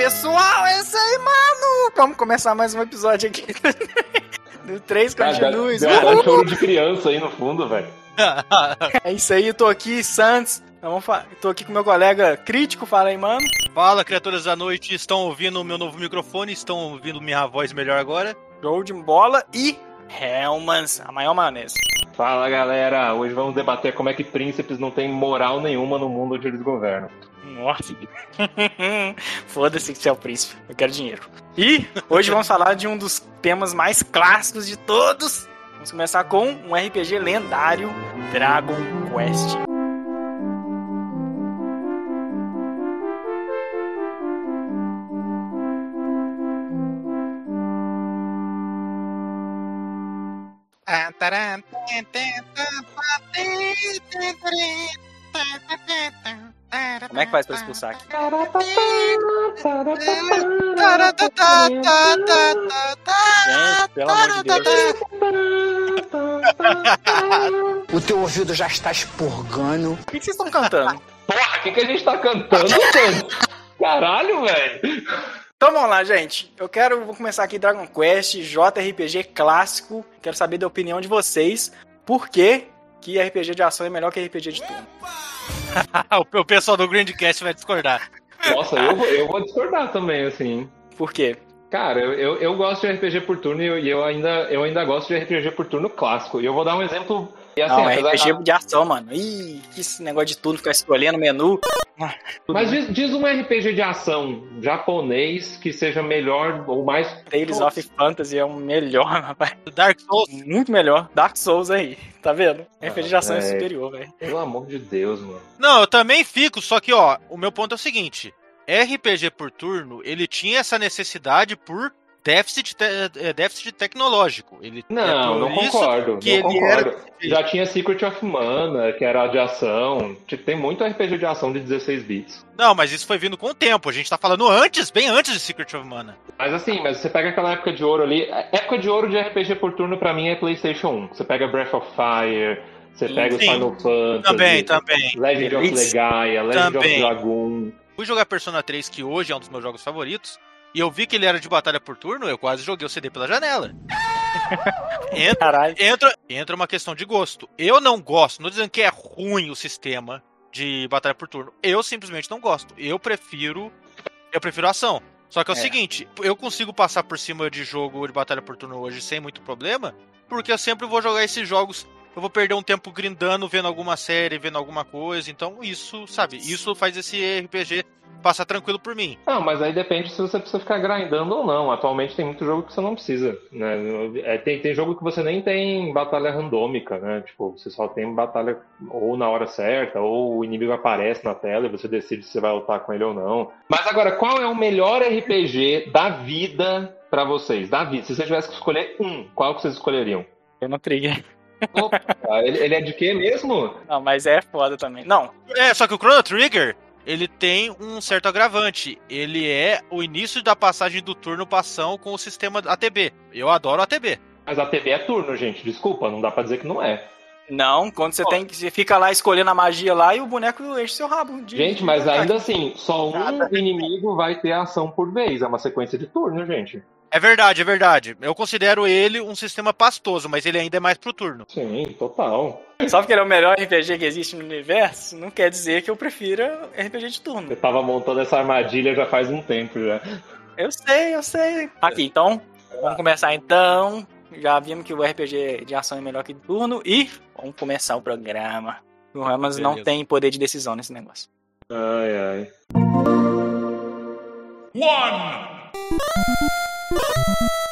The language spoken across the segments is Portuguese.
Pessoal, é isso aí, mano! Vamos começar mais um episódio aqui do 3 Continues. Deu um choro de criança aí no fundo, velho. É isso aí, tô aqui, Santos. Vamos fa- Tô aqui com meu colega crítico, fala aí, mano. Fala, criaturas da noite, estão ouvindo o meu novo microfone? Estão ouvindo minha voz melhor agora? Show de bola e Helmans, a maior maionese. Fala galera, hoje vamos debater como é que príncipes não têm moral nenhuma no mundo onde eles governam. Nossa. Foda-se que você é o príncipe. Eu quero dinheiro. E hoje vamos falar de um dos temas mais clássicos de todos. Vamos começar com um RPG lendário, Dragon Quest. Como é que faz pra expulsar aqui? Gente, pelo amor de Deus. O teu ouvido já está expurgando. O que que vocês estão cantando? Porra, o que, que a gente tá cantando? Caralho, velho. Então vamos lá, gente. Eu quero, vou começar aqui Dragon Quest, JRPG clássico. Quero saber da opinião de vocês. Por que que RPG de ação é melhor que RPG de turno? o pessoal do Grandcast vai discordar. Nossa, eu, vou- eu vou discordar também, assim. Por quê? Cara, eu, eu, eu gosto de RPG por turno e eu, e eu ainda, eu ainda gosto de RPG por turno clássico. E eu vou dar um exemplo. E assim, Não, é RPG de ação, mano. Ih, que esse negócio de turno, ficar escolhendo o menu. Mas diz, diz um RPG de ação japonês que seja melhor ou mais. Tales of Fantasy é o melhor, rapaz. Dark Souls, Muito melhor. Dark Souls aí, tá vendo? RPG de ação é velho. superior, velho. Pelo amor de Deus, mano. Não, eu também fico, só que, ó, o meu ponto é o seguinte: RPG por turno, ele tinha essa necessidade por déficit, te- eh, déficit tecnológico. Ele, é Não, por não concordo. que não ele concordo. era- Já tinha Secret of Mana, que era de ação. Tem muito RPG de ação de 16 bits. Não, mas isso foi vindo com o tempo. A gente tá falando antes, bem antes de Secret of Mana. Mas assim, mas você pega aquela época de ouro ali. a Época de ouro de RPG por turno pra mim é PlayStation 1. Você pega Breath of Fire, você Sim, pega o sim. Final Fantasy, Também, também. Legend of. Legaia, Legend Também. of Dragoon. Fui jogar Persona 3, que hoje é um dos meus jogos favoritos, e eu vi que ele era de batalha por turno, eu quase joguei o CD pela janela. entra, Caralho. entra, entra uma questão de gosto. Eu não gosto, não dizendo que é ruim o sistema de batalha por turno. Eu simplesmente não gosto. Eu prefiro. Eu prefiro ação. Só que é o É. seguinte, eu consigo passar por cima de jogo de batalha por turno hoje sem muito problema, porque eu sempre vou jogar esses jogos. Eu vou perder um tempo grindando, vendo alguma série, vendo alguma coisa. Então, isso, sabe? Isso faz esse RPG passar tranquilo por mim. Não, mas aí depende se você precisa ficar grindando ou não. Atualmente tem muito jogo que você não precisa. Né? É, tem, tem jogo que você nem tem batalha randômica, né? Tipo, você só tem batalha ou na hora certa, ou o inimigo aparece na tela e você decide se você vai lutar com ele ou não. Mas agora, qual é o melhor RPG da vida pra vocês? Da vida. Se você tivesse que escolher um, qual que vocês escolheriam? Eu não trigger. Opa, ele, ele é de quê mesmo? Não, mas é foda também. Não, É, só que o Chrono Trigger, ele tem um certo agravante. Ele é o início da passagem do turno pra ação com o sistema ATB. Eu adoro ATB. Mas a TV é turno, gente. Desculpa, não dá pra dizer que não é. não, quando você tem que. Você fica lá escolhendo a magia lá e o boneco enche seu rabo. de- Gente, de mas ataque. ainda assim, só um Nada. inimigo vai ter ação por vez. É uma sequência de turno, gente. É verdade, é verdade. Eu considero ele um sistema pastoso, mas ele ainda é mais pro turno. Sim, total. Só porque ele é o melhor RPG que existe no universo, não quer dizer que eu prefira RPG de turno. Eu tava montando essa armadilha já faz um tempo já. Eu sei, eu sei. Aqui, então, vamos começar então. Já vimos que o RPG de ação é melhor que de turno e vamos começar o programa. O Ramas não tem poder de decisão nesse negócio. Ai, ai. Continue. Música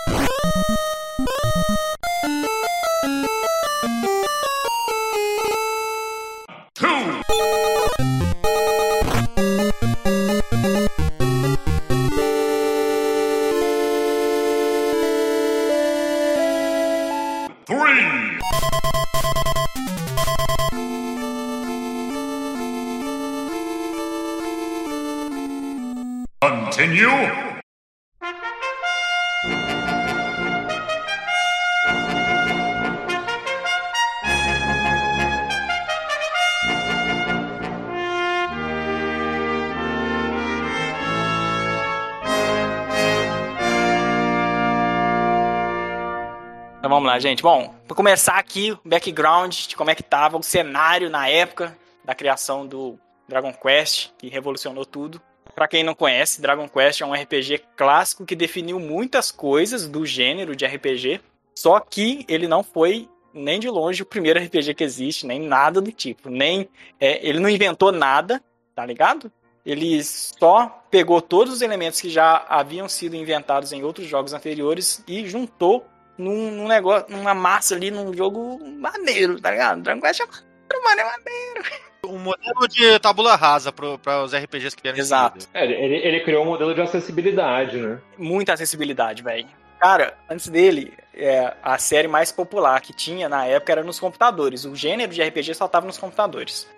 lá, gente. Bom, pra começar aqui, o background de como é que tava o cenário na época da criação do Dragon Quest, que revolucionou tudo. Pra quem não conhece, Dragon Quest é um RPG clássico que definiu muitas coisas do gênero de RPG, só que ele não foi nem de longe o primeiro RPG que existe, nem nada do tipo. Nem é, ele não inventou nada, tá ligado? Ele só pegou todos os elementos que já haviam sido inventados em outros jogos anteriores e juntou num, num negócio, numa massa ali, num jogo maneiro, tá ligado? Dragon Quest é maneiro, mano, é maneiro. Um modelo de tabula rasa para os RPGs que vieram Exato. É, ele, ele criou um modelo de acessibilidade, né? Muita acessibilidade, velho. Cara, antes dele, é, a série mais popular que tinha na época era nos computadores. O gênero de RPG só tava nos computadores.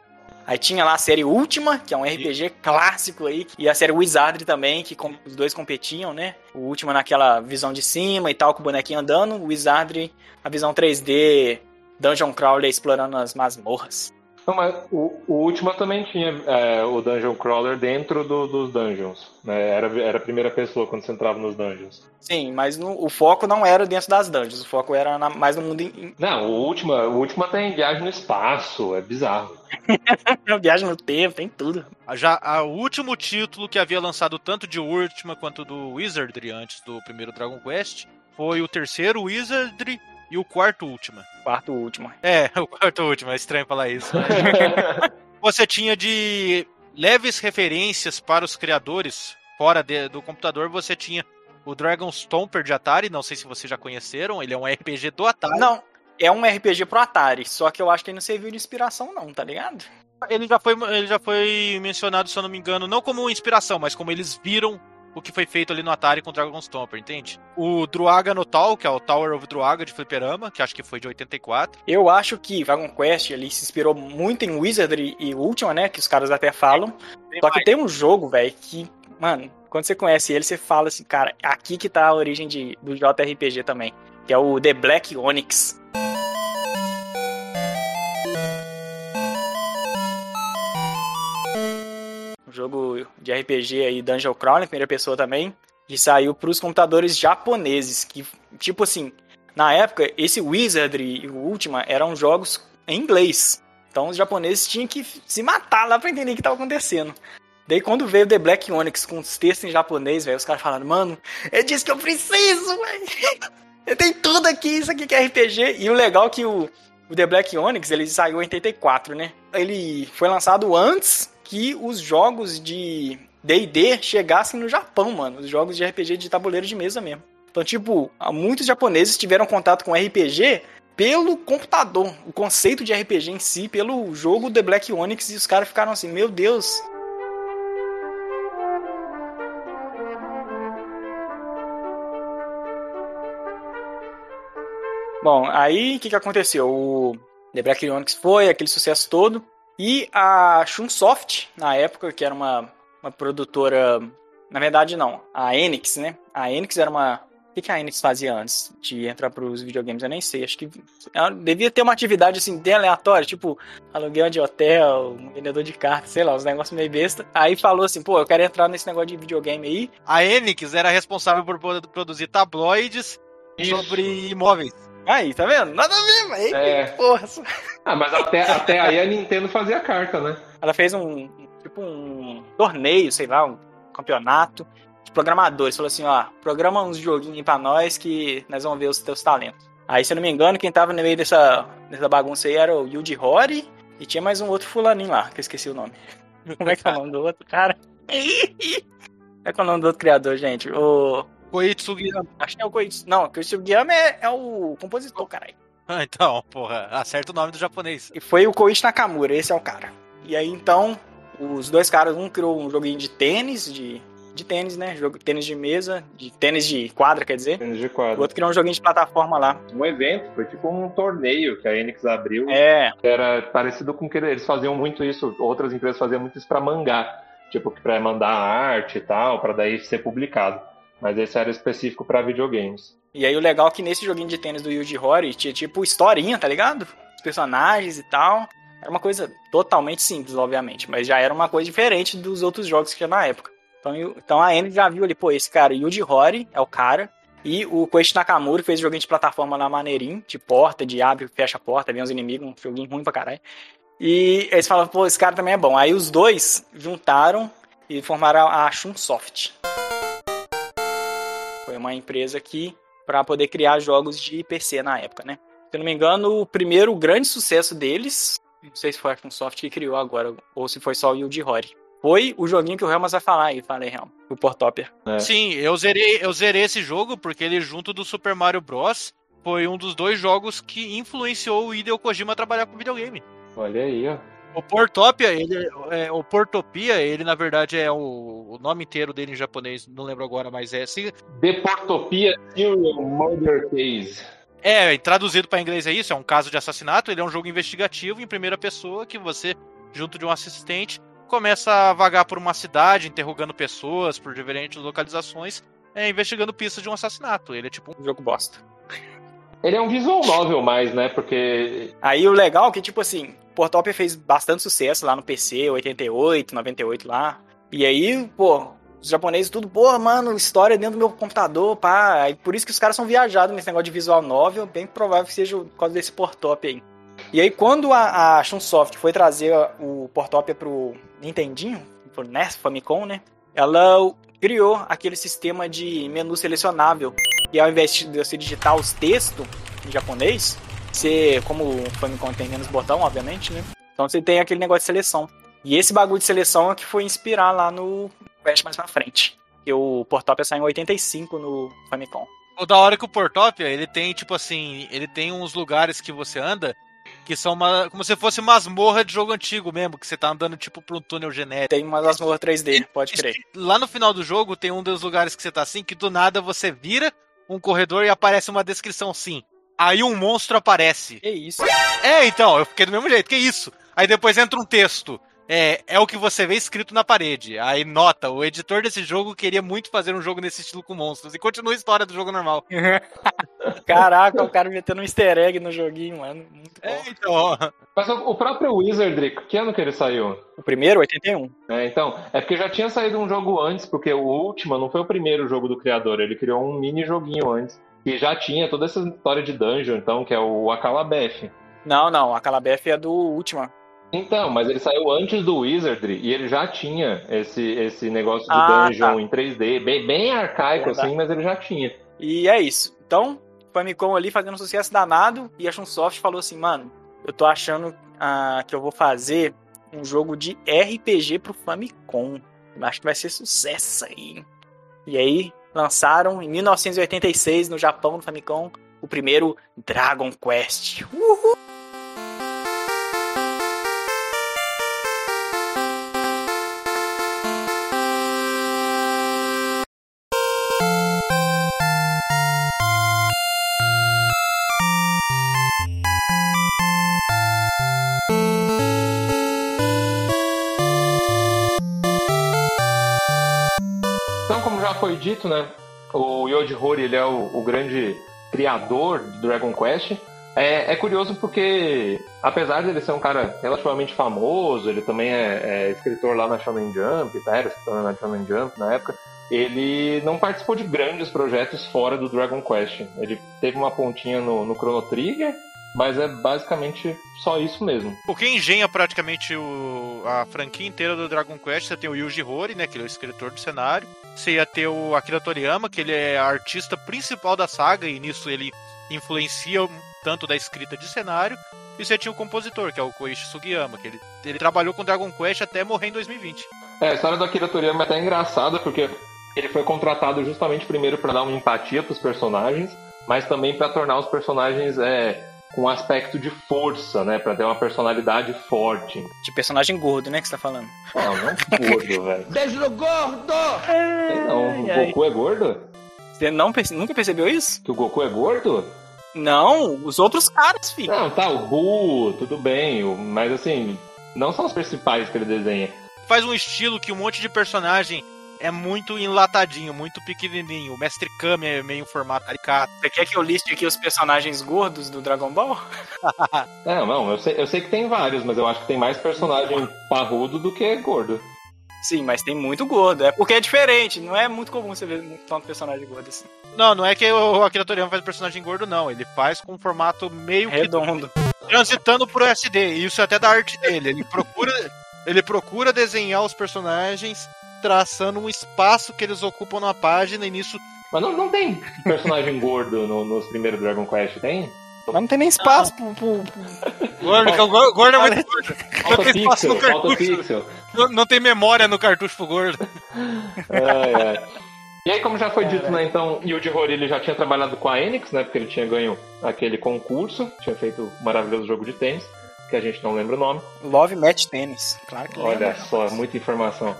Aí tinha lá a série Última, que é um RPG clássico aí, e a série Wizardry também, que com- os dois competiam, né? O Última naquela visão de cima e tal, com o bonequinho andando. O Wizardry, a visão 3D, Dungeon Crawler explorando as masmorras. Não, mas o, o Ultima também tinha é, o Dungeon Crawler dentro do- dos dungeons. Né? Era, era a primeira pessoa quando você entrava nos dungeons. Sim, mas no- o foco não era dentro das dungeons, o foco era na- mais no mundo. Em, Não, o Ultima, o Ultima tem viagem no espaço, é bizarro. em, viagem no tempo, tem tudo. Já a- o último título que havia lançado tanto de Ultima quanto do Wizardry antes do primeiro Dragon Quest foi o terceiro Wizardry e o quarto Ultima. Quarto último. É, o quarto Ultima, é estranho falar isso. Você tinha de leves referências para os criadores fora de- do computador, você tinha o Dragon Stomper de Atari, não sei se vocês já conheceram, ele é um RPG do Atari. Não, é um RPG pro Atari, só que eu acho que ele não serviu de inspiração, não, tá ligado? Ele já foi, ele já foi mencionado, se eu não me engano, não como inspiração, mas como eles viram o que foi feito ali no Atari com o Dragon Stomper, entende? O Druaga no Tal, que é o Tower of Druaga de Fliperama, que acho que foi de 84. Eu acho que Dragon Quest ele se inspirou muito em Wizardry e Ultima, né? Que os caras até falam. Só que tem um jogo, velho, que, mano, quando você conhece ele, você fala assim, cara, aqui que tá a origem de, do JRPG também. Que é o The Black Onyx. Um jogo de RPG aí, Dungeon Crawler, primeira pessoa também. Que saiu pros computadores japoneses. Que, tipo assim, na época, esse Wizardry e o Ultima eram jogos em inglês. Então os japoneses tinham que se matar lá pra entender o que tava acontecendo. Daí quando veio The Black Onyx com os textos em japonês, velho, os caras falaram, mano, é disso que eu preciso, velho. Tem tudo aqui, isso aqui que é RPG. E o legal é que o, o The Black Onyx, ele saiu em 84, né? Ele foi lançado antes que os jogos de D&D chegassem no Japão, mano. Os jogos de RPG de tabuleiro de mesa mesmo. Então, tipo, muitos japoneses tiveram contato com RPG pelo computador. O conceito de RPG em si, pelo jogo The Black Onyx, e os caras ficaram assim, meu Deus. Bom, aí o que, que aconteceu? O The Black Onyx foi aquele sucesso todo. E a Chunsoft, na época, que era uma, uma produtora. Na verdade, não. A Enix, né? A Enix era uma. O que, a Enix fazia antes de entrar pros videogames? Eu nem sei. Acho que ela devia ter uma atividade assim, bem aleatória, tipo aluguel de hotel, um vendedor de cartas, sei lá, uns negócios meio besta. Aí falou assim, pô, eu quero entrar nesse negócio de videogame aí. A Enix era responsável por produ- produzir tabloides sobre imóveis. Aí, tá vendo? Nada a ver, mas É. porra. Ah, mas até, até aí a Nintendo fazia carta, né? Ela fez um, tipo um torneio, sei lá, um campeonato de programadores. Falou assim, ó, programa uns joguinhos pra nós que nós vamos ver os teus talentos. Aí, se eu não me engano, quem tava no meio dessa, dessa bagunça aí era o Yuji Horii e tinha mais um outro fulaninho lá, que eu esqueci o nome. Como é que é o nome do outro cara? Como é que é o nome do outro criador, gente? O... Koichi Sugiyama. Acho que é o Koichi... Não, o Koichi Sugiyama é, é o compositor, caralho. Ah, então, porra, acerta o nome do japonês. E foi o Koichi Nakamura, esse é o cara. E aí então, os dois caras, um criou um joguinho de tênis, de, de tênis, né? Jogo, tênis de mesa, de tênis de quadra, quer dizer. Tênis de O quadro. outro criou um joguinho de plataforma lá. Um evento, foi tipo um torneio que a Enix abriu. É, Era parecido com que eles faziam muito isso, outras empresas faziam muito isso pra mangá. Tipo, pra mandar arte e tal, pra daí ser publicado. Mas esse era específico pra videogames. e aí o legal é que nesse joguinho de tênis do Yuji Horii tinha tipo historinha, tá ligado? Os personagens e tal. Era uma coisa totalmente simples, obviamente, mas já era uma coisa diferente dos outros jogos que tinha na época. Então, então a Enix já viu ali, pô, esse cara, Yuji Horii, é o cara. E o Koichi Nakamura fez joguinho de plataforma lá maneirinho, de porta, de abre, fecha a porta, vem os inimigos, um joguinho ruim pra caralho. E eles falavam, pô, esse cara também é bom. Aí os dois juntaram e formaram a Chunsoft. Foi uma empresa que para poder criar jogos de PC na época, né? Se eu não me engano, o primeiro grande sucesso deles, não sei se foi a Chunsoft que criou agora, ou se foi só o Yuji Horii. Foi o joguinho que o Helmas vai falar aí, falei, Helm, o Portopia. É. Sim, eu zerei, eu zerei esse jogo porque ele, junto do Super Mario Bros., foi um dos dois jogos que influenciou o Hideo Kojima a trabalhar com videogame. Olha aí, ó. O Portopia, ele, é, o Portopia, ele na verdade é o, o nome inteiro dele em japonês, não lembro agora, mas é assim. Deportopia Serial Murder Case. É, traduzido para inglês é isso, é um caso de assassinato, ele é um jogo investigativo em primeira pessoa que você, junto de um assistente, começa a vagar por uma cidade, interrogando pessoas por diferentes localizações, é, investigando pistas de um assassinato. Ele é tipo Um jogo bosta. Ele é um visual novel mais, né? Porque Aí o legal é que, tipo assim, Portopia fez bastante sucesso lá no PC, 88, 98 lá. E aí, pô, os japoneses tudo, pô, mano, história dentro do meu computador, pá. Aí por isso que os caras são viajados nesse negócio de visual novel, bem provável que seja por causa desse Portopia aí. E aí quando a, a Chunsoft foi trazer o Portopia pro Nintendinho, pro NES, Famicom, né? Ela criou aquele sistema de menu selecionável. E ao invés de você digitar os textos em japonês, você, como o Famicom tem menos botão, obviamente, né? Então você tem aquele negócio de seleção. E esse bagulho de seleção é que foi inspirar lá no Quest mais pra frente. Que o Portopia saiu em 85 no Famicom. O da hora que o Portopia, ele tem, tipo assim, ele tem uns lugares que você anda que são uma, como se fosse masmorra de jogo antigo mesmo, que você tá andando tipo por um túnel genérico. Tem umas masmorra 3D, pode crer. Lá no final do jogo tem um dos lugares que você tá assim, que do nada você vira um corredor e aparece uma descrição assim. Aí um monstro aparece. Que isso? É, então, eu fiquei do mesmo jeito, que isso? Aí depois entra um texto. É, é o que você vê escrito na parede. Aí nota, o editor desse jogo queria muito fazer um jogo nesse estilo com monstros. E continua a história do jogo normal. Caraca, o cara metendo um easter egg no joguinho, mano. Muito bom. É, então. Mas o próprio Wizardry, que ano que ele saiu? O primeiro, 81. É, então, é porque já tinha saído um jogo antes, porque o Ultima não foi o primeiro jogo do criador, ele criou um mini joguinho antes. E já tinha toda essa história de dungeon, então, que é o Akalabeth. Não, não, a Calabef é do Ultima. Então, mas ele saiu antes do Wizardry e ele já tinha esse, esse negócio de Ah, dungeon tá. em 3D, bem, bem arcaico Verdade. assim, mas ele já tinha. E é isso. Então, Famicom ali fazendo sucesso danado e a Chunsoft falou assim, mano, eu tô achando ah, que eu vou fazer um jogo de RPG pro Famicom. Eu acho que vai ser sucesso aí. E aí, lançaram em 1986 no Japão, no Famicom, o primeiro Dragon Quest. Uhul! Dito, né, o Yoji Horii ele é o, o grande criador do Dragon Quest. É, é curioso porque, apesar de ele ser um cara relativamente famoso, ele também é, é escritor lá na Shonen Jump, tá? era escritor na Shonen Jump na época, ele não participou de grandes projetos fora do Dragon Quest. Ele teve uma pontinha no, no Chrono Trigger, mas é basicamente só isso mesmo. O que engenha praticamente o- a franquia inteira do Dragon Quest, você tem o Yuji Horii, né, que ele é o escritor do cenário. Você ia ter o Akira Toriyama, que ele é a artista principal da saga, e nisso ele influencia tanto da escrita de cenário. E você tinha o compositor, que é o Koichi Sugiyama, que ele, ele trabalhou com Dragon Quest até morrer em 2020. É, a história do Akira Toriyama é até engraçada, porque ele foi contratado justamente primeiro para dar uma empatia para os personagens, mas também para tornar os personagens é, com um aspecto de força, né? Para ter uma personalidade forte. De personagem gordo, né, que você tá falando. Não, não gordo, velho. Beijo no gordo! Não, o Ai, ai. Goku é gordo? Você não perce- nunca percebeu isso? Que o Goku é gordo? Não, os outros caras, filho. Não, tá, o Buu, tudo bem, mas assim, não são os principais que ele desenha. Faz um estilo que um monte de personagem é muito enlatadinho, muito pequenininho. O Mestre Kami é meio em formato caricato. Você quer que eu liste aqui os personagens gordos do Dragon Ball? Não, não, eu sei, eu sei que tem vários, mas eu acho que tem mais personagem parrudo do que gordo. Sim, mas tem muito gordo. É porque é diferente. Não é muito comum você ver tanto personagem gordo assim. Não, não é que o Akira Toriyama faz personagem gordo, não. Ele faz com um formato meio que Redondo. transitando pro SD. E isso é até da arte dele. Ele procura, ele procura desenhar os personagens traçando um espaço que eles ocupam na página e nisso Mas não, não tem personagem gordo no- nos primeiros Dragon Quest, tem? Mas não tem nem espaço pro, pro- Gordo, que o gordo, gordo é muito gordo. Não tem espaço pixel, no cartucho. pixel. Não, não tem memória no cartucho pro gordo. Ai, ai. E aí, como já foi dito, né, então, Yuji Horii ele já tinha trabalhado com a Enix, né, porque ele tinha ganho aquele concurso, tinha feito o maravilhoso jogo de tênis, que a gente não lembra o nome. Love Match Tennis. Claro que Olha lembra. só, muita informação.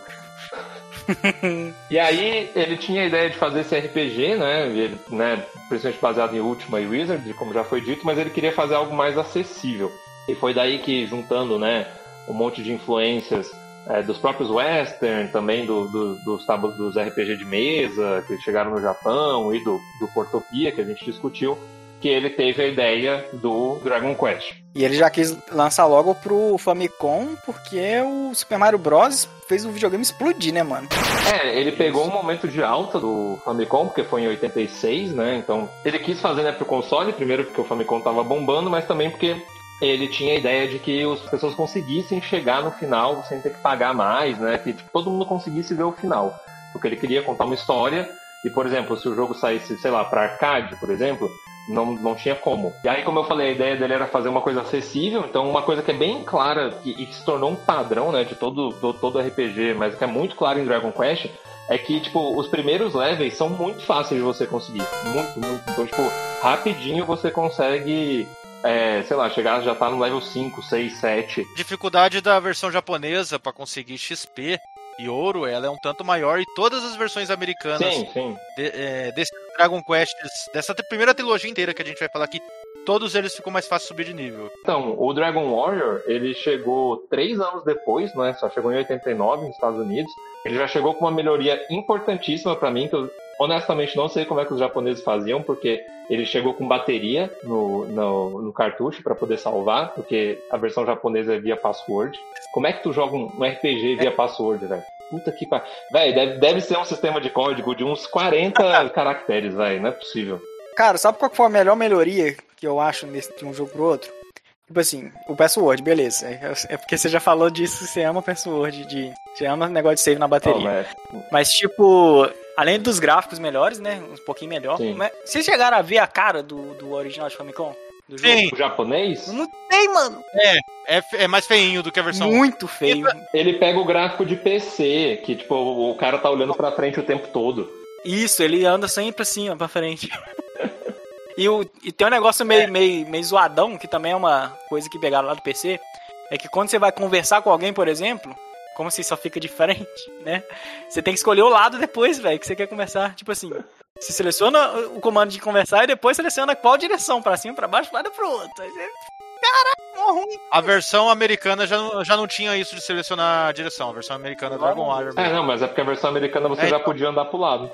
e aí, ele tinha a ideia de fazer esse RPG, né, ele, né, principalmente baseado em Ultima e Wizard, como já foi dito, mas ele queria fazer algo mais acessível. E foi daí que, juntando, né, um monte de influências é, dos próprios western, também do, do- dos, dos RPG de mesa que chegaram no Japão e do, do Portopia que a gente discutiu, que ele teve a ideia do Dragon Quest. E ele já quis lançar logo pro Famicom, porque o Super Mario Bros. fez o videogame explodir, né, mano? É, ele pegou um momento de alta do Famicom, porque foi em 86, né? Então, ele quis fazer né, pro console, primeiro porque o Famicom tava bombando, mas também porque ele tinha a ideia de que as pessoas conseguissem chegar no final sem ter que pagar mais, né? Que tipo, todo mundo conseguisse ver o final. Porque ele queria contar uma história e, por exemplo, se o jogo saísse, sei lá, para arcade, por exemplo, não, não tinha como. E aí, como eu falei, a ideia dele era fazer uma coisa acessível, então uma coisa que é bem clara e, e que se tornou um padrão, né, de todo, do, todo RPG, mas que é muito claro em Dragon Quest, é que, tipo, os primeiros levels são muito fáceis de você conseguir. Muito, muito. Então, tipo, rapidinho você consegue, é, sei lá, chegar, já tá no level 5, 6, 7. Dificuldade da versão japonesa pra conseguir XP e ouro, ela é um tanto maior e todas as versões americanas Sim, sim. de- é, desse Dragon Quest, dessa primeira trilogia inteira que a gente vai falar aqui, todos eles ficam mais fácil subir de nível. Então, o Dragon Warrior, ele chegou três anos depois, né? Só chegou em 89 nos Estados Unidos. Ele já chegou com uma melhoria importantíssima pra mim, que eu honestamente não sei como é que os japoneses faziam, porque ele chegou com bateria no, no, no cartucho pra poder salvar, porque a versão japonesa é via password. Como é que tu joga um, um RPG via password, velho? Puta que pariu. Velho, deve, deve ser um sistema de código de uns 40 caracteres, velho. Não é possível. Cara, sabe qual foi a melhor melhoria que eu acho nesse, de um jogo pro outro? Tipo assim, o password, beleza. É, é porque você já falou disso, você ama password, de, você ama negócio de save na Oh, bateria. velho. Mas, tipo, além dos gráficos melhores, né? Um pouquinho melhor. Mas, vocês chegaram a ver a cara do, do original de Famicom? Do jogo? Sim, o japonês, Não tem, mano. é, fe- é mais feinho do que a versão. Muito feio. ele pega o gráfico de PC, que tipo, o cara tá olhando pra frente o tempo todo. Isso, ele anda sempre assim, ó, pra frente. e, o, e tem um negócio meio, meio, meio zoadão, que também é uma coisa que pegaram lá do PC, é que quando você vai conversar com alguém, por exemplo, como se só fica de frente, né? Você tem que escolher o lado depois, velho, que você quer conversar. Tipo assim, você seleciona o comando de conversar e depois seleciona qual direção, pra cima, pra baixo, e pro outro. Aí você... Caraca, ruim. A versão americana já não, já não tinha isso de selecionar a direção. A versão americana é Dragon Warrior É, não, mas é porque a versão americana você É, já então. podia andar pro lado.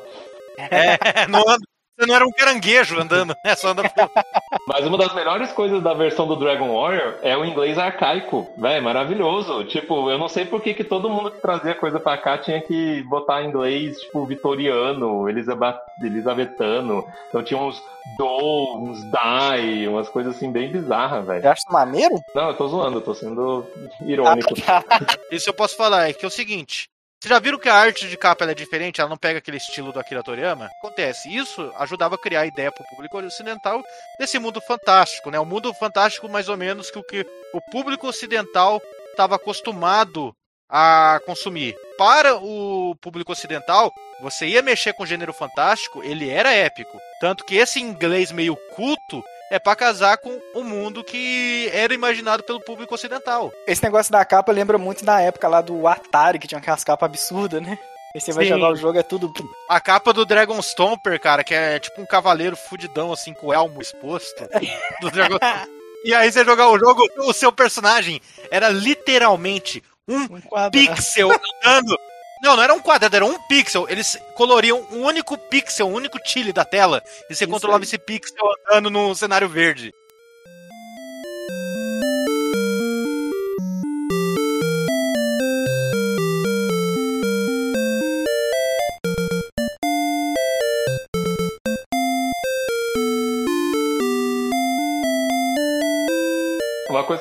É, não anda- você não era um caranguejo andando, né? Só anda pro... Mas uma das melhores coisas da versão do Dragon Warrior é o inglês arcaico, velho, maravilhoso. Tipo, eu não sei por que, que todo mundo que trazia coisa pra cá tinha que botar inglês, tipo, vitoriano, elisabetano. Então tinha uns do, uns die, umas coisas assim bem bizarras, velho. Você acha maneiro? Não, eu tô zoando, eu tô sendo irônico. Isso eu posso falar, é que é o seguinte. Vocês já viram que a arte de capa é diferente? Ela não pega aquele estilo do Akira Toriyama? Acontece. Isso ajudava a criar a ideia pro público ocidental desse mundo fantástico, né? O mundo fantástico mais ou menos que o que o público ocidental estava acostumado a consumir. Para o público ocidental, você ia mexer com o gênero fantástico, ele era épico. Tanto que esse inglês meio culto é pra casar com o mundo que era imaginado pelo público ocidental. Esse negócio da capa lembra muito da época lá do Atari, que tinha aquelas capas absurdas, né? Aí você vai Sim. jogar o jogo, é tudo. A capa do Dragon Stomper, cara, que é tipo um cavaleiro fudidão, assim, com o elmo exposto. Do Dragon... e aí você jogar o jogo, o seu personagem era literalmente um Um pixel andando. Não, não era um quadrado, era um pixel. Eles coloriam um único pixel, um único tile da tela. E você Isso controlava aí. esse pixel andando no cenário verde.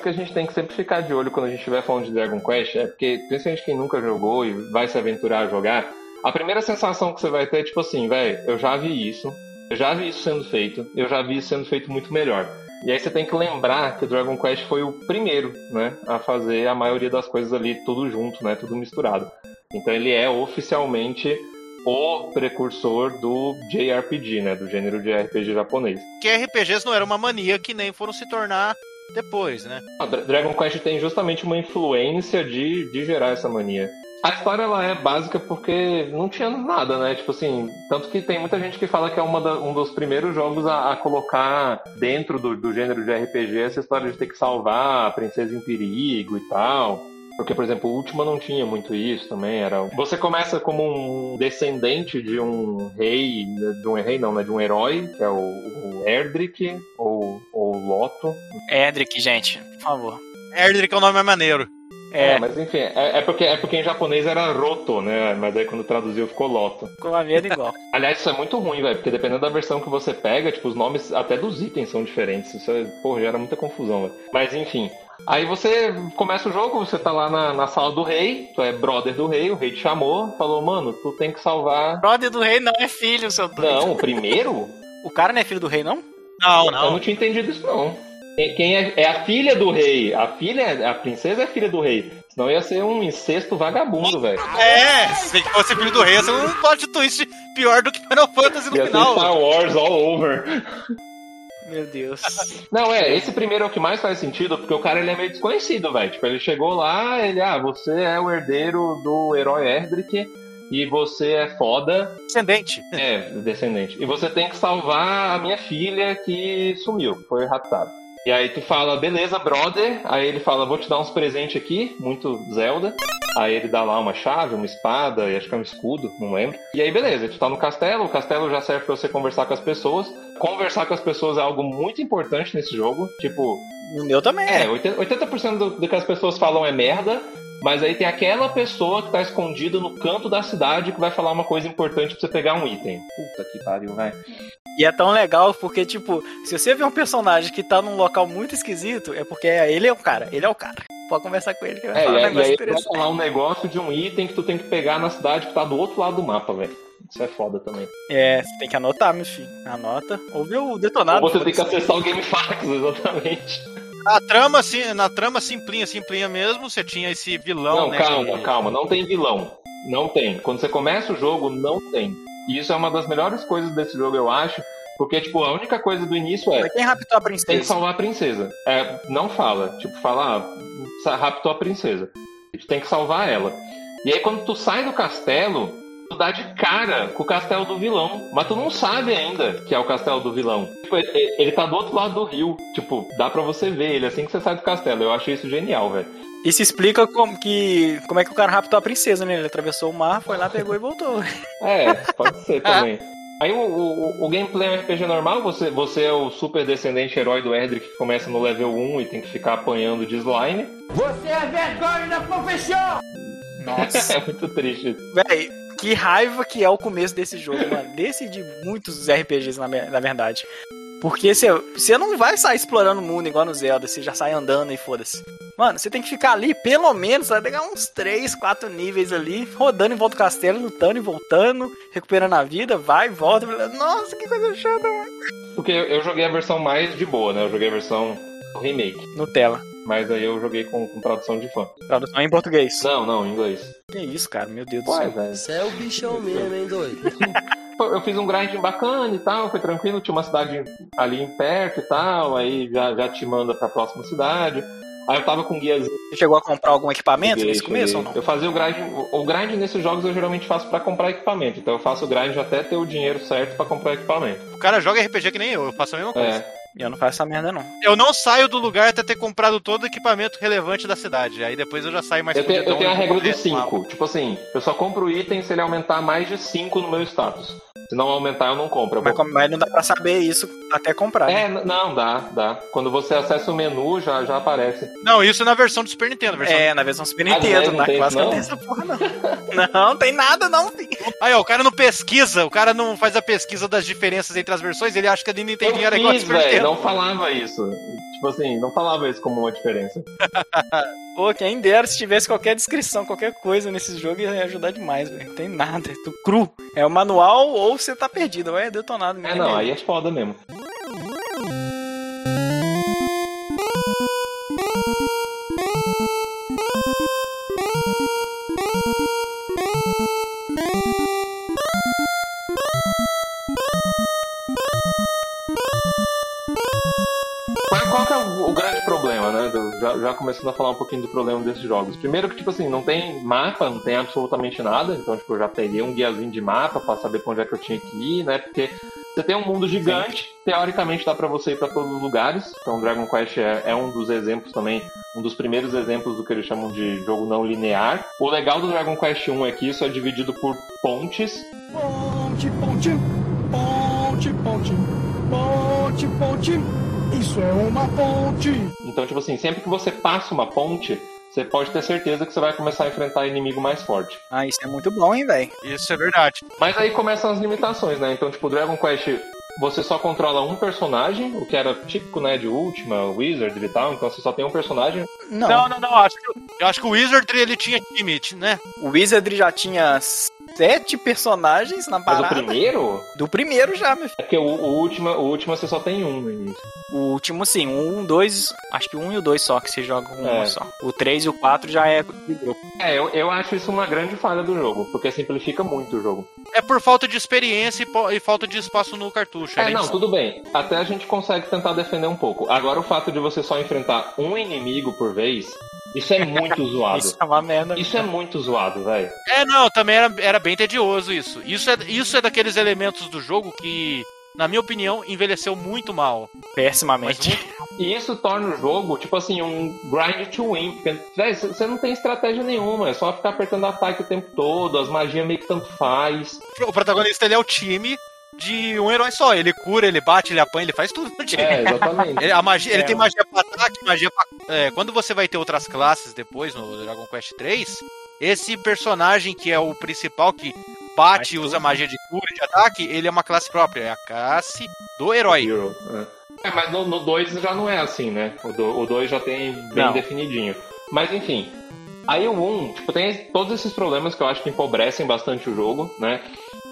Que a gente tem que sempre ficar de olho quando a gente estiver falando de Dragon Quest é porque, principalmente quem nunca jogou e vai se aventurar a jogar, a primeira sensação que você vai ter é tipo assim, velho, eu já vi isso, eu já vi isso sendo feito, eu já vi isso sendo feito muito melhor. E aí você tem que lembrar que o Dragon Quest foi o primeiro, né, a fazer a maioria das coisas ali tudo junto, né, tudo misturado. Então ele é oficialmente o precursor do JRPG, né, do gênero de RPG japonês. Que RPGs não era uma mania que nem foram se tornar depois, né? A Dra- Dragon Quest tem justamente uma influência de, de gerar essa mania. A história ela é básica porque não tinha nada, né? Tipo assim, tanto que tem muita gente que fala que é uma da- um dos primeiros jogos a, a colocar dentro do, do gênero de RPG essa história de ter que salvar a princesa em perigo e tal. Porque, por exemplo, o Ultima não tinha muito isso também. Era você começa como um descendente de um rei, de um rei não, né? De um herói que é o, o Erdrick ou Loto, Edric, gente, por favor. Erdrick é o nome mais maneiro. É, É, mas enfim, é, é porque, é porque em japonês era Roto, né? Mas aí quando traduziu ficou Loto. com a medo igual. Aliás, isso é muito ruim, velho, porque dependendo da versão que você pega, tipo, os nomes até dos itens são diferentes. Isso, é, porra, gera muita confusão, velho. Mas enfim. Aí você começa o jogo, você tá lá na, na sala do rei, tu é brother do rei, o rei te chamou, falou, mano, tu tem que salvar. Brother do rei não é filho, seu doido. Não, o primeiro? O cara não é filho do rei, não? Não, Eu não não. tinha entendido isso, não. Quem- é, é a filha do rei. A filha, a princesa é filha do rei. Senão ia ser um incesto vagabundo, velho. É, se fosse filho do rei, ia ser um plot twist pior do que Final Fantasy no Ia ser final. Star Wars all over. Meu Deus. Não, é, esse primeiro é o que mais faz sentido, porque o cara ele é meio desconhecido, velho. Tipo, ele chegou lá, ele, ah, você é o herdeiro do herói Erdrick e você é foda, Descendente. é, descendente. E você tem que salvar a minha filha que sumiu, foi raptada. E aí tu fala, beleza, brother. Aí ele fala, vou te dar uns presentes aqui, muito Zelda. Aí ele dá lá uma chave, uma espada, e acho que é um escudo, não lembro. E aí, beleza, tu tá no castelo, o castelo já serve pra você conversar com as pessoas. Conversar com as pessoas é algo muito importante nesse jogo. Tipo, O meu também. é, 80%, 80% do, do que as pessoas falam é merda, mas aí tem aquela pessoa que tá escondida no canto da cidade que vai falar uma coisa importante pra você pegar um item. Puta que pariu, vai. E é tão legal porque, tipo, se você vê um personagem que tá num local muito esquisito, é porque ele é o cara, ele é o cara. Pode conversar com ele que vai É, falar um aí- e negócio aí vai falar um negócio de um item que tu tem que pegar na cidade que tá do outro lado do mapa, velho. Isso é foda também. É, você tem que anotar, meu filho. Anota. Ou vê o detonado. Ou você tem que acessar o GameFAQs, exatamente. A trama, assim, na trama simplinha, simplinha mesmo, você tinha esse vilão, Não, né? calma, que- calma. Não tem vilão. Não tem. Quando você começa o jogo, não tem. E isso é uma das melhores coisas desse jogo, eu acho. Porque, tipo, a única coisa do início é. Mas quem raptou a Tem que princesa? salvar a princesa. É, não fala. Tipo, fala, ah, raptou a princesa. Tu tem que salvar ela. E aí, quando tu sai do castelo, dá de cara com o castelo do vilão. Mas tu não sabe ainda que é o castelo do vilão. Tipo, ele, ele tá do outro lado do rio. Tipo, dá pra você ver ele assim que você sai do castelo. Eu acho isso genial, velho. Isso explica como, que, como é que o cara raptou a princesa, né? Ele atravessou o mar, foi lá, pegou e voltou. É, pode ser também. Aí o, o, o gameplay é um RPG normal, você, você é o super descendente herói do Erdrick que começa no level 1 e tem que ficar apanhando de slime. Você é vergonha da profissão! Nossa. É muito triste. Véi, que raiva que é o começo desse jogo, mano. Desse de muitos RPGs, na, na verdade. Porque você, você não vai sair explorando o mundo igual no Zelda, você já sai andando e foda-se. Mano, você tem que ficar ali, pelo menos, vai pegar uns 3, 4 níveis ali, rodando em volta do castelo, lutando e voltando, recuperando a vida, vai, volta. Nossa, que coisa chata, mano. Porque eu, eu joguei a versão mais de boa, né? Eu joguei a versão remake. Nutella. Mas aí eu joguei com, com tradução de fã. Tradução em português. Não, não, em inglês. Que isso, cara, meu Deus do céu. velho. Você é o bichão mesmo, hein, doido? Eu fiz um grind bacana e tal, foi tranquilo, tinha uma cidade ali em perto e tal, aí já, já te manda pra próxima cidade. Aí eu tava com guias Você chegou a comprar algum equipamento Cheguei, nesse começo ou cheguei. não? Eu fazia o grind. O o grind nesses jogos eu geralmente faço pra comprar equipamento. Então eu faço o grind até ter o dinheiro certo pra comprar equipamento. O cara joga RPG que nem eu, eu faço a mesma coisa. É. Eu não faço essa merda, não. Eu não saio do lugar até ter comprado todo o equipamento relevante da cidade. Aí depois eu já saio mais Eu tenho, eu tenho a e regra dos ver. 5. Tipo assim, eu só compro o item se ele aumentar mais de 5 no meu status. Se não aumentar, eu não compro. Eu Mas, vou- mas não dá pra saber isso até comprar. né? É, n- não, dá, dá. Quando você acessa o menu, já, já aparece. Não, isso na versão do Super Nintendo. Versão... É, na versão Super Ah, não é? Nintendo, Não na tem clássica não tem essa porra, não. Não, tem nada, não. Aí, ó, o cara não pesquisa, o cara não faz a pesquisa das diferenças entre as versões, ele acha que a Eu Nintendinho era igual a fiz, Super velho, Nintendo. não falava isso. Tipo assim, não falava isso como uma diferença. Pô, quem dera se tivesse qualquer descrição, qualquer coisa nesse jogo ia ajudar demais, velho. Não tem nada, é tudo cru. É o manual ou você tá perdido, ou é detonado. É, ninguém não, aí é foda mesmo. Já, já começando a falar um pouquinho do problema desses jogos. Primeiro que, tipo assim, não tem mapa, não tem absolutamente nada. Então, tipo, eu já peguei um guiazinho de mapa pra saber pra onde é que eu tinha que ir, né? Porque você tem um mundo gigante, teoricamente dá pra você ir pra todos os lugares. Então, Dragon Quest é, é um dos exemplos também, um dos primeiros exemplos do que eles chamam de jogo não linear. O legal do Dragon Quest 1 é que isso é dividido por pontes. Ponte, ponte, ponte, ponte, ponte, ponte. Isso é uma ponte. Então, tipo assim, sempre que você passa uma ponte, você pode ter certeza que você vai começar a enfrentar inimigo mais forte. Ah, isso é muito bom, hein, velho. Isso é verdade. Mas aí começam as limitações, né? Então, tipo, Dragon Quest, você só controla um personagem, o que era típico, né, de Ultima, Wizard e tal. Então, você só tem um personagem. Não, Não, não, não. Acho que, eu acho que o Wizard ele tinha limite, né? o Wizard já tinha sete personagens na Mas parada. o primeiro, Do primeiro já, meu filho. é porque o, o último, o último você só tem um no início. O último, sim. Um, dois. Acho que um e o dois só que você joga com É. só. O três e o quatro já é de grupo. É, eu, eu acho isso uma grande falha do jogo, porque simplifica muito o jogo. É por falta de experiência e, e falta de espaço no cartucho. É, Além não, tudo bem. Até a gente consegue tentar defender um pouco. Agora, o fato de você só enfrentar um inimigo por vez, isso é muito zoado. Isso é uma merda. Isso é muito zoado, velho. É, não, também era, era bem tedioso isso. Isso é, isso é daqueles elementos do jogo que, na minha opinião, envelheceu muito mal. Mas Pessimamente. muito- E isso torna o jogo, tipo assim, um grind to win. Porque, c- você não tem estratégia nenhuma. É só ficar apertando ataque o tempo todo. As magias meio que tanto faz. o protagonista ele é o time de um herói só. Ele cura, ele bate, ele apanha, ele faz tudo. É, exatamente. Ele, a magia, ele É. tem magia pra ataque, magia pra. é, quando você vai ter outras classes depois no Dragon Quest 3, esse personagem que é o principal, que bate e usa magia de cura e de ataque, ele é uma classe própria. É a classe do herói. Hero. É, É, mas no 2 já não é assim, né? O 2 já tem bem Não. definidinho. Mas enfim. Aí o 1, um, tipo, tem todos esses problemas que eu acho que empobrecem bastante o jogo, né?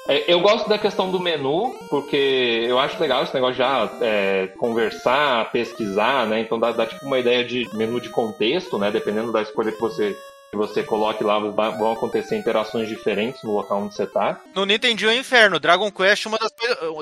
É, Eu gosto da questão do menu, porque eu acho legal esse negócio já é, conversar, pesquisar, né? Então dá, dá tipo uma ideia de menu de contexto, né? Dependendo da escolha que você, que você coloque lá, vão acontecer interações diferentes no local onde você tá. No Nintendinho é inferno. Dragon Quest, uma das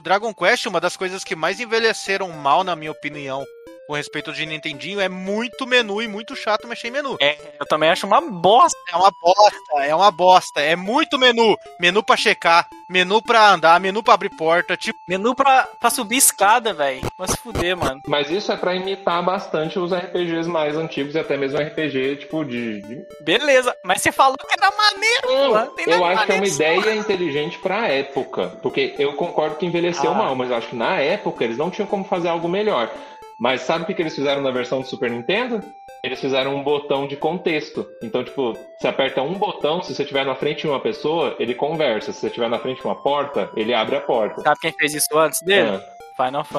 Dragon Quest, uma das coisas que mais envelheceram mal, na minha opinião, com respeito de Nintendinho, é muito menu e muito chato mexer em menu. É, eu também acho uma bosta. É uma bosta, é uma bosta. É muito menu. Menu pra checar, menu pra andar, menu pra abrir porta. Tipo, Menu pra, pra subir escada, velho. Vai se fuder, mano. Mas isso é pra imitar bastante os RPGs mais antigos e até mesmo RPG, tipo, de. de... Beleza, mas você falou que era maneiro. Não, Não tem eu acho que é uma ideia inteligente pra época. Porque eu concordo que envelheceu Ah. mal, mas eu acho que na época eles não tinham como fazer algo melhor. Mas sabe o que, que eles fizeram na versão do Super Nintendo? Eles fizeram um botão de contexto. Então, tipo, você aperta um botão, se você estiver na frente de uma pessoa, ele conversa. Se você estiver na frente de uma porta, ele abre a porta. Sabe quem fez isso antes dele? Ah. É Final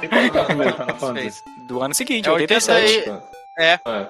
Fantasy? Do ano seguinte, É 87. 80 É. É.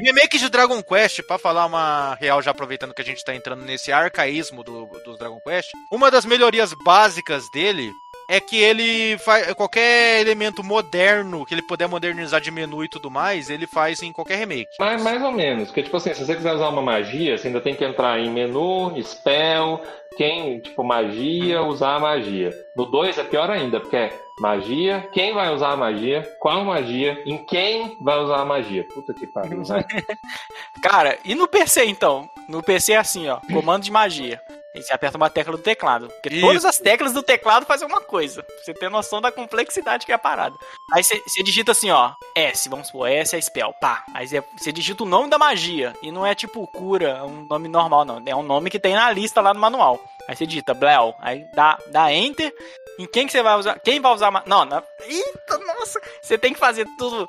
Remake de Dragon Quest, pra falar uma real, já aproveitando que a gente tá entrando nesse arcaísmo do, do Dragon Quest, uma das melhorias básicas dele é que ele faz qualquer elemento moderno que ele puder modernizar de menu e tudo mais, ele faz em qualquer remake. Mas mais ou menos, porque tipo assim, se você quiser usar uma magia, você ainda tem que entrar em menu, spell, quem, tipo, magia, usar a magia. No 2 é pior ainda, porque é magia, quem vai usar a magia, qual magia, em quem vai usar a magia. Puta que pariu, né? Cara, e no PC então? No PC é assim, ó. Comando de magia. E você aperta uma tecla do teclado. Porque Isso. todas as teclas do teclado fazem uma coisa. Pra você ter noção da complexidade que é a parada. Aí você, você digita assim, ó. S, vamos supor, S é spell, pá. Aí você, você digita o nome da magia. E não é tipo cura, um nome normal, não. É um nome que tem na lista lá no manual. Aí você digita Blel. Aí dá, dá Enter. Em quem que você vai usar? Quem vai usar? Não, na... Eita, nossa! Você tem que fazer tudo.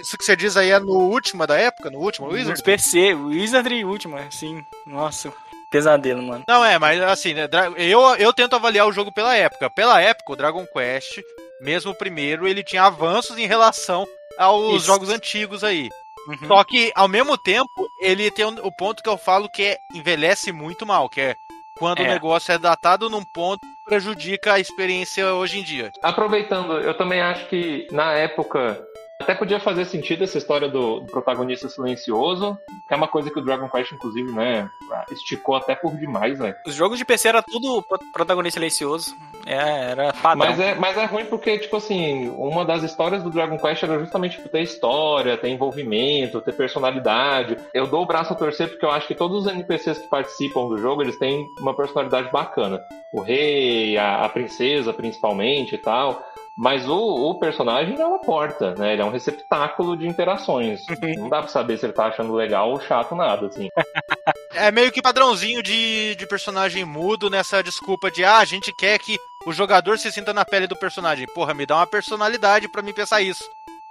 Isso que você diz aí é no último da época? No último Wizard? Nos PC, Wizardry último, assim. Nossa, pesadelo, mano. Não, é, mas assim, né, eu, eu tento avaliar o jogo pela época. Pela época, o Dragon Quest, mesmo o primeiro, ele tinha avanços em relação aos Isso. jogos antigos aí. Uhum. Só que, ao mesmo tempo, ele tem o ponto que eu falo que é envelhece muito mal, que é quando o É. negócio é datado num ponto que prejudica a experiência hoje em dia. Aproveitando, eu também acho que na época até podia fazer sentido essa história do, do protagonista silencioso, que é uma coisa que o Dragon Quest, inclusive, né, esticou até por demais, velho. Os jogos de PC era tudo pro- protagonista silencioso. É, era padrão. Mas é, mas é ruim porque, tipo assim, uma das histórias do Dragon Quest era justamente tipo, ter história, ter envolvimento, ter personalidade. Eu dou o braço a torcer porque eu acho que todos os NPCs que participam do jogo, eles têm uma personalidade bacana. O rei, a, a princesa, principalmente e tal. Mas o, o personagem é uma porta, né? Ele é um receptáculo de interações. Não dá pra saber se ele tá achando legal ou chato nada, assim. É meio que padrãozinho de, de personagem mudo nessa desculpa de ah, a gente quer que o jogador se sinta na pele do personagem. Porra, me dá uma personalidade pra me pensar isso.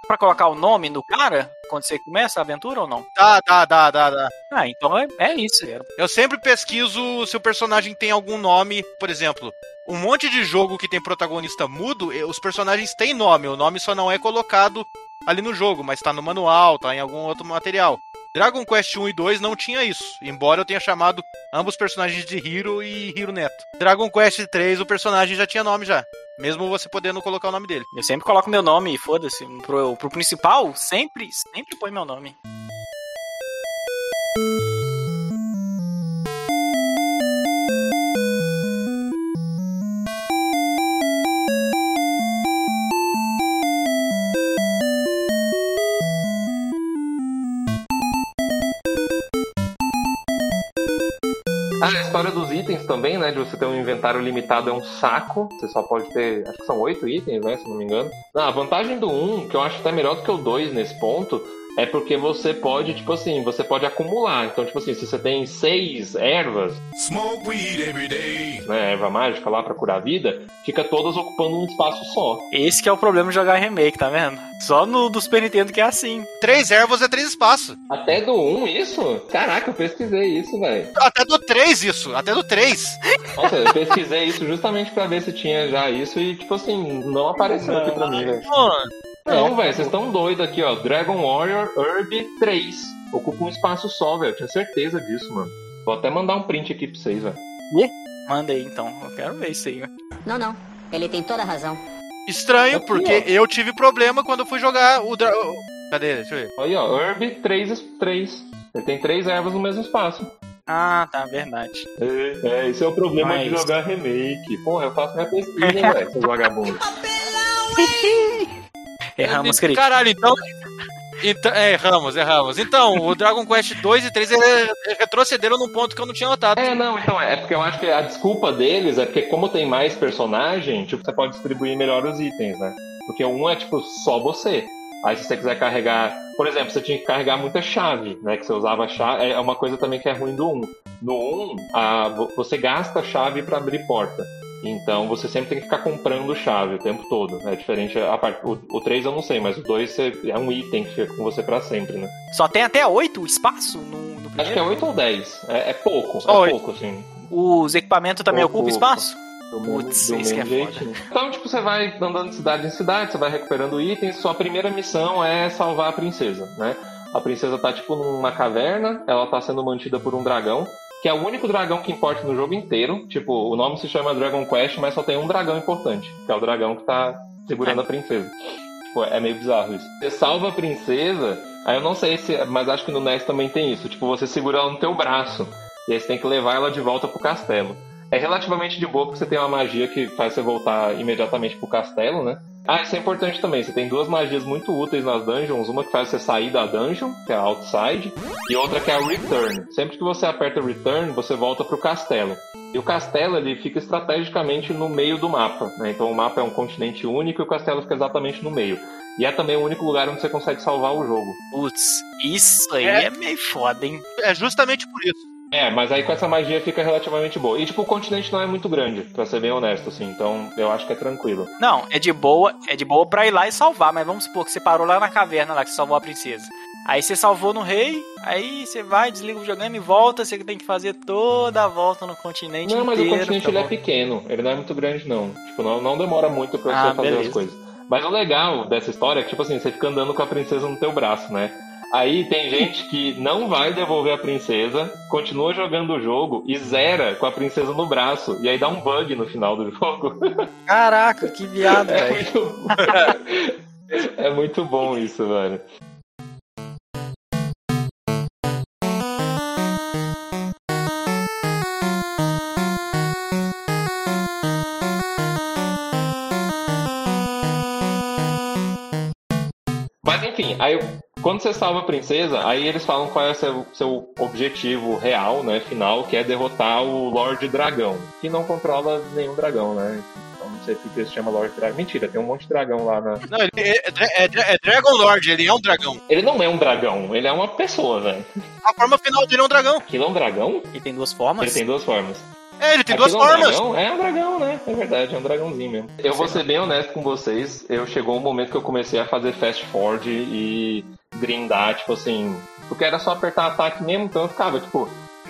Pra colocar o nome no cara, quando você começa a aventura ou não? Dá, dá, dá, dá, dá. Ah, então é, é isso. Eu sempre pesquiso se o personagem tem algum nome, por exemplo. Um monte de jogo que tem protagonista mudo, eh, os personagens têm nome, o nome só não é colocado ali no jogo, mas tá no manual, tá em algum outro material. Dragon Quest 1 e 2 não tinha isso, embora eu tenha chamado ambos personagens de Hiro e Hiro Neto. Dragon Quest 3 o personagem já tinha nome já, mesmo você podendo colocar o nome dele. Eu sempre coloco meu nome foda-se. Pro, pro principal, sempre, sempre põe meu nome. História dos itens também, né? De você ter um inventário limitado é um saco. Você só pode ter, acho que são oito itens, né? Se não me engano. Não, a vantagem do 1, que eu acho até melhor do que o 2 nesse ponto, é porque você pode, tipo assim, você pode acumular. Então, tipo assim, se você tem seis ervas, Smoke weed every day. né? Erva mágica lá pra curar a vida, fica todas ocupando um espaço só. Esse que é o problema de jogar remake, tá vendo? Só no do Super Nintendo que é assim. Três ervas é três espaços. Até do 1, isso? Caraca, eu pesquisei isso, velho. Até do 3 isso, até do 3. Nossa, eu pesquisei isso justamente pra ver se tinha já isso e, tipo assim, não apareceu aqui pra mim, velho. Não, velho, vocês estão doidos aqui, ó. Dragon Warrior Herb 3. Ocupa um espaço só, velho. Eu tinha certeza disso, mano. Vou até mandar um print aqui pra vocês, velho. Manda aí então. Eu quero ver isso aí. velho. Não, não. Ele tem toda a razão. Estranho, Aqui, porque ó. eu tive problema quando eu fui jogar o. Dra... o- Cadê? Deixa eu ver. Aí, ó, Herb 3, 3. Ele tem três ervas no mesmo espaço. Ah, tá, verdade. É, é esse é o problema Mas- de jogar remake. Porra, eu faço minha pesquisa, hein, velho, seu vagabundo. Erramos, crítico. Caralho, então. então é, erramos, erramos. Então, o Dragon Quest 2 e 3 é- é- retrocederam num ponto que eu não tinha notado. É, não, então, é porque eu acho que a desculpa deles é porque como tem mais personagem, tipo, você pode distribuir melhor os itens, né? Porque um é, tipo, só você. Aí se você quiser carregar, por exemplo, você tinha que carregar muita chave, né? Que você usava chave, é uma coisa também que é ruim do 1. No 1, a, vo- você gasta chave pra abrir porta. Então você sempre tem que ficar comprando chave o tempo todo. É diferente. A parte, o, o 3 eu não sei, mas o 2 você- é um item que fica com você pra sempre, né? Só tem até oito espaço no, no Acho que é 8 ou 10. É, é pouco. É pouco, assim. Os equipamentos também Pouco, ocupam espaço? Putz, isso que é jeitinho. Então, tipo, você vai andando de cidade em cidade, você vai recuperando itens. Sua primeira missão é salvar a princesa, né? A princesa tá, tipo, numa caverna, ela tá sendo mantida por um dragão, que é o único dragão que importa no jogo inteiro. Tipo, o nome se chama Dragon Quest, mas só tem um dragão importante, que é o dragão que tá segurando a princesa. Tipo, é meio bizarro isso. Você salva a princesa, aí eu não sei se. Mas acho que no NES também tem isso. Tipo, você segura ela no teu braço. E aí você tem que levar ela de volta pro castelo. É relativamente de boa porque você tem uma magia que faz você voltar imediatamente pro castelo, né? Ah, isso é importante também. Você tem duas magias muito úteis nas dungeons. Uma que faz você sair da dungeon, que é a outside, e outra que é a return. Sempre que você aperta return, você volta pro castelo. E o castelo ele fica estrategicamente no meio do mapa. Né? Então o mapa é um continente único e o castelo fica exatamente no meio. E é também o único lugar onde você consegue salvar o jogo. Putz, isso aí É. é, meio foda, hein? É justamente por isso. É, mas aí com essa magia fica relativamente boa. E tipo, o continente não é muito grande, pra ser bem honesto, assim. Então eu acho que é tranquilo. Não, é de boa, é de boa pra ir lá e salvar, mas vamos supor que você parou lá na caverna lá que você salvou a princesa. Aí você salvou no rei, aí você vai, desliga o videogame e volta, você tem que fazer toda a volta no continente Não, mas o inteiro. continente pra ele é pequeno, ele não é muito grande não. Tipo, não, não demora muito pra Ah, você fazer beleza. as coisas. Mas o legal dessa história é que, tipo assim, você fica andando com a princesa no teu braço, né? Aí tem gente que não vai devolver a princesa, continua jogando o jogo e zera com a princesa no braço. E aí dá um bug no final do jogo. Caraca, que viado, É velho. muito... é muito bom isso, velho. Mas enfim, aí quando você salva a princesa, aí eles falam qual é o seu, seu objetivo real, né, final, que é derrotar o Lorde Dragão, que não controla nenhum dragão, né? Então não sei porque se chama Lorde Dragão. Mentira, tem um monte de dragão lá na. Não, ele é, é- é- é Dragon Lord, ele é um dragão. Ele não é um dragão, ele é uma pessoa, velho. A forma final dele é um dragão. Aquilo é um dragão? E tem duas Ele formas? tem duas formas. É, ele tem Aquilo duas é um formas. dragão? É um dragão, né? É verdade, é um dragãozinho mesmo. Eu vou ser bem honesto com vocês. Eu chegou um momento que eu comecei a fazer fast forward e grindar, tipo assim. Porque era só apertar ataque mesmo, então eu ficava, tipo,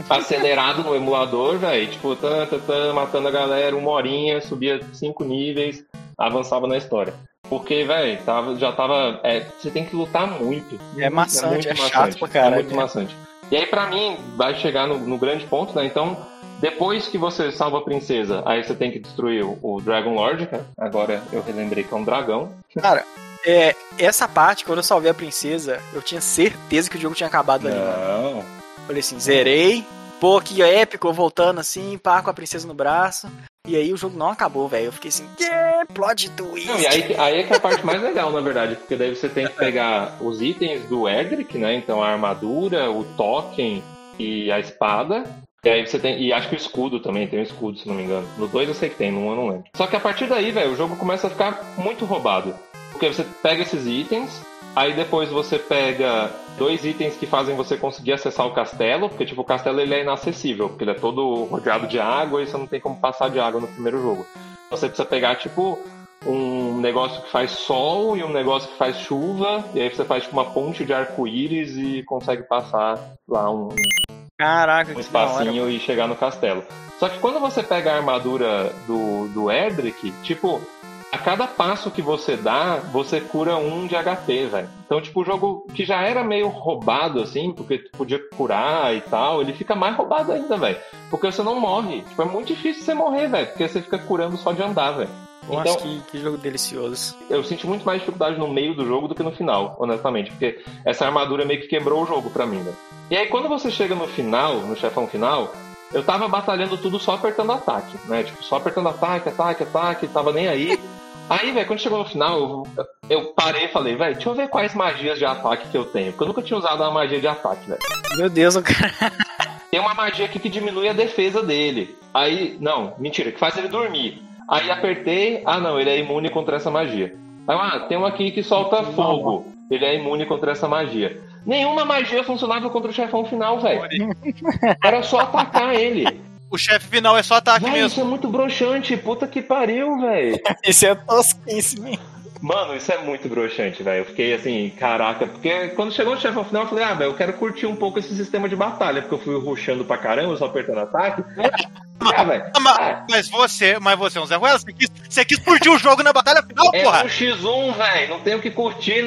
acelerado no emulador, velho. Tipo, tan, tan, tan, matando a galera, uma horinha, subia cinco níveis, avançava na história. Porque, velho, tava, já tava. é, você tem que lutar muito. É maçante, muito é chato pra É caralho. muito maçante. E aí, pra mim, vai chegar no, no grande ponto, né? Então, depois que você salva a princesa, aí você tem que destruir o, o Dragon Lord, cara. Agora eu relembrei que é um dragão. Cara, é, essa parte, quando eu salvei a princesa, eu tinha certeza que o jogo tinha acabado ali. Não. Falei assim, zerei. Pô, que épico, voltando assim, pá, com a princesa no braço. E aí o jogo não acabou, velho. Eu fiquei assim, que plot twist. Não, e aí, aí é que é a parte mais legal, na verdade, porque daí você tem que pegar os itens do Edric, né? Então a armadura, o token e a espada. E aí você tem. E acho que o escudo também, tem um escudo, se não me engano. No 2 eu sei que tem, no 1 eu não lembro. Só que a partir daí, velho, o jogo começa a ficar muito roubado. Porque você pega esses itens, aí depois você pega dois itens que fazem você conseguir acessar o castelo, porque tipo, o castelo ele é inacessível, porque ele é todo rodeado de água e você não tem como passar de água no primeiro jogo. Você precisa pegar, tipo, um negócio que faz sol e um negócio que faz chuva, e aí você faz tipo uma ponte de arco-íris e consegue passar lá um, Caraca, um espacinho e chegar no castelo. Só que quando você pega a armadura do, do Edric, tipo, a cada passo que você dá, você cura um de HP, velho. Então, tipo, o jogo que já era meio roubado, assim, porque tu podia curar e tal, ele fica mais roubado ainda, velho. Porque você não morre. Tipo, é muito difícil você morrer, velho, porque você fica curando só de andar, velho. Nossa, Então, que, que jogo delicioso. eu senti muito mais dificuldade no meio do jogo do que no final, honestamente, porque essa armadura meio que quebrou o jogo pra mim, né? E aí quando você chega no final, no chefão final, eu tava batalhando tudo só apertando ataque, né? Tipo, só apertando ataque, ataque, ataque, tava nem aí. Aí, velho, quando chegou no final, eu, eu parei e falei, velho, deixa eu ver quais magias de ataque que eu tenho, porque eu nunca tinha usado uma magia de ataque, velho. Meu Deus, o cara. Tem uma magia aqui que diminui a defesa dele. Aí, não, mentira, que faz ele dormir. Aí apertei, ah não, ele é imune contra essa magia. Aí, ah, tem um aqui que solta fogo. Ele é imune contra essa magia. Nenhuma magia funcionava contra o chefão final, velho. Era só atacar ele. O chefe final é só ataque Véi, isso mesmo. é muito broxante, puta que pariu, velho. Esse é tosquíssimo? Mano, isso é muito broxante, velho. Eu fiquei assim, caraca, porque quando chegou no chefão final, eu falei, ah, velho, eu quero curtir um pouco esse sistema de batalha, porque eu fui rushando pra caramba, só apertando ataque. Ah, velho. Ah, ma- Mas você, mas você é um Zé Ruela, você quis, você quis curtir o jogo na batalha final, É porra! um X1, velho. Não tem o que curtir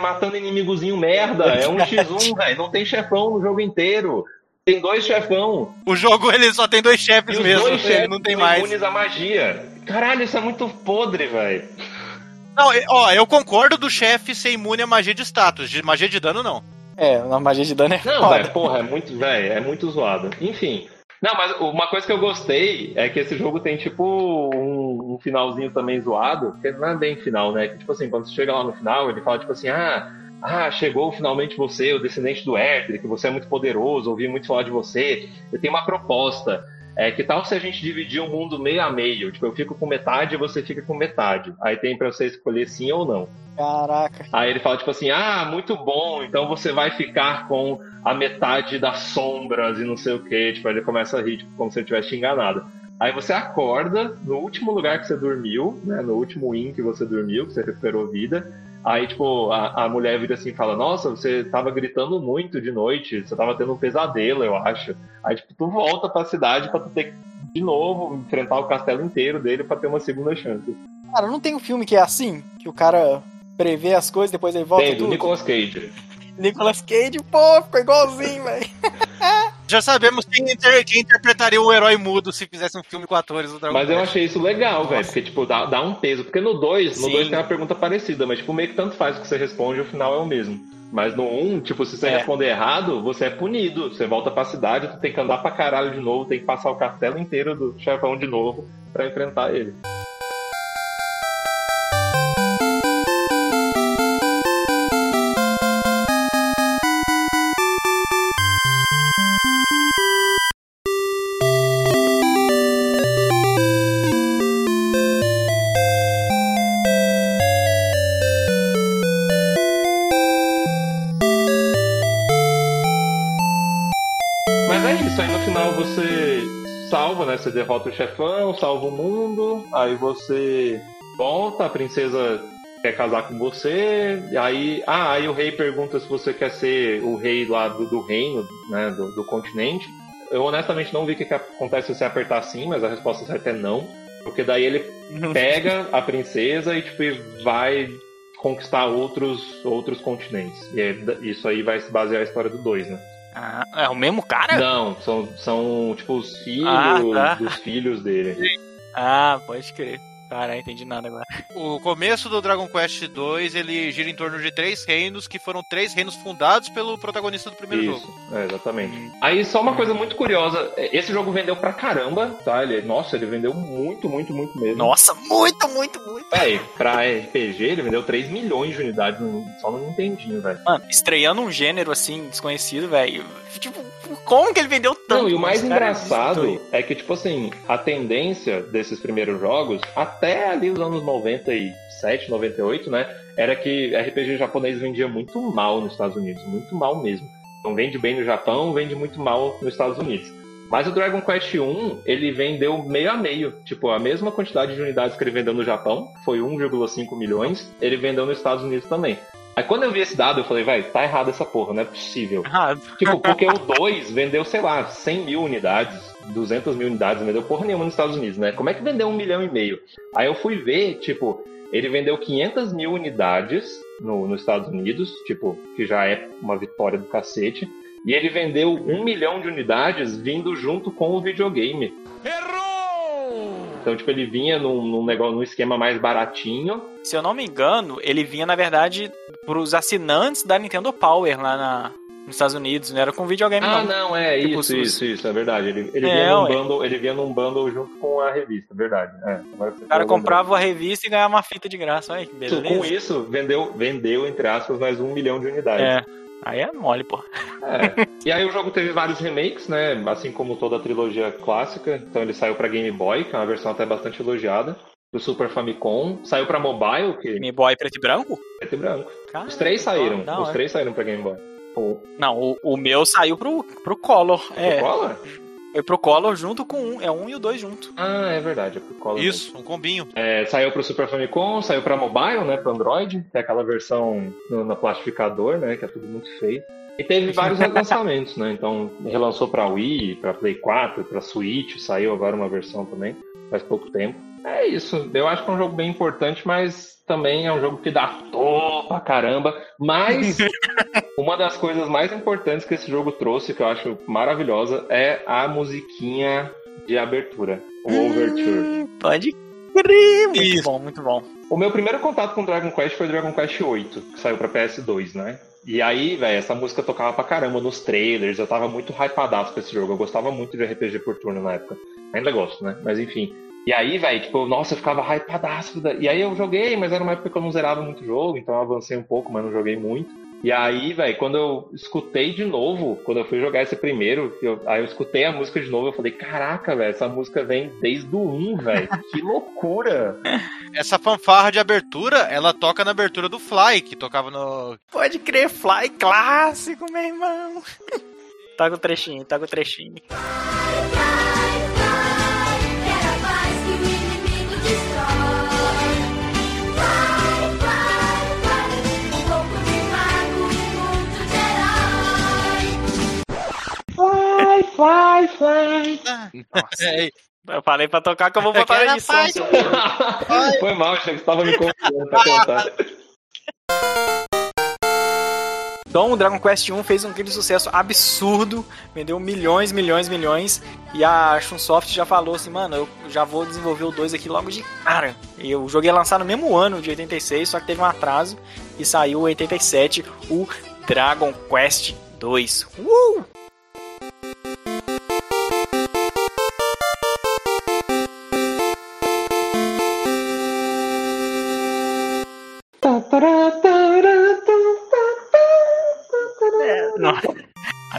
matando inimigozinho merda. É um X1, velho. Não tem chefão no jogo inteiro. Tem dois chefão. O jogo ele só tem dois chefes os mesmo, dois ele chefes não tem são mais. imunes à magia. Caralho, isso é muito podre, velho. Não, ó, eu concordo do chefe ser imune a magia de status, de magia de dano não. É, na magia de dano é Não, foda. velho, porra, é muito, velho, é muito zoado. Enfim. Não, mas uma coisa que eu gostei é que esse jogo tem, tipo, um, um finalzinho também zoado, que não é bem final, né? Que, tipo assim, quando você chega lá no final, ele fala, tipo assim, ah, ah, chegou finalmente você, o descendente do Éter, que você é muito poderoso, ouvi muito falar de você, eu tenho uma proposta. É, que tal se a gente dividir o mundo meio a meio? Tipo, eu fico com metade e você fica com metade. Aí tem pra você escolher sim ou não. Caraca. Aí ele fala, tipo assim, ah, muito bom, então você vai ficar com a metade das sombras e não sei o que. Tipo, aí ele começa a rir, tipo, como se ele tivesse enganado. Aí você acorda no último lugar que você dormiu, né? No último in que você dormiu, que você recuperou vida. Aí, tipo, a, a mulher vira assim e fala, nossa, você tava gritando muito de noite, você tava tendo um pesadelo, eu acho. Aí, tipo, tu volta pra cidade pra tu ter que, de novo, enfrentar o castelo inteiro dele pra ter uma segunda chance. Cara, não tem um filme que é assim? Que o cara prevê as coisas, depois ele volta Tem, do tudo? Nicolas Cage. Nicolas Cage, pô, ficou igualzinho, velho. Já sabemos quem, inter- quem interpretaria o herói mudo se fizesse um filme com atores do Dragon Mas eu achei isso legal, velho, porque, tipo, dá, dá um peso. Porque no 2, no Sim. 2 tem uma pergunta parecida, mas, tipo, meio que tanto faz o que você responde, o final é o mesmo. Mas no 1, um, tipo, se você É. responder errado, você é punido. Você volta pra cidade, tu tem que andar pra caralho de novo, tem que passar o castelo inteiro do chefão de novo pra enfrentar ele. Você derrota o chefão, salva o mundo, aí você volta, a princesa quer casar com você, aí, ah, aí o rei pergunta se você quer ser o rei lá do, do reino, né? Do, do continente. Eu honestamente não vi o que, que acontece se você apertar sim, mas a resposta certa é não. Porque daí ele pega a princesa e tipo, vai conquistar outros, outros continentes. E é- isso aí vai se basear a história do 2, né? Ah, é o mesmo cara? Não, são, são tipo os filhos Ah, tá. dos filhos dele. Ah, pode crer. Cara, entendi nada agora. O começo do Dragon Quest 2 ele gira em torno de três reinos, que foram três reinos fundados pelo protagonista do primeiro Isso, jogo. é, exatamente. Aí só uma coisa muito curiosa, esse jogo vendeu pra caramba, tá? Ele, nossa, ele vendeu muito, muito, muito mesmo. Nossa, muito, muito, muito. É, pra RPG ele vendeu 3 milhões de unidades só no Nintendinho, velho. Mano, estreando um gênero assim, desconhecido, velho. Tipo, como que ele vendeu tanto? Não, e o mais é engraçado é que, tipo assim, a tendência desses primeiros jogos, até ali os anos 97, 98, né? Era que RPG japonês vendia muito mal nos Estados Unidos, muito mal mesmo. Então vende bem no Japão, vende muito mal nos Estados Unidos. Mas o Dragon Quest 1, ele vendeu meio a meio. Tipo, a mesma quantidade de unidades que ele vendeu no Japão, foi 1,5 milhões, ele vendeu nos Estados Unidos também. Aí quando eu vi esse dado, eu falei, vai, tá errado essa porra, não é possível. errado. Tipo, porque o 2 vendeu, sei lá, 100 mil unidades, 200 mil unidades, não vendeu porra nenhuma nos Estados Unidos, né? Como é que vendeu um milhão e meio? Aí eu fui ver, tipo, ele vendeu 500 mil unidades no, nos Estados Unidos, tipo, que já é uma vitória do cacete. E ele vendeu um milhão de unidades vindo junto com o videogame. Então, tipo, ele vinha num, num negócio, num esquema mais baratinho. Se eu não me engano, ele vinha, na verdade, pros assinantes da Nintendo Power lá na, nos Estados Unidos. Não era com videogame, Ah, não. não, é Tipo, isso, isso, isso, é verdade. Ele, ele, É, vinha num bundle, ele vinha num bundle junto com a revista, verdade. É, O cara comprava a revista e ganhava uma fita de graça. Olha que beleza. Com isso, vendeu, vendeu, entre aspas, mais um milhão de unidades. É. Aí é mole, pô. É. E aí o jogo teve vários remakes, né? Assim como toda a trilogia clássica. Então ele saiu pra Game Boy, que é uma versão até bastante elogiada. Do Super Famicom. Saiu pra Mobile, que Game Boy preto e branco? preto e branco. Cara, Os três saíram. Os três saíram pra Game Boy. Não, o, o meu saiu pro, pro Color. É, Color? Foi pro Color junto com um. É um e o dois junto. Ah, é verdade. É pro Color. Isso, um combinho. É, saiu pro Super Famicom, saiu pra Mobile, né? Pro Android, que é aquela versão no, no plastificador, né? Que é tudo muito feio. E teve vários relançamentos, né? Então, relançou pra Wii, pra Play 4, pra Switch, saiu agora uma versão também, faz pouco tempo. É isso, eu acho que é um jogo bem importante, mas também é um jogo que dá pra caramba. Mas uma das coisas mais importantes que esse jogo trouxe, que eu acho maravilhosa, é a musiquinha de abertura, o Overture. Hum, pode crer! Muito Isso. bom, muito bom. O meu primeiro contato com Dragon Quest foi Dragon Quest VIII, que saiu pra PS2, né? E aí, velho, essa música tocava pra caramba nos trailers, eu tava muito hypadaço com esse jogo. Eu gostava muito de RPG por turno na época. Ainda gosto, né? Mas enfim. E aí, velho, tipo, nossa, eu ficava hypadaço. da- E aí eu joguei, mas era uma época que eu não zerava muito o jogo, então eu avancei um pouco, mas não joguei muito. E aí, velho, quando eu escutei de novo, quando eu fui jogar esse primeiro, eu- aí eu escutei a música de novo, eu falei, caraca, velho, essa música vem desde o 1, velho. Que loucura! Essa fanfarra de abertura, ela toca na abertura do Fly, que tocava no. Pode crer, Fly clássico, meu irmão. Toca o trechinho, toca o trechinho. Muito de herói. É, Eu falei pra tocar que eu vou botar na edição. Foi mal, achei que você tava me confiando pra cantar. Então, o Dragon Quest 1 fez um grande sucesso absurdo, vendeu milhões, milhões, milhões, e a Chunsoft já falou assim, mano, eu já vou desenvolver o 2 aqui logo de cara. E o jogo ia lançar no mesmo ano, de 86, só que teve um atraso, e saiu em 87 o Dragon Quest 2. Uh!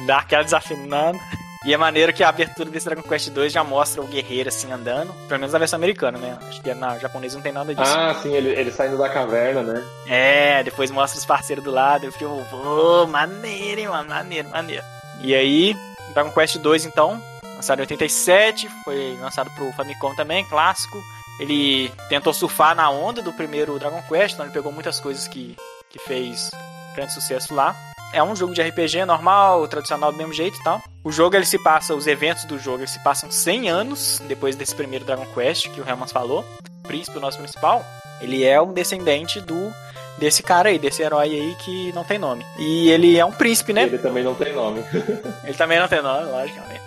Dá aquela desafinada. E é maneiro que a abertura desse Dragon Quest 2 já mostra o guerreiro assim andando. Pelo menos na versão americana, né? Acho que na japonesa não tem nada disso. Ah, sim, ele, ele saindo da caverna, né? É, depois mostra os parceiros do lado. Eu fiquei, ô, maneiro, hein, mano, maneiro, maneiro. E aí, Dragon Quest 2, então, lançado em 87, foi lançado pro Famicom também, clássico. Ele tentou surfar na onda do primeiro Dragon Quest, então ele pegou muitas coisas que, que fez grande sucesso lá. É um jogo de RPG normal, tradicional do mesmo jeito e tal. O jogo ele se passa, os eventos do jogo eles se passam 100 anos depois desse primeiro Dragon Quest que o Helmans falou. O príncipe, o nosso principal, ele é um descendente do desse cara aí, desse herói aí que não tem nome. E ele é um príncipe, né? Ele também não tem nome. Ele também não tem nome, logicamente.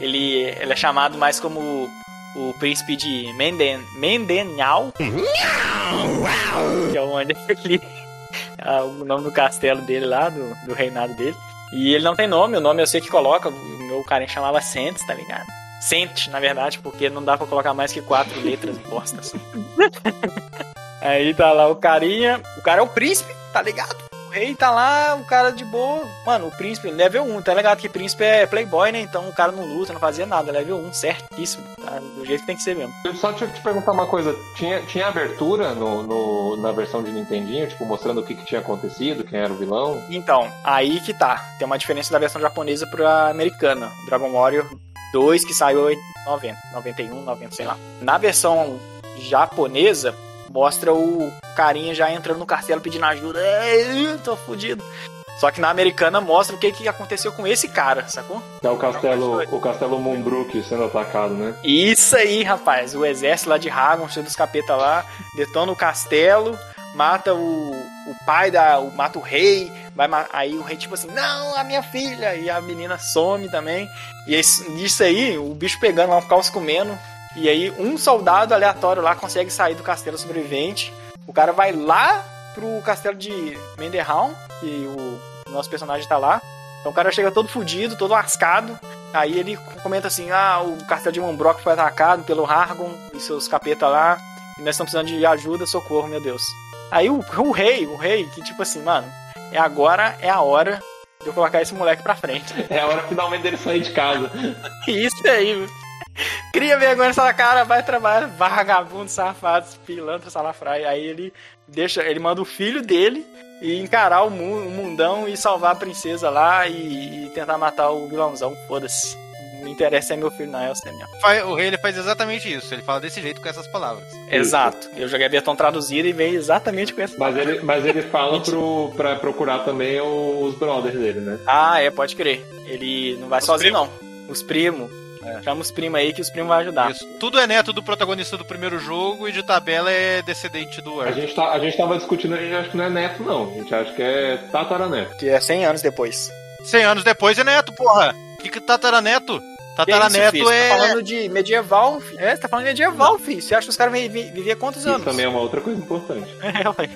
Ele, ele é chamado mais como o príncipe de Menden, Mendenhal. que é onde ele, o nome do castelo dele lá, do, do reinado dele. E ele não tem nome, o nome eu sei que coloca, o meu carinha chamava Sentes, tá ligado? Sente, na verdade, porque não dá pra colocar mais que quatro letras bostas. Aí tá lá o carinha, o cara é o príncipe, tá ligado? O rei tá lá, o cara de boa. Mano, o príncipe, level 1, tá ligado que príncipe é playboy, né? Então o cara não luta, não fazia nada, level 1, certíssimo. Do jeito que tem que ser mesmo. Eu só eu te perguntar uma coisa. Tinha, tinha abertura no, no- na versão de Nintendinho, tipo, mostrando o que, que tinha acontecido, quem era o vilão? Então, aí que tá. Tem uma diferença da versão japonesa pra americana. Dragon Warrior 2, que saiu em 90, 91, 90, sei lá. Na versão japonesa, mostra o carinha já entrando no castelo pedindo ajuda. Ei, tô fudido. Só que na americana mostra o que, que aconteceu com esse cara, sacou? É o castelo, o castelo Moonbrook sendo atacado, né? Isso aí, rapaz. O exército lá de Hagon, cheio dos capeta lá, detona o castelo, mata o, o pai da. O, mata o rei. Vai, aí o rei, tipo assim, não, a minha filha. E a menina some também. E isso, nisso aí, o bicho pegando lá, um caos comendo. E aí, um soldado aleatório lá consegue sair do castelo sobrevivente. O cara vai lá pro castelo de Menderhaum. E o nosso personagem tá lá. Então o cara chega todo fudido, todo lascado. Aí ele comenta assim: ah, o castelo de Mombrock foi atacado pelo Hargon e seus capeta lá. E nós estamos precisando de ajuda, socorro, meu Deus. Aí o, o rei, o rei, que tipo assim, mano, é agora, é a hora de eu colocar esse moleque pra frente. É a hora finalmente dele sair de casa. Isso aí. Cria vergonha nessa cara, vai trabalhar, vagabundo, safado, pilantra, salafraia. Aí ele deixa, ele manda o filho dele e encarar o, mu- o mundão e salvar a princesa lá e, e tentar matar o vilãozão, foda-se. Não interessa se é meu filho, não, é o Samuel. Fa- O rei ele faz exatamente isso. Ele fala desse jeito com essas palavras. Exato. Eu joguei a versão traduzida e veio exatamente com essa. Mas ele, mas ele fala pro, pra procurar também os brothers dele, né? Ah, é, pode crer. Ele não vai Os sozinho, não. Os primos. É. Chama os primos aí que os primos vão ajudar. Isso. Tudo é neto do protagonista do primeiro jogo e de tabela é descendente do A Earth. gente, tá, a gente tava discutindo, a gente acha que não é neto, não. A gente acha que é tataraneto. Que é 100 anos depois. 100 anos depois é neto, porra. Que que tataraneto? Tataraneto filho? Você é. tá falando de medieval, filho. É, você tá falando de medieval, filho. Você acha que os caras vi- vi- viviam quantos Isso anos? também é uma outra coisa importante. É, ué.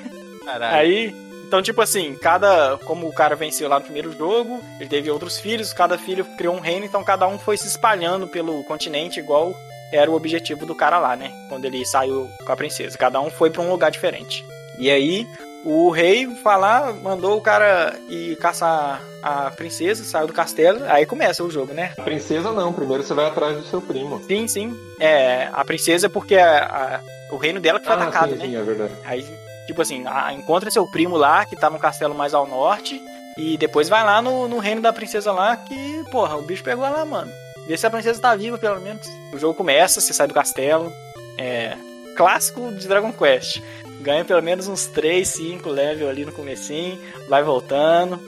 Caralho. Aí, então, tipo assim, cada. Como o cara venceu lá no primeiro jogo, ele teve outros filhos, cada filho criou um reino, então cada um foi se espalhando pelo continente, igual era o objetivo do cara lá, né? Quando ele saiu com a princesa. Cada um foi pra um lugar diferente. E aí, o rei falar, mandou o cara ir caçar a princesa, saiu do castelo, aí começa o jogo, né? A princesa não, primeiro você vai atrás do seu primo. Sim, sim. É, a princesa, porque a- a- o reino dela que foi atacado, sim, né? sim, é verdade. Aí, tipo assim, a- encontra seu primo lá, que tá no castelo mais ao norte, e depois vai lá no, no reino da princesa lá, que, porra, o bicho pegou lá, mano. Vê se a princesa tá viva, pelo menos. O jogo começa, você sai do castelo. É. Clássico de Dragon Quest. Ganha pelo menos uns 3, 5 level ali no comecinho, vai voltando.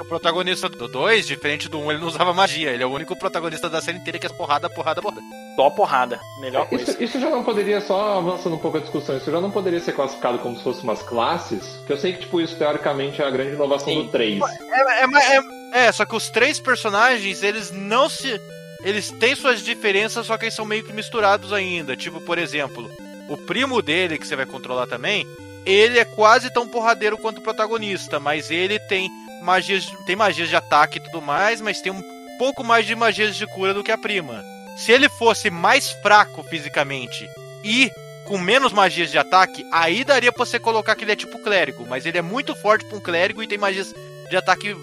O protagonista do 2, diferente do 1, um, ele não usava magia. Ele é o único protagonista da série inteira que é porrada, porrada, porrada. Só porrada. Melhor coisa. Isso, isso já não poderia, só avançando um pouco a discussão, isso já não poderia ser classificado como se fosse umas classes? Que eu sei que, tipo, isso teoricamente é a grande inovação Sim. do 3. É, é, é, é, só que os três personagens, eles não se. Eles têm suas diferenças, só que eles são meio que misturados ainda. Tipo, por exemplo, o primo dele, que você vai controlar também, ele é quase tão porradeiro quanto o protagonista, mas ele tem magias, tem magias de ataque e tudo mais, mas tem um pouco mais de magias de cura do que a prima. Se ele fosse mais fraco fisicamente e com menos magias de ataque, aí daria pra você colocar que ele é tipo clérigo, mas ele é muito forte pra um clérigo e tem magias de ataque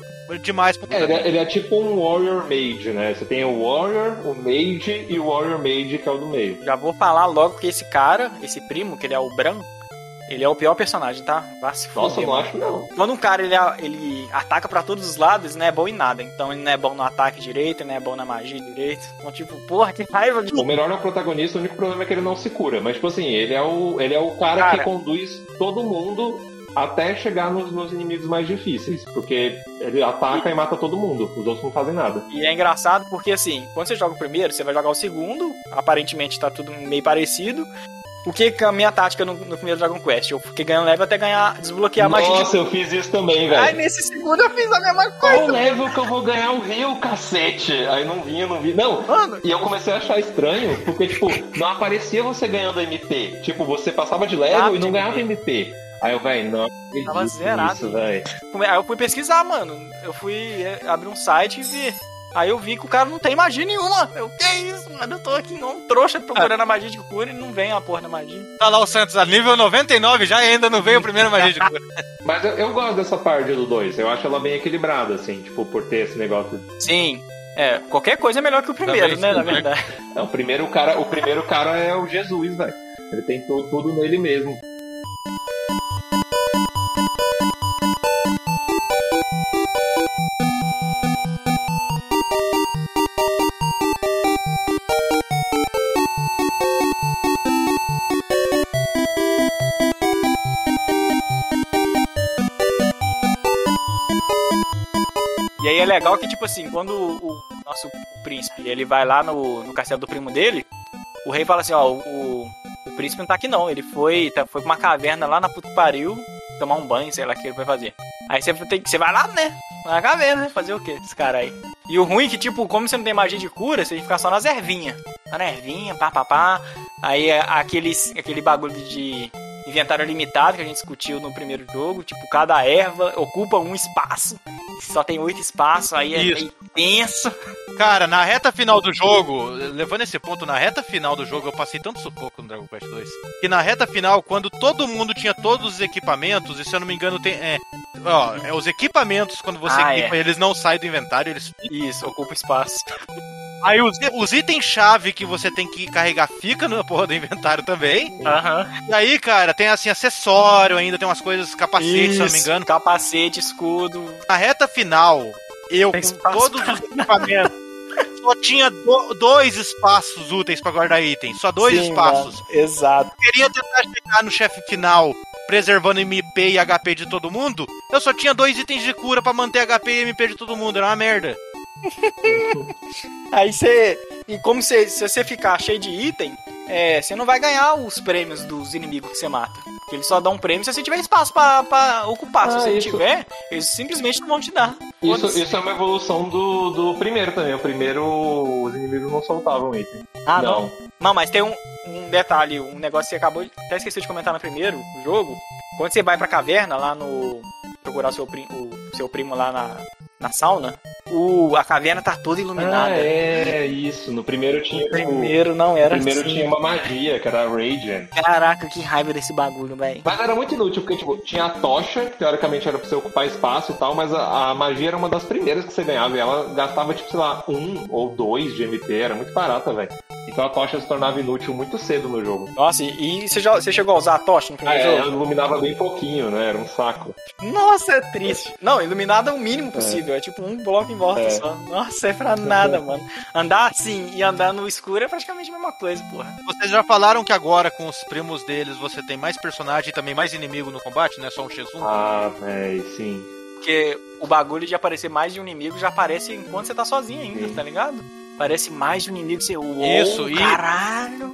demais pra um É, ele, é, ele é tipo um Warrior Mage, né? Você tem o Warrior, o Mage e o Warrior Mage, que é o do meio. Já vou falar logo que esse cara, esse primo, que ele é o Bran, ele é o pior personagem, tá? Vá se Nossa, fuder, eu não acho não. Quando um cara ele, ele ataca pra todos os lados, ele não é bom em nada. Então ele não é bom no ataque direito, ele não é bom na magia direito. Então, tipo, porra, que raiva de. O melhor é o protagonista, o único problema é que ele não se cura. Mas, tipo assim, ele é o, ele é o cara, Cara. que conduz todo mundo até chegar nos, nos inimigos mais difíceis. Porque ele ataca e mata todo mundo. Os outros não fazem nada. E é engraçado porque, assim, quando você joga o primeiro, você vai jogar o segundo. Aparentemente tá tudo meio parecido. O que é a minha tática no, no primeiro Dragon Quest? Eu fiquei ganhando level até ganhar, desbloquear a magia Nossa, eu fiz isso também, Ai, velho. nesse segundo eu fiz a mesma Qual coisa. level que eu vou ganhar o rio, cacete? Aí não vinha, não vinha. Não, Mano, E eu comecei a achar estranho, porque, tipo, não aparecia você ganhando MP. Tipo, você passava de level Nada e não ganhava MP. Aí eu, velho, não acredito Tava zerado. Come- Aí eu fui pesquisar, mano. Eu fui é, abrir um site e ver. Aí eu vi que o cara não tem magia nenhuma. Eu, que isso, mano? Eu tô aqui igual um trouxa procurando a magia de cura e não vem a porra da magia. Tá lá o Santos a nível 99 já ainda não veio o primeiro magia de cura. Mas eu, eu gosto dessa parte do 2. Eu acho ela bem equilibrada, assim, tipo, por ter esse negócio. Sim. É, qualquer coisa é melhor que o primeiro, Também né? sim, Na né? verdade. Não, o primeiro cara, o primeiro cara é o Jesus, velho. Ele tem tu- tudo nele mesmo. É legal que, tipo assim, quando o, nosso príncipe ele vai lá no, no castelo do primo dele, o rei fala assim, ó, o, o príncipe não tá aqui não. Ele foi, tá, foi pra uma caverna lá na puta que pariu, tomar um banho, sei lá o que ele vai fazer. Aí você, tem, você vai lá, né? Na caverna, né? Fazer o quê? Esse cara aí. E o ruim é que, tipo, como você não tem magia de cura, você tem que ficar só nas ervinhas. Na ervinha, pá, pá, pá. Aí é aqueles, aquele bagulho de inventário limitado que a gente discutiu no primeiro jogo. Tipo, cada erva ocupa um espaço. Só tem oito espaços, aí é Isso. meio tenso. Cara, na reta final do jogo, levando esse ponto, na reta final do jogo, eu passei tanto sufoco no Dragon Quest 2. Que na reta final, quando todo mundo tinha todos os equipamentos, e se eu não me engano, tem. É, ó, é, os equipamentos, quando você Ah, equipa, eles não saem do inventário, eles Isso, ocupa espaço. Aí os, os itens-chave que você tem que carregar fica na porra do inventário também. Aham. E aí, cara, tem assim, acessório ainda, tem umas coisas, capacete, se eu não me Isso, engano. Capacete, escudo. Na reta final, eu Tem com todos os equipamentos, só tinha do- dois espaços úteis pra guardar itens. Só dois Sim, espaços. mano, Exato. Queria tentar chegar no chefe final preservando MP e HP de todo mundo. Eu só tinha dois itens de cura pra manter HP e MP de todo mundo. Era uma merda. Aí você. E como você, se você ficar cheio de item, é, você não vai ganhar os prêmios dos inimigos que você mata. Eles só dão prêmio se você tiver espaço pra, pra ocupar. se Ah, você não isso. tiver, eles simplesmente não vão te dar. Isso, isso é uma evolução do, do primeiro também. O primeiro, os inimigos não soltavam item. Ah, não. Não, mas tem um, um detalhe, um negócio que você acabou de. Até esqueci de comentar no primeiro jogo. Quando você vai pra caverna lá no. procurar seu, pri- o seu primo lá na, na sauna, o, a caverna tá toda iluminada. Ah, é, isso. No primeiro tinha. O primeiro não era primeiro assim. tinha uma magia, que era a Radiant. Caraca, que raiva desse bagulho, velho. Mas era muito inútil, porque tipo, tinha a tocha, que teoricamente era pra você ocupar espaço e tal, mas a, a magia era uma das primeiras que você ganhava. E ela gastava, tipo, sei lá, um ou dois de MP, era muito barata, velho. Então a tocha se tornava inútil muito cedo no jogo. Nossa, e, e você, já, você chegou a usar a tocha no Ah, primeiro é, ela jogo? iluminava bem pouquinho, né? Era um saco. Nossa, é triste. Não, iluminada é o mínimo possível. É, tipo um bloco em volta É. só. Nossa, é pra nada, mano. Andar assim e andar no escuro é praticamente a mesma coisa, porra. Vocês já falaram que agora com os primos deles você tem mais personagem e também mais inimigo no combate, não é só um X1? Ah, véi, sim. Porque o bagulho de aparecer mais de um inimigo já aparece enquanto você tá sozinho ainda, Sim. tá ligado? Parece mais de um inimigo, você. Uou, Isso, e- caralho!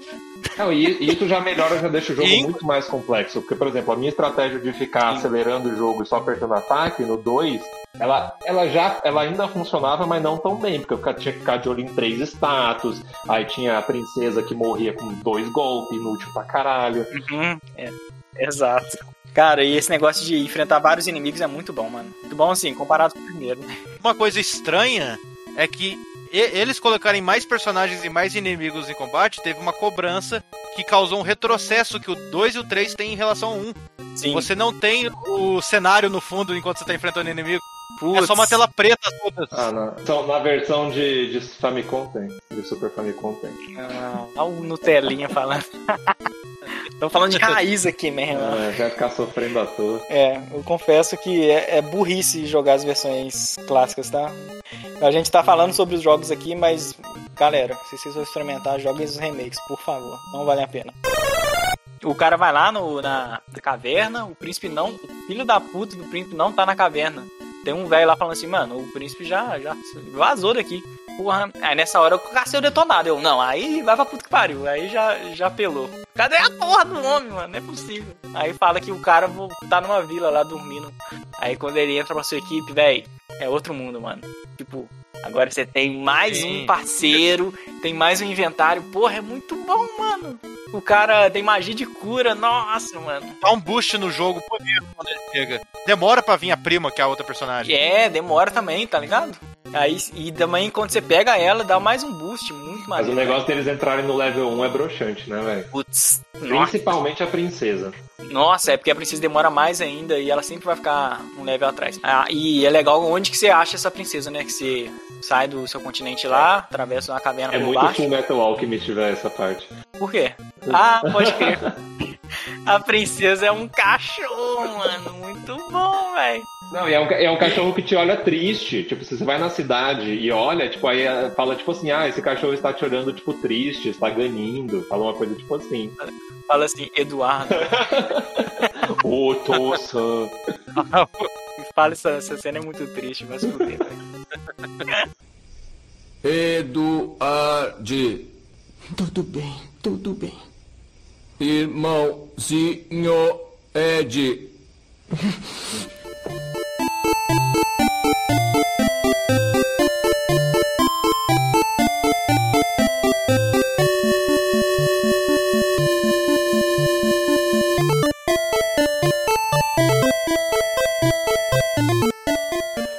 Não, e, isso já melhora, já deixa o jogo E- muito mais complexo. Porque, por exemplo, a minha estratégia de ficar acelerando o jogo e só apertando ataque no 2, ela, ela já ela ainda funcionava, mas não tão bem, porque eu tinha que ficar de olho em três status, aí tinha a princesa que morria com dois golpes, inútil pra caralho. Uhum, é, exato. Cara, e esse negócio de enfrentar vários inimigos é muito bom, mano. Muito bom, assim, comparado com o primeiro. Uma coisa estranha é que e- eles colocarem mais personagens e mais inimigos em combate teve uma cobrança que causou um retrocesso que o 2 e o 3 têm em relação ao 1. Sim. Você não tem o cenário no fundo enquanto você tá enfrentando o inimigo. Putz. É só uma tela preta toda. Ah, na, então, na versão de, de Famicom tem, de Super Famicom tem. Ah, Olha o Nutelinha falando. Tô falando de raiz aqui mesmo. Ah, vai ficar sofrendo à toa. É, eu confesso que é, é burrice jogar as versões clássicas, tá? A gente tá falando sobre os jogos aqui, mas, galera, se vocês vão experimentar, joguem os remakes, por favor. Não vale a pena. O cara vai lá no, na, na caverna, o príncipe não. O filho da puta do príncipe não tá na caverna. Tem um velho lá falando assim, mano, o príncipe já, já vazou daqui. Porra. Aí nessa hora eu cacei o detonado. Eu, não, aí vai pra puta que pariu. Aí já, já pelou. Cadê a porra do homem, mano? Não é possível. Aí fala que o cara tá numa vila lá dormindo. Aí quando ele entra pra sua equipe, velho, é outro mundo, mano. Tipo, agora você tem mais Sim. um parceiro, tem mais um inventário. Porra, é muito bom, mano. O cara tem magia de cura, nossa, mano. Dá um boost no jogo poder quando ele chega. Demora pra vir a prima, que é a outra personagem. É, demora também, tá ligado? Aí, e também quando você pega ela, dá mais um boost, muito Mas mais. o negócio deles entrarem no level 1 é broxante, né, velho? Putz, nossa, Principalmente a princesa. Nossa, é porque a princesa demora mais ainda e ela sempre vai ficar um level atrás. Ah, e é legal onde que você acha essa princesa, né? Que você sai do seu continente lá, atravessa uma caverna É por muito baixo. Full Metal Alchemist, velho, essa parte. Por quê? Ah, pode crer. A princesa é um cachorro, mano. Muito bom, velho. Não, e é um, é um cachorro que te olha triste. Tipo, se você vai na cidade e olha, tipo, aí eh, fala tipo assim, ah, esse cachorro está te olhando, tipo, triste, está ganindo. Fala uma coisa tipo assim. Fala assim, Eduardo. Ô, Tossa. Fala essa, essa cena é muito triste, mas fuder, velho. Eduarde, Tudo bem, tudo bem. irmãozinho Ed.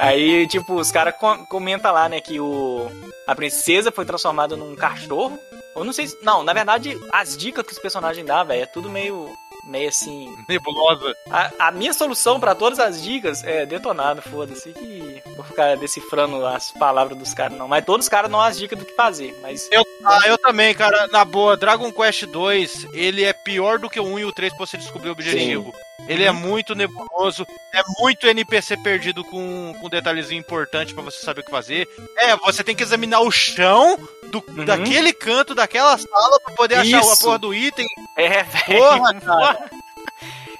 Aí, tipo, os caras com comentam lá, né, que o a princesa foi transformada num cachorro. Eu não sei se. Não, na verdade, as dicas que os personagens dão, velho, é tudo meio. meio assim. Nebulosa. A, a minha solução pra todas as dicas é detonado, foda-se. Que vou ficar decifrando as palavras dos caras, não. Mas todos os caras dão as dicas do que fazer. Mas. Eu, ah, eu também, cara. Na boa, Dragon Quest 2, ele é pior do que o 1 e o 3 pra você descobrir o objetivo. Ele é muito nebuloso, é muito NPC perdido com, com detalhezinho importante pra você saber o que fazer. É, você tem que examinar o chão do, Uhum. daquele canto, daquela sala, pra poder achar a Isso. porra do item. É, velho. Porra, cara.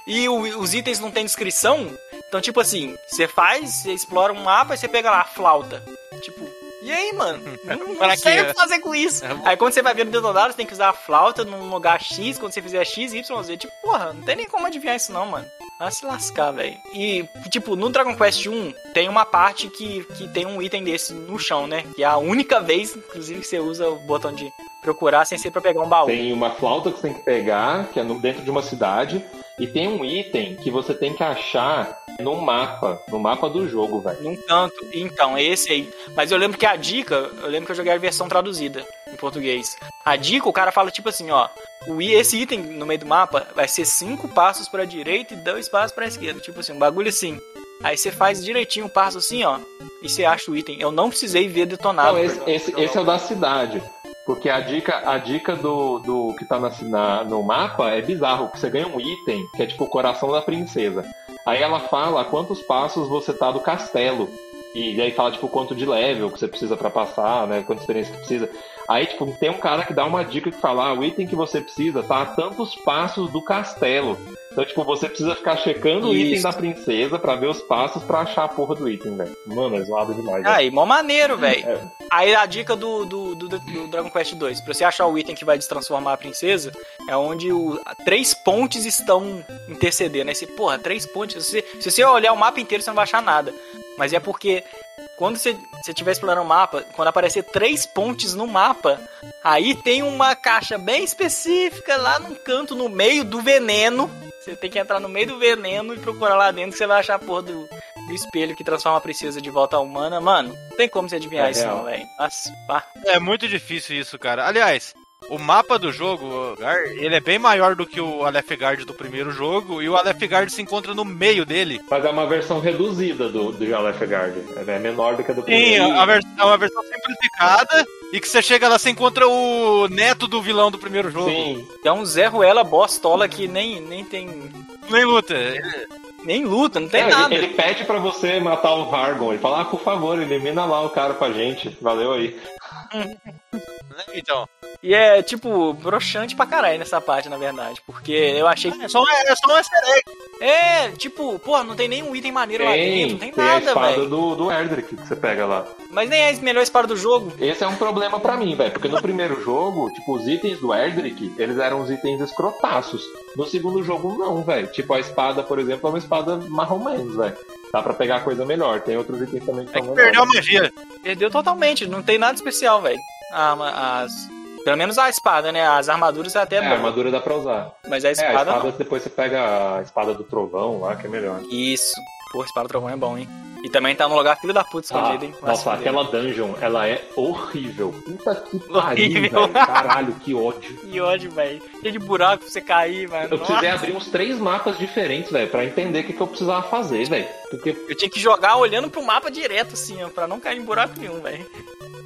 E o- os itens não tem descrição. Então, tipo assim, você faz, você explora um mapa e você pega lá a flauta. Tipo, e aí, mano? Não, não sei o que fazer com isso. É. Aí quando você vai ver no detonado, você tem que usar a flauta num lugar X, quando você fizer X, Y, Z. Tipo, porra, não tem nem como adivinhar isso não, mano. Vai se lascar, velho. E, tipo, no Dragon Quest 1 tem uma parte que, que tem um item desse no chão, né? Que é a única vez, inclusive, que você usa o botão de procurar sem ser pra pegar um baú. Tem uma flauta que você tem que pegar, que é no- dentro de uma cidade, e tem um item que você tem que achar no mapa, no mapa do jogo, velho. Num canto. Então, é esse aí. Mas eu lembro que a dica, eu lembro que eu joguei a versão traduzida em português. A dica, o cara fala tipo assim, ó. O, esse item no meio do mapa vai ser cinco passos pra direita e dois passos pra esquerda. Tipo assim, um bagulho assim. Aí você faz direitinho um passo assim, ó. E você acha o item. Eu não precisei ver detonado. Não, esse, esse, esse é o da cidade. Porque a dica, a dica do, do que tá na, na- no mapa é bizarro, que você ganha um item que é tipo o coração da princesa. Aí ela fala quantos passos você tá do castelo. E aí fala, tipo, quanto de level que você precisa pra passar, né? Quanta experiência que precisa. Aí, tipo, tem um cara que dá uma dica que fala, ah, o item que você precisa tá a tantos passos do castelo. Então, tipo, você precisa ficar checando o item Isso. da princesa pra ver os passos pra achar a porra do item, velho. Mano, é zoado demais. Aí, mó maneiro, velho. É. Aí a dica do, do, do, do Dragon Quest 2, pra você achar o item que vai destransformar a princesa, é onde o, três pontes estão intercedendo. Aí você, porra, três pontes. Se, você- se você olhar o mapa inteiro, você não vai achar nada. Mas é porque quando você estiver explorando o mapa, quando aparecer três pontes no mapa, aí tem uma caixa bem específica lá num canto, no meio do veneno. Você tem que entrar no meio do veneno e procurar lá dentro que você vai achar a porra do, do espelho que transforma a princesa de volta à humana. Mano, não tem como você adivinhar É isso real. não, velho. É muito difícil isso, cara. Aliás, o mapa do jogo, Gar, ele é bem maior do que o Aleph Guard do primeiro jogo, e o Aleph Guard se encontra no meio dele. Mas é uma versão reduzida do, do Aleph Guard. É menor do que a do Sim, primeiro. a vers- é uma versão simplificada, e que você chega lá, você encontra o neto do vilão do primeiro jogo. Sim. É um Zé Ruela bostola que nem, nem tem. Nem luta. Ele- Nem luta, não tem É, ele- nada. Ele, pede pra você matar o Vargon. Ele fala, ah, por favor, elimina lá o cara pra gente. Valeu aí. Então, E é, tipo, broxante pra caralho nessa parte, na verdade. Porque eu achei. é só, um- é só um easter egg. É, tipo, pô, não tem nenhum item maneiro lá Tem, dentro, não tem, tem a nada, espada velho. do, do Erdrick que você pega lá. Mas nem é a melhor espada do jogo. Esse é um problema pra mim, velho. Porque no primeiro jogo, tipo, os itens do Erdrick, eles eram os itens escrotaços. No segundo jogo, não, velho. Tipo, a espada, por exemplo, é uma espada marrom menos, velho. Dá pra pegar coisa melhor. Tem outros itens também que É são que perdeu a magia. Perdeu totalmente, não tem nada especial, velho. Ah, as. Pelo menos a espada, né? As armaduras é até É, a armadura dá pra usar. Mas a É, a espada, espada depois você pega a espada do trovão lá, que é melhor. Isso. Pô, espada do trovão é bom, hein? E também tá no lugar filho da puta Ah, escondido, hein? Vai se nossa, aquela dungeon, ela é horrível. Puta que pariu, velho. Caralho, que ódio. Que ódio, velho. Cheio de buraco pra você cair, mano. Eu precisei abrir uns três mapas diferentes, velho, pra entender o que, que eu precisava fazer, velho. Porque. Eu tinha que jogar olhando pro mapa direto, assim, ó, pra não cair em buraco nenhum, velho.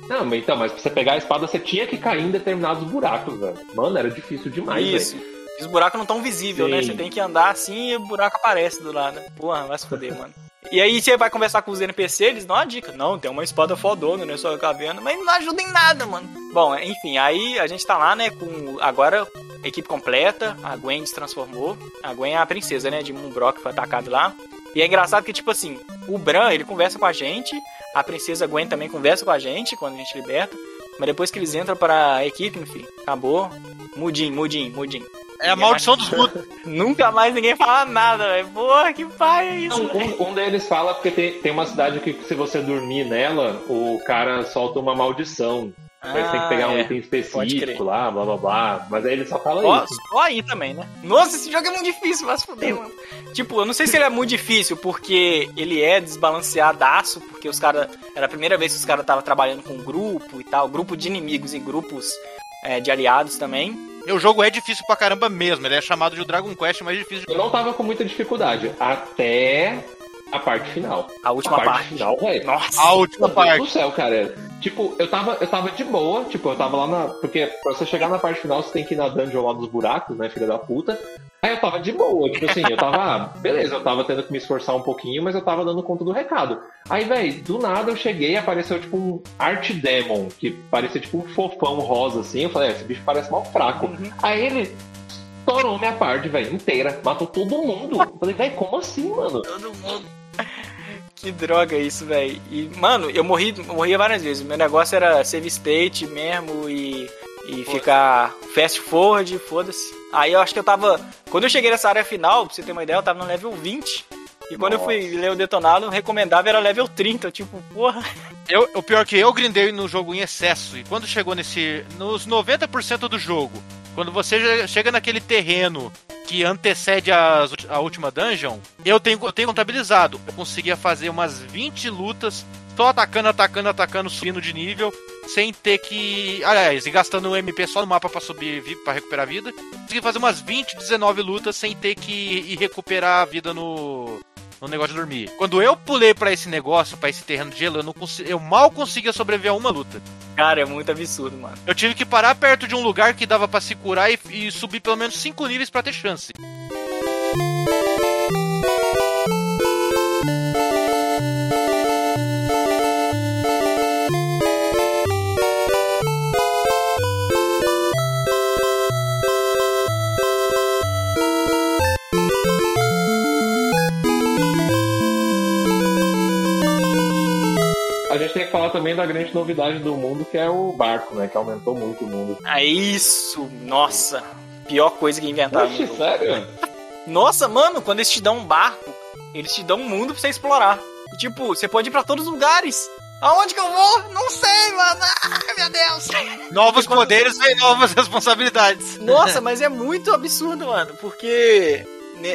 Não, mas então, mas pra você pegar a espada, você tinha que cair em determinados buracos, velho. Mano, era difícil demais, Isso. E os buracos não tão visíveis, né? Você tem que andar assim e o buraco aparece do lado. Porra, vai se foder, mano. E aí você vai conversar com os NPC, eles dão uma dica. Não, tem uma espada fodona, né? Só caverna, mas não ajuda em nada, mano. Bom, enfim, aí a gente tá lá, né, com agora a equipe completa, a Gwen se transformou. A Gwen é a princesa, né, de Moonbrock, foi atacado lá. E é engraçado que, tipo assim, o Bran, ele conversa com a gente, a princesa Gwen também conversa com a gente quando a gente liberta. Mas depois que eles entram para a equipe, enfim, acabou. Mudim, mudim, mudim. É a maldição dos lutos. Nunca mais ninguém fala nada, velho. Porra, que pai é isso, Não, velho? um, um deles fala porque tem, tem uma cidade que se você dormir nela, o cara solta uma maldição. Aí você tem que pegar um é. item Pode crer. específico lá, blá blá blá. Mas aí ele só fala Ó, isso. só aí também, né? Nossa, esse jogo é muito difícil, vai se fuder, mano. Tipo, eu não sei se ele é muito difícil, porque ele é desbalanceadaço, porque os caras. Era a primeira vez que os caras estavam trabalhando com grupo e tal, grupo de inimigos e grupos é, de aliados também. O jogo é difícil pra caramba mesmo. Ele é chamado de Dragon Quest mais difícil de Eu não tava com muita dificuldade. Até a parte final. A última a parte, parte. final, velho. Nossa. A última Meu Deus parte. do céu, cara. Tipo, eu tava, eu tava de boa, tipo, eu tava lá na. Porque pra você chegar na parte final, você tem que ir na dungeon lá dos buracos, né, filha da puta. Aí eu tava de boa, tipo assim, eu tava. ah, Beleza, eu tava tendo que me esforçar um pouquinho, mas eu tava dando conta do recado. Aí, velho, do nada eu cheguei e apareceu tipo um Art Demon, que parecia tipo um fofão rosa assim. Eu falei, é, esse bicho parece mal fraco. Aí ele estourou minha parte, velho, inteira. Matou todo mundo. Eu falei, velho, como assim, mano? Todo mundo. Que droga isso, velho. E, mano, eu morri, morria várias vezes. Meu negócio era save state mesmo e, e ficar fast forward, foda-se. Aí eu acho que eu tava. Quando eu cheguei nessa área final, pra você ter uma ideia, eu tava no level 20. E quando eu fui ler o detonado, o recomendável era level 30. Eu, tipo, porra. Eu, o pior é que eu grindei no jogo em excesso. E quando chegou nesse. Nos 90% do jogo, quando você chega naquele terreno que antecede as a, última dungeon, eu tenho, eu tenho contabilizado. Eu conseguia fazer umas 20 lutas só atacando, atacando, atacando, subindo de nível, sem ter que. Aliás, e gastando o MP só no mapa pra subir pra recuperar a vida. Consegui fazer umas 20, 19 lutas sem ter que ir recuperar a vida no. No negócio de dormir. Quando eu pulei pra esse negócio, pra esse terreno de gelo, eu, não eu mal conseguia sobreviver a uma luta. Cara, é muito absurdo, mano. Eu tive que parar perto de um lugar que dava pra se curar e, e subir pelo menos 5 níveis pra ter chance. Também da grande novidade do mundo, que é o barco, né? Que aumentou muito o mundo. É isso, nossa. Pior coisa que inventaram. Oxe, sério? Nossa, mano, quando eles te dão um barco, eles te dão um mundo pra você explorar. E, tipo, você pode ir pra todos os lugares. Aonde que eu vou? Não sei, mano. Ai, meu Deus. Novos poderes e novas responsabilidades. Nossa, mas é muito absurdo, mano. Porque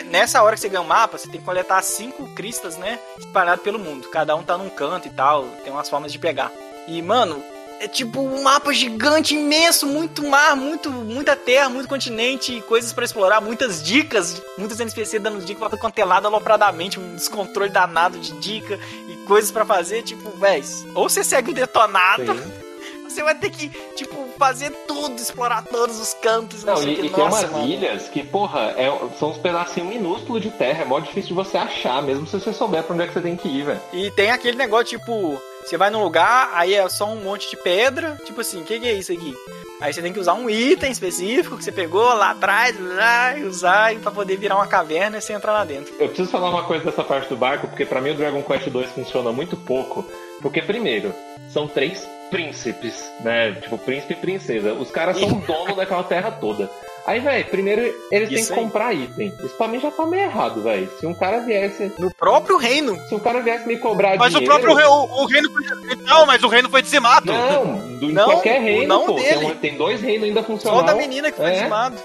nessa hora que você ganha um mapa, você tem que coletar cinco cristas, né? Espalhadas pelo mundo. Cada um tá num canto e tal. Tem umas formas de pegar. E, mano, é tipo um mapa gigante, imenso, muito mar, muito, muita terra, muito continente, coisas pra explorar, muitas dicas, muitos NPC dando dica pra quanto é alopradamente, um descontrole danado de dica e coisas pra fazer, tipo, véi, ou você segue o detonado, Sim. Você vai ter que, tipo, fazer tudo, explorar todos os cantos, não, Não, sei o e, que. e tem Nossa, umas mano. ilhas que, porra, é- são uns pedacinhos minúsculos de terra. É mó difícil de você achar, mesmo se você souber pra onde é que você tem que ir, velho. E tem aquele negócio, tipo, você vai num lugar, aí é só um monte de pedra, tipo assim, o que, que é isso aqui? Aí você tem que usar um item específico que você pegou lá atrás, lá, e usar pra poder virar uma caverna e você entrar lá dentro. Eu preciso falar uma coisa dessa parte do barco, porque pra mim o Dragon Quest 2 funciona muito pouco. Porque, primeiro, são três príncipes, né? Tipo, príncipe e princesa. Os caras são dono daquela terra toda. Aí, velho, primeiro eles têm Isso que aí. comprar item. Isso pra mim já tá meio errado, velho. Se um cara viesse. No próprio reino. Se um cara viesse me cobrar Mas o dinheiro. próprio rei, o, o reino foi. Não, mas o reino foi dizimado. Não, do, em Não, qualquer o reino, não pô. Tem, dele. tem dois reinos ainda Só funcionando. da menina que foi É. dizimado.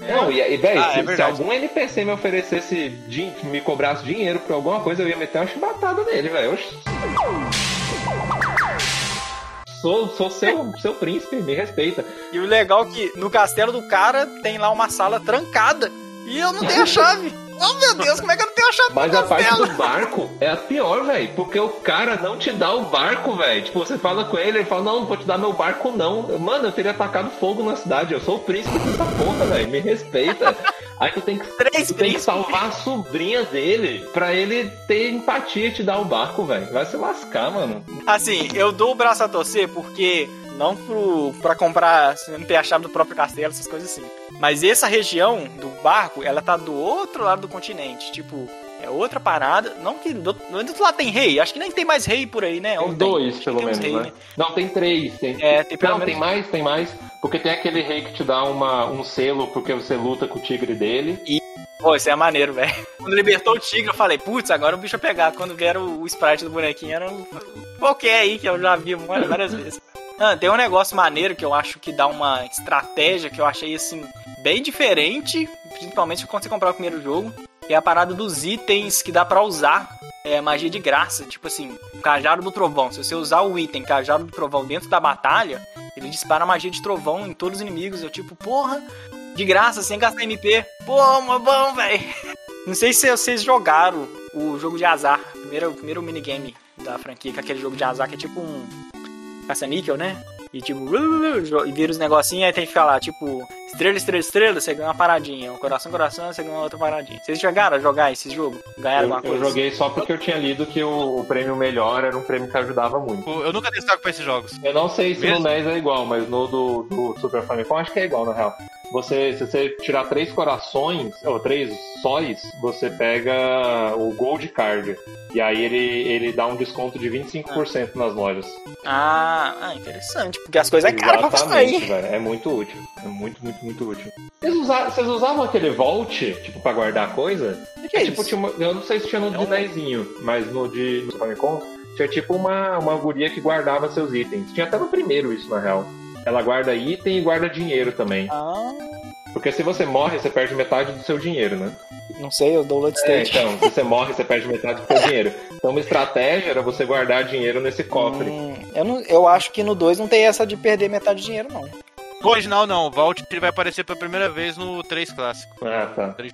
Não, e, e velho, Ah, é se, se verdade. algum NPC me oferecesse, me cobrasse dinheiro por alguma coisa, eu ia meter uma chibatada nele, velho. Sou, sou seu, seu príncipe, me respeita. E o legal é que no castelo do cara tem lá uma sala trancada. E eu não tenho a chave. Oh meu Deus, como é que eu não tenho a chave Mas a parte castelo? do barco é a pior, velho. Porque o cara não te dá o barco, velho. Tipo, você fala com ele, ele fala, não, não vou te dar meu barco, não. Mano, eu teria atacado fogo na cidade. Eu sou o príncipe dessa porra, velho. Me respeita. Aí tu tem que, Três tu tem que salvar a sobrinha dele pra ele ter empatia e te dar o barco, velho. Vai se lascar, mano. Assim, eu dou o braço a torcer porque não pro, pra comprar, assim, não ter a chave do próprio castelo, essas coisas assim. Mas essa região do barco, ela tá do outro lado do continente. Tipo, é outra parada. Não que do, do outro lado tem rei. Acho que nem tem mais rei por aí, né? Ou Tem dois, que pelo tem uns menos, rei, né? Não, tem três. Tem... É, tem pelo Não, menos- tem mais, tem mais. Porque tem aquele rei que te dá uma, um selo porque você luta com o tigre dele. Pô, isso é maneiro, velho. Quando libertou o tigre, eu falei, putz, agora o bicho vai pegar. Quando vieram o sprite do bonequinho, era um qualquer aí que eu já vi várias vezes. Ah, tem um negócio maneiro que eu acho que dá uma estratégia que eu achei, assim, bem diferente, principalmente quando você comprar o primeiro jogo, que é a parada dos itens que dá pra usar é, magia de graça. Tipo assim, cajado do trovão. Se você usar o item cajado do trovão dentro da batalha, ele dispara magia de trovão em todos os inimigos. Eu tipo, porra, de graça, sem gastar MP. Pô, mó bom, velho. Não sei se vocês jogaram o jogo de azar, primeiro, primeiro minigame da franquia, que é aquele jogo de azar que é tipo um caça-níquel, né? E tipo, e vira os negocinhos, aí tem que ficar lá, tipo, estrela, estrela, estrela, você ganha uma paradinha. Coração, coração, você ganha uma outra paradinha. Vocês jogaram a jogar esse jogo? Ganharam Eu, alguma eu coisa? joguei só porque eu tinha lido que o, o prêmio melhor era um prêmio que ajudava muito. Eu nunca dei saco pra esses jogos. Eu não sei se Mesmo? no NES é igual, mas no do, do Super Famicom acho que é igual, na real. Você, se você tirar três corações, ou três sóis, você pega o Gold Card. E aí ele, ele dá um desconto de 25% nas lojas. Ah, ah, interessante. Porque as coisas é caras pra sair. velho. É muito útil. É muito, muito, muito útil. Vocês usavam, vocês usavam aquele Vault, tipo, pra guardar coisa? Que é tipo, isso? tinha uma- eu não sei se tinha no de Dezinho, mas no de no Famicom tinha tipo uma, uma guria que guardava seus itens. Tinha até no primeiro isso, na real. Ela guarda item e guarda dinheiro também. Ah. Porque se você morre, você perde metade do seu dinheiro, né? Não sei, eu dou load. É, então, se você morre, você perde metade do seu dinheiro. Então, uma estratégia era você guardar dinheiro nesse cofre. Hum, eu, não, eu acho que no 2 não tem essa de perder metade do dinheiro, não. No não, não. O Vault vai aparecer pela primeira vez no 3 clássico. Ah, tá. 3...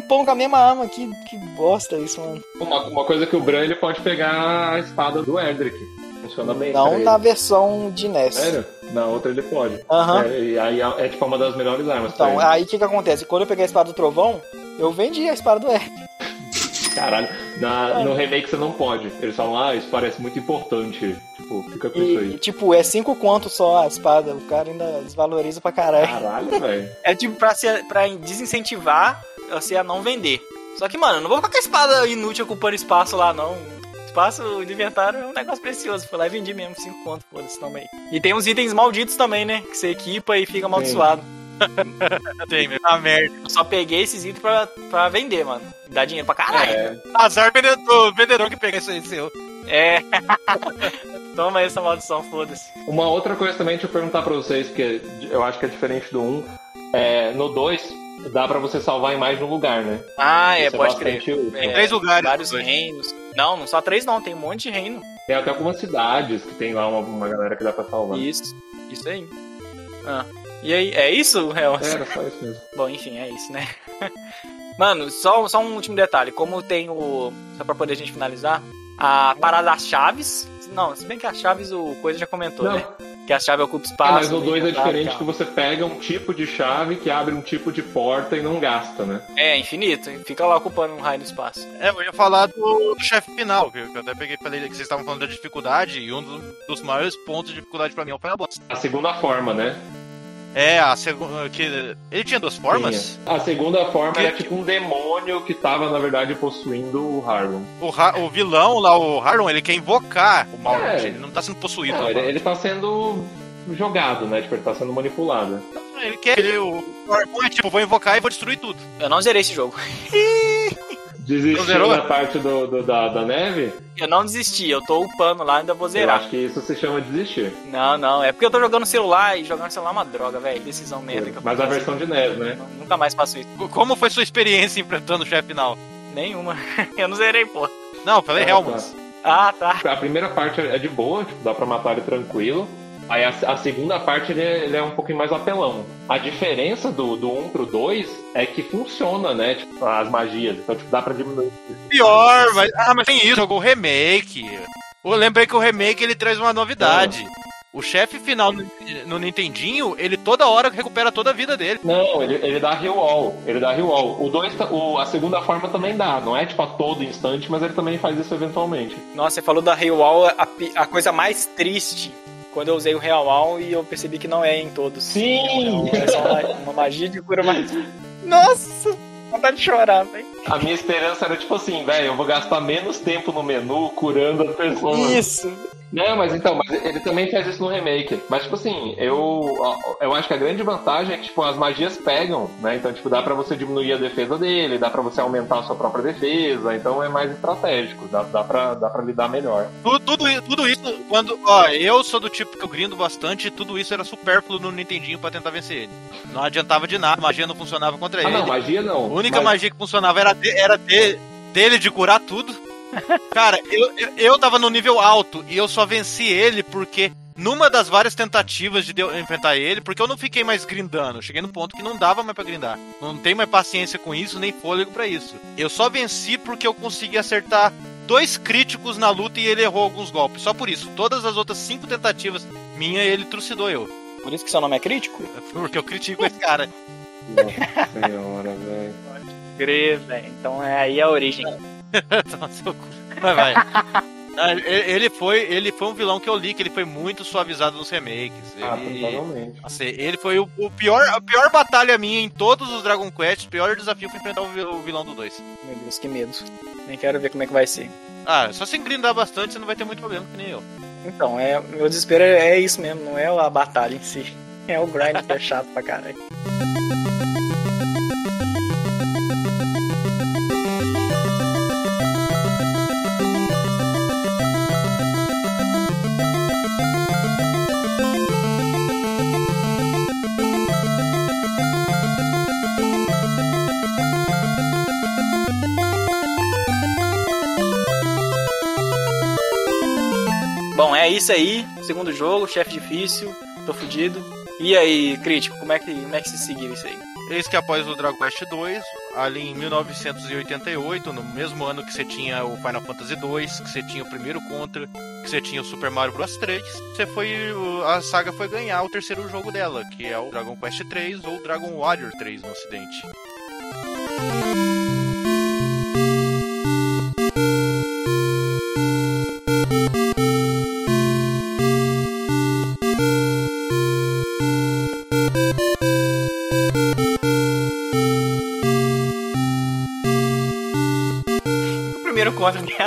tempão com a mesma arma, que, que bosta isso, mano. Uma, uma coisa que o Bran ele pode pegar a espada do Erdrick. Funciona bem. Não ele. na versão de NES. Sério? Na outra ele pode. Aham. É, e aí é, é tipo uma das melhores armas pra Então, ele. aí o que que acontece? Quando eu peguei a espada do trovão, eu vendi a espada do R. Caralho, É. na, no remake você não pode. Eles falam, ah, isso parece muito importante. Tipo, fica com isso E, aí. tipo, é cinco conto só a espada. O cara ainda desvaloriza pra caralho. Caralho, velho. É tipo pra, se, pra desincentivar você a não vender. Só que, mano, eu não vou ficar com a espada inútil ocupando espaço lá, não. Espaço de inventário é um negócio precioso. Fui lá e vendi mesmo, 5 conto, foda-se também. E tem uns itens malditos também, né? Que você equipa e fica amaldiçoado. Tem, meu. Ah, merda. Eu só peguei esses itens pra, pra vender, mano. Dá dinheiro pra caralho. É, Azar vendedor, vendedor que pega isso aí seu. É. Toma essa maldição, foda-se. Uma outra coisa também, deixa eu perguntar pra vocês, que eu acho que é diferente do 1. É, no 2, dá pra você salvar em mais de um lugar, né? Ah, é, Isso pode bastante crer. útil. É, Três lugares, Vários dois. reinos. Não, não só três não, tem um monte de reino. Tem até algumas cidades que tem lá uma, uma galera que dá pra salvar. Isso, isso aí. Ah. E aí, é isso, Real? É, Era só isso mesmo. Bom, enfim, é isso, né? Mano, só, só um último detalhe. Como tem o. Só pra poder a gente finalizar. A parada das chaves. Não, se bem que as chaves o Coisa já comentou, Não. né? Que a chave ocupa É, espaço. mas no 2 é inventário e diferente tal. que você pega um tipo de chave que abre um tipo de porta e não gasta, né? É, infinito. Fica lá ocupando um raio do espaço. É, eu ia falar do, do chefe final, que eu até peguei falei que vocês estavam falando da dificuldade, e um dos, dos maiores pontos de dificuldade pra mim é o Final Boss. A segunda forma, né? É, a segunda. que Ele tinha duas formas? Tinha. A segunda forma Que- era tipo um demônio que tava, na verdade, possuindo o Harlem. O, Ra- o vilão lá, o Harlon, ele quer invocar o mal. É. Ele não tá sendo possuído. Não, ele, ele tá sendo jogado, né? Tipo, ele tá sendo manipulado. Ele quer. Ele, o o Harlon é tipo, vou invocar e vou destruir tudo. Eu não zerei esse jogo. Desistiu zerou? da parte do, do- da, da neve? Eu não desisti, eu tô upando lá, ainda vou Eu zerar. acho que isso se chama desistir. Não, não, é porque eu tô jogando celular e jogar no celular é uma droga, velho. Decisão merda que eu Mas a versão de NES, né? Nunca mais faço isso. Como foi sua experiência enfrentando o chefe final? Nenhuma. Eu não zerei, pô. Não, eu falei Ah, Helmans. Ah, tá. A primeira parte é de boa, tipo, dá pra matar ele tranquilo. Aí a, a segunda parte ele é, ele é um pouquinho mais apelão. A diferença do, do 1 pro 2 é que funciona, né? Tipo, as magias. Então, tipo, dá pra diminuir. Pior, mas. Ah, mas tem isso, jogou o remake. Eu lembrei que o remake ele traz uma novidade. O chefe final no, no Nintendinho, ele toda hora recupera toda a vida dele. Não, ele, ele dá reroll. Ele dá reroll. O 2, tá- o, a segunda forma também dá. Não é tipo a todo instante, mas ele também faz isso eventualmente. Nossa, você falou da Real Wall, a, a coisa mais triste. Quando eu usei o Real Wall e eu percebi que não é em todos. Sim! É só uma, uma magia de cura mais. Nossa! Vontade de chorar, velho. A minha esperança era tipo assim, velho, eu vou gastar menos tempo no menu curando as pessoas. Isso! Não, mas então, mas ele também faz isso no remake. Mas, tipo assim, eu, eu acho que a grande vantagem é que, tipo, as magias pegam, né? Então, tipo, dá pra você diminuir a defesa dele, dá pra você aumentar a sua própria defesa, então é mais estratégico, dá, dá, pra, dá pra lidar melhor. Tudo, tudo, tudo isso, quando. Ó, eu sou do tipo que eu grindo bastante tudo isso era supérfluo no Nintendinho pra tentar vencer ele. Não adiantava de nada, magia não funcionava contra Ah, ele. não, magia não. A única Mas- magia que funcionava era, de- era de- dele de curar tudo. Cara, eu, eu, eu tava no nível alto e eu só venci ele porque numa das várias tentativas de eu enfrentar ele, porque eu não fiquei mais grindando. Eu cheguei no ponto que não dava mais pra grindar. Não tenho mais paciência com isso, nem fôlego pra isso. Eu só venci porque eu consegui acertar dois críticos na luta e ele errou alguns golpes. Só por isso. Todas as outras cinco tentativas minha, ele trucidou eu. Por isso que seu nome é crítico? Porque eu critico esse cara. Nossa senhora, velho. Grê, velho. Então é aí a origem. Toma seu cu. Vai, vai. Ah, ele- foi, ele foi um vilão que eu li, que ele foi muito suavizado nos remakes. Ah, Ele, provavelmente. Nossa, ele foi o, o pior, a pior batalha minha em todos os Dragon Quest. O pior desafio foi enfrentar o vilão do 2. Meu Deus, que medo. Nem quero ver como é que vai ser. Ah, só se grindar bastante, você não vai ter muito problema, que nem eu. Então, é, meu desespero é é isso mesmo, não é a batalha em si. É o grind que é chato pra caralho. Isso aí. Segundo jogo, chefe difícil, tô fudido. E aí, crítico, como é que, como é que se seguiu isso aí? Eis que após o Dragon Quest 2, ali em 1988, no mesmo ano que você tinha o Final Fantasy 2, que você tinha o primeiro Contra, que você tinha o Super Mario Bros 3, você foi a saga foi ganhar o terceiro jogo dela, que é o Dragon Quest 3 ou Dragon Warrior 3 no ocidente.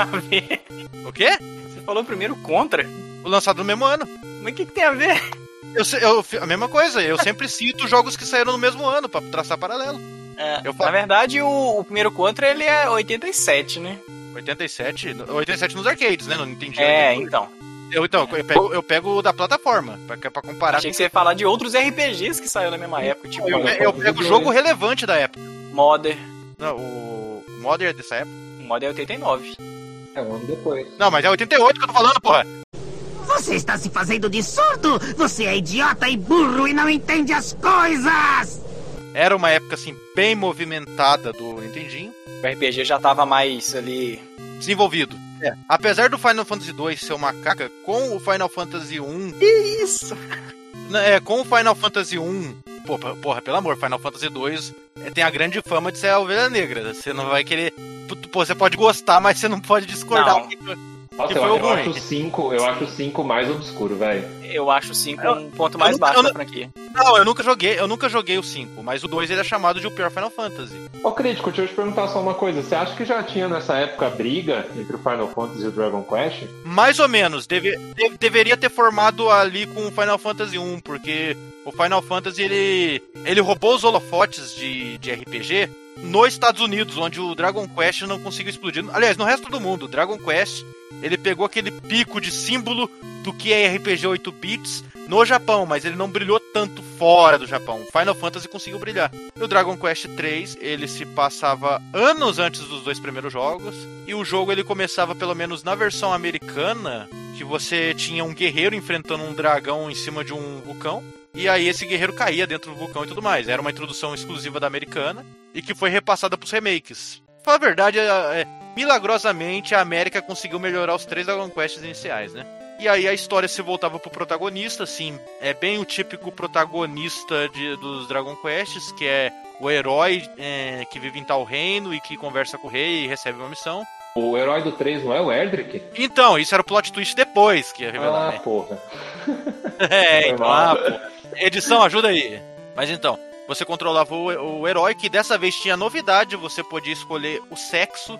A ver. O quê? Você falou primeiro contra? O lançado no mesmo ano. Mas o que, que tem a ver? Eu, eu- a mesma coisa, eu sempre cito jogos que saíram no mesmo ano, pra traçar paralelo. É, Eu na verdade, o, o primeiro contra ele é 87, né? 87, 87 nos arcades, né? Não entendi. É, então. Eu, então, eu pego, eu pego o da plataforma, pra, pra comparar. Achei que você ia falar de outros RPGs que saiu na mesma época, tipo Eu, eu pego o jogo relevante da época. Modern. Não, o o Modern é dessa época. O Modern é 89. É um ano depois. Não, mas é 88 que eu tô falando, porra. Você está se fazendo de surdo? Você é idiota e burro e não entende as coisas! Era uma época, assim, bem movimentada do Nintendinho. O RPG já tava mais ali. Desenvolvido. É. Apesar do Final Fantasy 2 ser uma caca, com o Final Fantasy 1. Isso! É, com o Final Fantasy 1. Pô, porra, pelo amor, Final Fantasy 2 é, tem a grande fama de ser a ovelha negra. Você não vai querer. Pô, você pode gostar, mas você não pode discordar. Não. Nossa, Que eu, foi o eu ruim. acho o 5, eu acho o 5 mais obscuro, velho. Eu acho 5 Eu- um ponto eu mais baixo eu da não- franquia. Não, eu nunca joguei, eu nunca joguei o 5, mas o 2 ele é chamado de o pior Final Fantasy. Ô, crítico, deixa eu te perguntar só uma coisa. Você acha que já tinha nessa época briga entre o Final Fantasy e o Dragon Quest? Mais ou menos, deve, de- deveria ter formado ali com o Final Fantasy 1, porque o Final Fantasy ele, ele roubou os holofotes de, de RPG nos Estados Unidos, onde o Dragon Quest não conseguiu explodir. Aliás, no resto do mundo, o Dragon Quest ele pegou aquele pico de símbolo do que é RPG 8 bits no Japão, mas ele não brilhou tanto fora do Japão. Final Fantasy conseguiu brilhar. E o Dragon Quest 3, ele se passava anos antes dos dois primeiros jogos, e o jogo ele começava pelo menos na versão americana, que você tinha um guerreiro enfrentando um dragão em cima de um vulcão, e aí esse guerreiro caía dentro do vulcão e tudo mais. Era uma introdução exclusiva da americana e que foi repassada pros remakes. Pra falar a verdade, é, é, milagrosamente a América conseguiu melhorar os três Dragon Quests iniciais, né? E aí a história se voltava pro protagonista, assim, é bem o típico protagonista de- dos Dragon Quests, que é o herói é, que vive em tal reino e que conversa com o rei e recebe uma missão. O herói do 3 não é o Erdrick? Então, isso era o plot twist depois que ia revelar, Ah, né? porra. É, então, ah, pô. Edição, ajuda aí. Mas então, você controlava o, o herói, que dessa vez tinha novidade, você podia escolher o sexo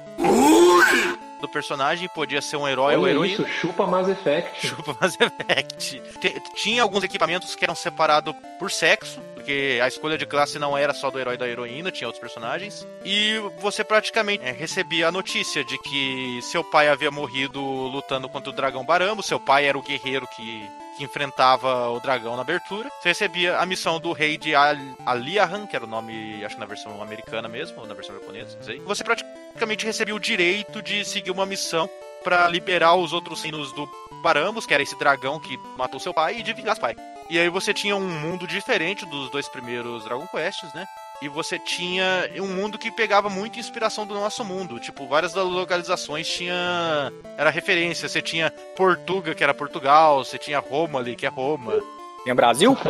do personagem, podia ser um herói ou Olha heroína. isso, chupa Mass Effect. Chupa Mass Effect. Te- Tinha alguns equipamentos que eram separados por sexo, porque a escolha de classe não era só do herói e da heroína, tinha outros personagens. E você praticamente é, recebia a notícia de que seu pai havia morrido lutando contra o dragão Baramo, seu pai era o guerreiro que, que enfrentava o dragão na abertura. Você recebia a missão do rei de Al Aliahan, que era o nome, acho que na versão americana mesmo, ou na versão japonesa, não sei. Você praticamente recebia o direito de seguir uma missão pra liberar os outros reinos do Barambos, que era esse dragão que matou seu pai, e de vingar seu pai. E aí você tinha um mundo diferente dos dois primeiros Dragon Quests, né? E você tinha um mundo que pegava muita inspiração do nosso mundo. Tipo, várias das localizações tinha. Era referência. Você tinha Portuga, que era Portugal. Você tinha Roma ali, que é Roma. Tinha Brasil?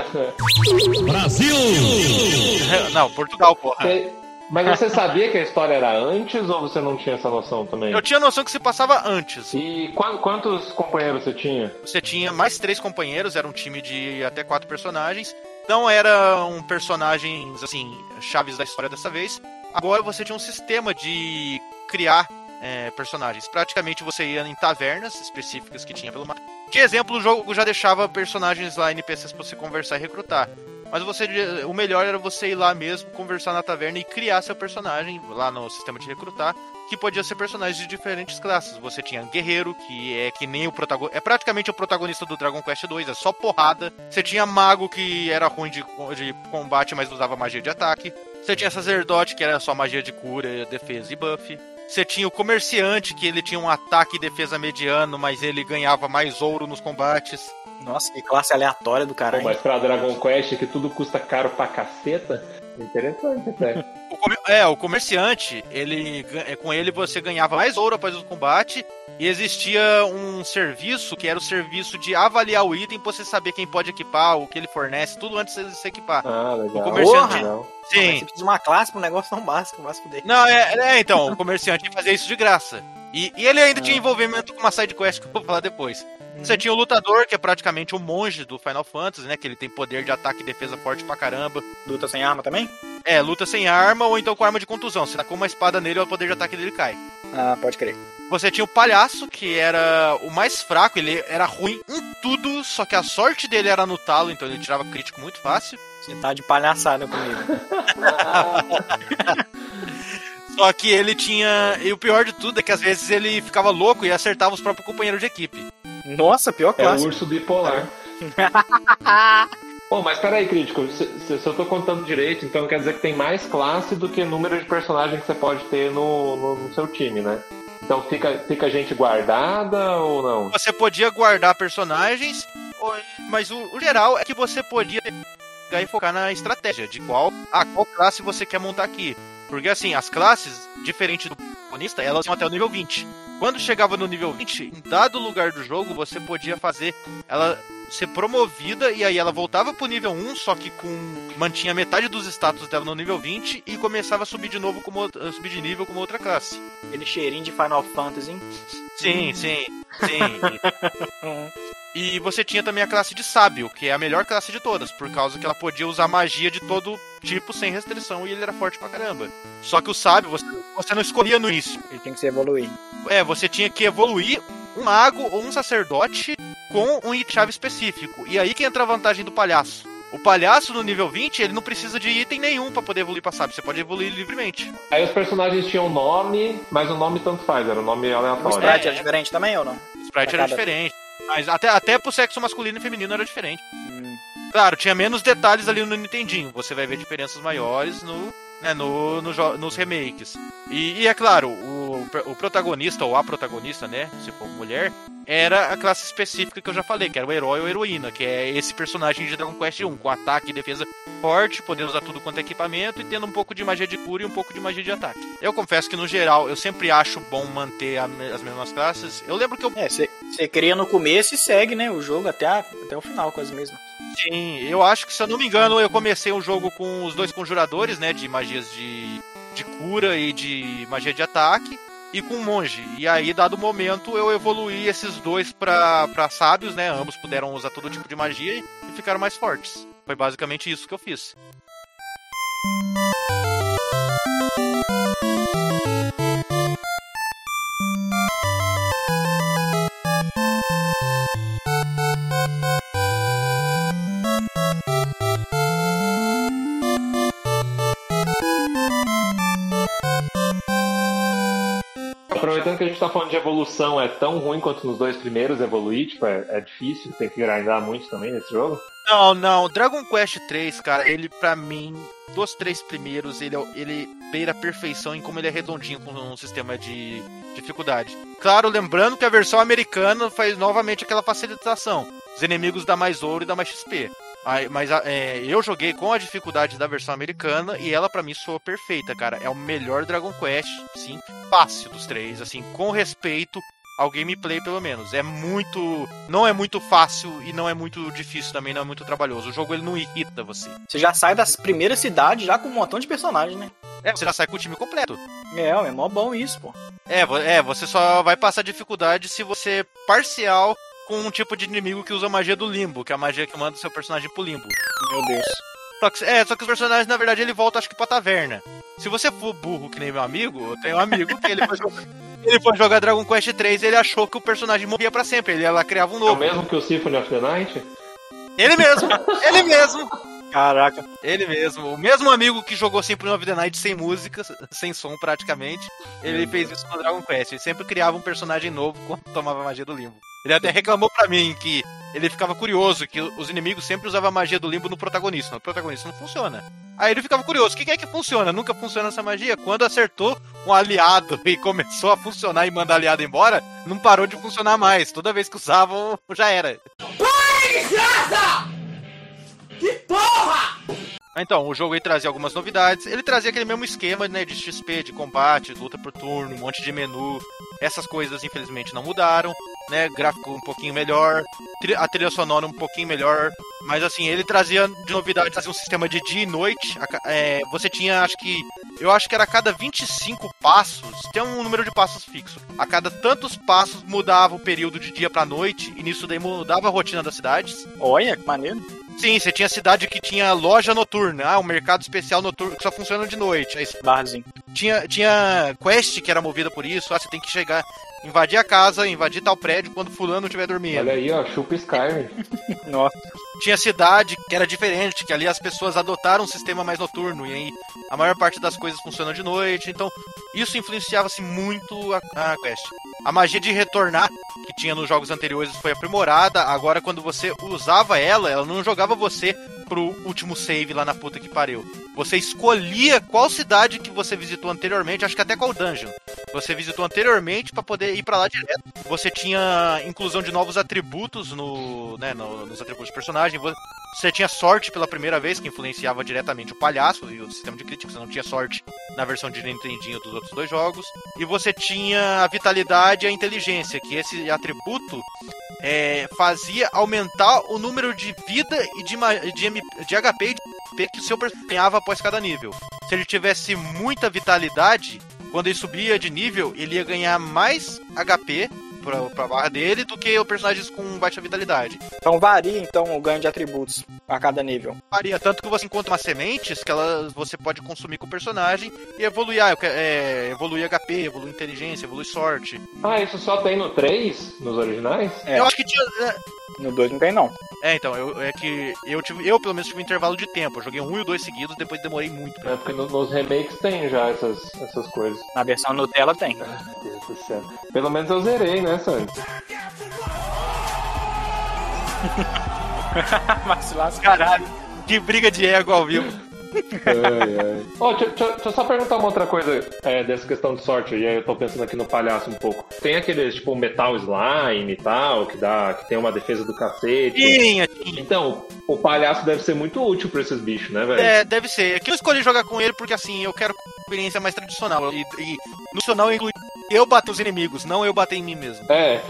Não, Portugal, porra. Você- Mas você sabia que a história era antes ou você não tinha essa noção também? Eu tinha noção que se passava antes. E qua- quantos companheiros você tinha? Você tinha mais três companheiros, era um time de até quatro personagens. Não eram personagens, assim, chaves da história dessa vez. Agora você tinha um sistema de criar é, personagens. Praticamente você ia em tavernas específicas que tinha pelo mapa. De exemplo, o jogo já deixava personagens lá, NPCs, pra você conversar e recrutar. Mas você, o melhor era você ir lá mesmo, conversar na taverna e criar seu personagem lá no sistema de recrutar que podia ser personagens de diferentes classes. Você tinha guerreiro, que é que nem o protagonista. É praticamente o protagonista do Dragon Quest 2, é só porrada. Você tinha mago, que era ruim de, de combate, mas usava magia de ataque. Você tinha sacerdote, que era só magia de cura, defesa e buff. Você tinha o comerciante, que ele tinha um ataque e defesa mediano, mas ele ganhava mais ouro nos combates. Nossa, que classe aleatória do caralho. mas pra Dragon Quest, que tudo custa caro pra caceta, interessante até. O comer- É, o comerciante, ele é, com ele você ganhava mais ouro após o combate e existia um serviço que era o serviço de avaliar o item pra você saber quem pode equipar, o que ele fornece, tudo antes de se equipar. Ah, legal. O comerciante- Porra! Você Sim. precisa de uma classe pra um negócio tão básico, se fuder. Não, é, é, então, o comerciante fazia isso de graça. E, e ele ainda tinha Ah. envolvimento com uma side quest que eu vou falar depois. Você tinha o lutador, que é praticamente o monge do Final Fantasy, né? Que ele tem poder de ataque e defesa forte pra caramba. Luta sem arma também? É, luta sem arma ou então com arma de contusão. Você tacou uma espada nele, o poder de ataque dele cai. Ah, pode crer. Você tinha o palhaço, que era o mais fraco, ele era ruim em tudo, só que a sorte dele era no talo, então ele tirava crítico muito fácil. Você tá de palhaçada comigo. Só que ele tinha. E o pior de tudo é que às vezes ele ficava louco e acertava os próprios companheiros de equipe. Nossa, pior É o urso bipolar. Bom, mas peraí, crítico, se, se- se eu tô contando direito, então quer dizer que tem mais classe do que número de personagens que você pode ter no, no, no seu time, né? Então fica, fica gente guardada ou não? Você podia guardar personagens, mas o, o geral é que você podia pegar e focar na estratégia de qual a qual classe você quer montar aqui. Porque assim, as classes, diferente do protagonista, elas iam até o nível 20. Quando chegava no nível 20, em dado lugar do jogo, você podia fazer ela ser promovida e aí ela voltava pro nível 1, só que com mantinha metade dos status dela no nível 20 e começava a subir de novo como subir de nível como outra classe. Aquele cheirinho de Final Fantasy, hein? Sim, sim, sim. E você tinha também a classe de sábio, que é a melhor classe de todas, por causa que ela podia usar magia de todo tipo sem restrição e ele era forte pra caramba. Só que o sábio, você, você não escolhia no início. Ele tem que se evoluir. É, você tinha que evoluir um mago ou um sacerdote com um item-chave específico. E aí que entra a vantagem do palhaço. O palhaço no nível 20, ele não precisa de item nenhum pra poder evoluir pra sábio, você pode evoluir livremente. Aí os personagens tinham nome, mas o nome tanto faz, era um nome O aleatório. sprite era diferente também ou não? O sprite Pra era cada- diferente. Mas até, até pro sexo masculino e feminino era diferente. Hum. Claro, tinha menos detalhes ali no Nintendinho. Você vai ver diferenças maiores no, né, no, no nos remakes. E, e é claro, o, o protagonista, ou a protagonista, né? Se for mulher, era a classe específica que eu já falei, que era o herói ou heroína, que é esse personagem de Dragon Quest 1, com ataque e defesa forte, podendo usar tudo quanto é equipamento e tendo um pouco de magia de cura e um pouco de magia de ataque. Eu confesso que no geral eu sempre acho bom manter a as mesmas classes. Eu lembro que eu É, você cria no começo e segue, né? O jogo até, a- até o final com as mesmas. Sim, eu acho que se eu não me engano, eu comecei o jogo com os dois conjuradores, né? De magias de, de cura e de magia de ataque. E com um monge. E aí, dado o momento, eu evoluí esses dois pra, pra sábios, né? Ambos puderam usar todo tipo de magia e ficaram mais fortes. Foi basicamente isso que eu fiz. Aproveitando que a gente tá falando de evolução, é tão ruim quanto nos dois primeiros evoluir, tipo, é, é difícil, tem que grindar muito também nesse jogo. Não, não. Dragon Quest 3, cara, ele pra mim, dos três primeiros, ele, ele beira a perfeição em como ele é redondinho com um sistema de dificuldade. Claro, lembrando que a versão americana faz novamente aquela facilitação. Os inimigos dá mais ouro e dá mais XP. Aí, mas é, eu joguei com a dificuldade da versão americana e ela pra mim soa perfeita, cara. É o melhor Dragon Quest, sim, fácil dos três, assim, com respeito ao gameplay pelo menos. É muito, não é muito fácil e não é muito difícil também, não é muito trabalhoso. O jogo ele não irrita você. Você já sai das primeiras cidades já com um montão de personagem, né? É, você já sai com o time completo. É, é mó bom isso, pô. É, é, você só vai passar dificuldade se você é parcial com um tipo de inimigo que usa a magia do limbo, que é a magia que manda o seu personagem pro limbo. Meu Deus. Só que, é, só que os personagens, na verdade, ele volta acho que pra taverna. Se você for burro que nem meu amigo, eu tenho um amigo que ele foi jogar, ele foi jogar Dragon Quest 3 e ele achou que o personagem morria pra sempre. Ele ela criava um É o novo. mesmo que o Symphony of the Night? Ele mesmo, ele mesmo. Caraca. Ele mesmo, o mesmo amigo que jogou sempre of the Night sem música, sem som praticamente, ele fez isso no Dragon Quest. Ele sempre criava um personagem novo quando tomava a magia do limbo. Ele até reclamou pra mim que ele ficava curioso que os inimigos sempre usavam a magia do limbo no protagonista. No protagonista não funciona. Aí ele ficava curioso, o que que é que funciona? Nunca funciona essa magia. Quando acertou um aliado e começou a funcionar e mandar aliado embora, não parou de funcionar mais. Toda vez que usavam, já era. Então, o jogo aí trazia algumas novidades. Ele trazia aquele mesmo esquema, né, de XP, de combate, luta por turno, um monte de menu. Essas coisas, infelizmente, não mudaram, né? Gráfico um pouquinho melhor, a trilha sonora um pouquinho melhor. Mas, assim, ele trazia de novidade, trazia um sistema de dia e noite. É, você tinha, acho que... Eu acho que era a cada 25 passos, tem um número de passos fixo. A cada tantos passos mudava o período de dia pra noite, e nisso daí mudava a rotina das cidades. Olha, que maneiro. Sim, você tinha cidade que tinha loja noturna, ah, um mercado especial noturno que só funciona de noite. Aí Barzinho. tinha, tinha quest que era movida por isso, ah, você tem que chegar, invadir a casa, invadir tal prédio quando fulano estiver dormindo. Olha aí, ó, chupa Skyrim. Nossa. Tinha cidade que era diferente, que ali as pessoas adotaram um sistema mais noturno, e aí a maior parte das coisas funciona de noite, então isso influenciava-se muito a, a quest. A magia de retornar, que tinha nos jogos anteriores, foi aprimorada, agora quando você usava ela, ela não jogava você pro último save lá na puta que pariu. Você escolhia qual cidade que você visitou anteriormente, acho que até qual dungeon. Você visitou anteriormente pra poder ir pra lá direto. Você tinha inclusão de novos atributos no, né, no- nos atributos do personagem. Vo- Você tinha sorte pela primeira vez, que influenciava diretamente o palhaço e o sistema de crítica. Você não tinha sorte na versão de Nintendinho dos outros dois jogos. E você tinha a vitalidade e a inteligência, que esse atributo é, fazia aumentar o número de vida e de, de, de HP e de MP que o seu personagem ganhava após cada nível. Se ele tivesse muita vitalidade, quando ele subia de nível, ele ia ganhar mais HP pra, pra barra dele do que o personagens com baixa vitalidade. Então varia então o ganho de atributos a cada nível. Varia tanto que você encontra umas sementes que elas você pode consumir com o personagem e evoluir, ah, eu quero, é, evoluir HP, evoluir inteligência, evoluir sorte. Ah, isso só tem no 3, nos originais? É. Eu acho que tinha. é, No 2 não tem não. É, então, eu, é que eu tive, eu pelo menos tive um intervalo de tempo. Eu joguei um e o dois seguidos, depois demorei muito. É porque no- nos remakes tem já essas, essas coisas. Na versão Nutella tem. Meu Deus do céu. Pelo menos eu zerei, né, Sandy? Mas se lasca. Caralho, que briga de ego ao vivo. Ai, ai. Ó, deixa, deixa- deixa eu só perguntar uma outra coisa é, dessa questão de sorte, e aí eu tô pensando aqui no palhaço um pouco. Tem aqueles, tipo, metal slime e tal, que dá, que tem uma defesa do cacete. Tinha, tinha. Então, o palhaço deve ser muito útil pra esses bichos, né, velho? É, deve ser. Que eu escolhi jogar com ele porque assim, eu quero experiência mais tradicional. E, e no tradicional inclui eu bater os inimigos, não eu bater em mim mesmo. É,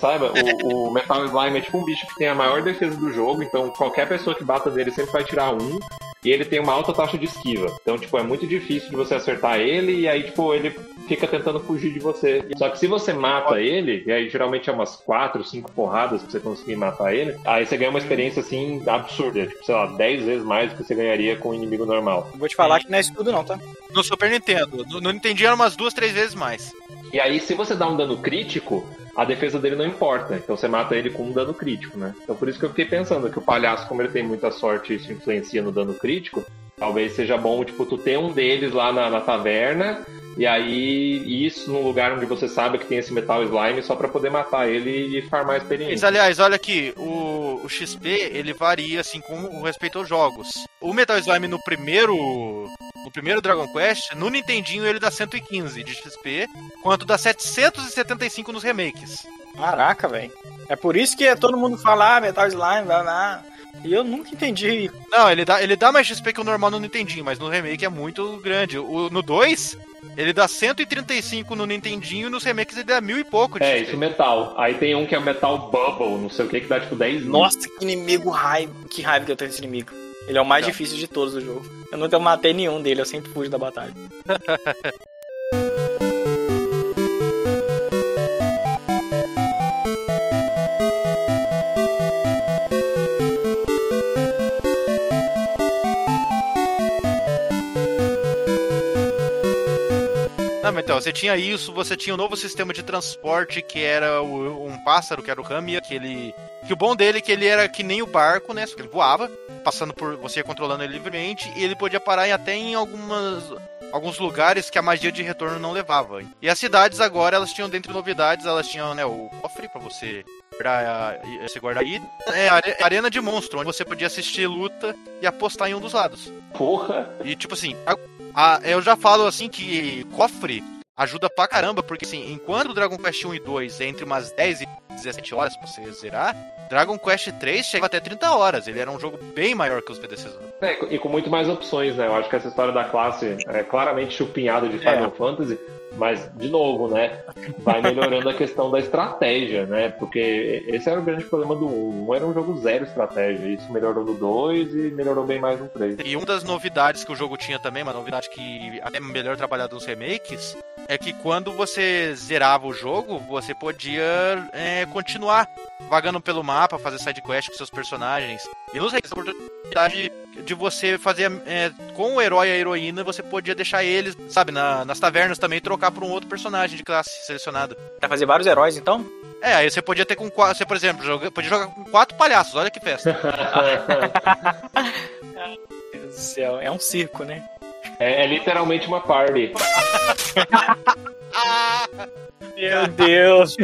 saiba, o, o Metal Slime é tipo um bicho que tem a maior defesa do jogo, então qualquer pessoa que bata nele sempre vai tirar um, e ele tem uma alta taxa de esquiva. Então, tipo, é muito difícil de você acertar ele, e aí, tipo, ele fica tentando fugir de você. Só que se você mata ele, e aí geralmente é umas 4, 5 porradas pra você conseguir matar ele, aí você ganha uma experiência, assim, absurda. Tipo, sei lá, 10 vezes mais do que você ganharia com um inimigo normal. Vou te falar que não é isso tudo não, tá? No Super Nintendo. No, no Nintendinho era umas duas, três vezes mais. E aí, se você dá um dano crítico, a defesa dele não importa. Então você mata ele com um dano crítico, né? Então por isso que eu fiquei pensando que o palhaço, como ele tem muita sorte isso influencia no dano crítico, talvez seja bom, tipo, tu ter um deles lá na, na taverna E aí, isso num lugar onde você sabe que tem esse metal slime só pra poder matar ele e farmar Mas, experiência. aliás, olha aqui, o, o XP ele varia assim com respeito aos jogos. O Metal Slime no primeiro no primeiro Dragon Quest, no Nintendinho ele dá 115 de XP, quanto dá 775 nos remakes. Caraca, velho. É por isso que todo mundo fala, ah, Metal Slime, blá, blá. E eu nunca entendi. Não, ele dá, ele dá mais XP que o normal no Nintendinho, mas no remake é muito grande. O, no 2, ele dá 135 no Nintendinho e nos remakes ele dá mil e pouco de É, XP. isso metal. Aí tem um que é metal bubble, não sei o que, que dá tipo 10 mil. Nossa, que inimigo raiva. Que raiva que eu tenho desse inimigo. Ele é o mais Não. difícil de todos do jogo. Eu nunca matei nenhum dele, eu sempre fujo da batalha. então, você tinha isso, você tinha um novo sistema de transporte que era o- um pássaro, que era o Ramia, que ele. Que o bom dele é que ele era que nem o barco, né? Só que ele voava, passando por. Você ia controlando ele livremente, e ele podia parar em- até em algumas. Alguns lugares que a magia de retorno não levava. E as cidades agora, elas tinham, dentre novidades, elas tinham, né, o cofre pra você guardar, esse guarda-ida. É, a are- arena de monstro, onde você podia assistir luta e apostar em um dos lados. Porra! E tipo assim, a- a- eu já falo assim que cofre ajuda pra caramba, porque assim, enquanto o Dragon Quest 1 e 2 é entre umas 10 e 17 horas pra você zerar, Dragon Quest 3 chega até 30 horas. Ele era um jogo bem maior que os predecessores. É, e com muito mais opções, né? Eu acho que essa história da classe é claramente chupinhada de Final Fantasy, mas, de novo, né? Vai melhorando a questão da estratégia, né? Porque esse era o grande problema do 1. Um era um jogo zero estratégia. Isso melhorou no 2 e melhorou bem mais no 3. E uma das novidades que o jogo tinha também, uma novidade que até melhor trabalhada nos remakes, é que quando você zerava o jogo, você podia é, continuar vagando pelo mapa, fazer side quest com seus personagens. E nos remakes, a oportunidade de você fazer é, com o herói e a heroína, você podia deixar eles, sabe, na- nas tavernas também, trocar por um outro personagem de classe selecionado. Pra fazer vários heróis, então? É, aí você podia ter com quatro, você, por exemplo, joga- podia jogar com quatro palhaços, olha que festa. Meu Deus do céu, é um circo, né? É, é literalmente uma party. Meu Deus.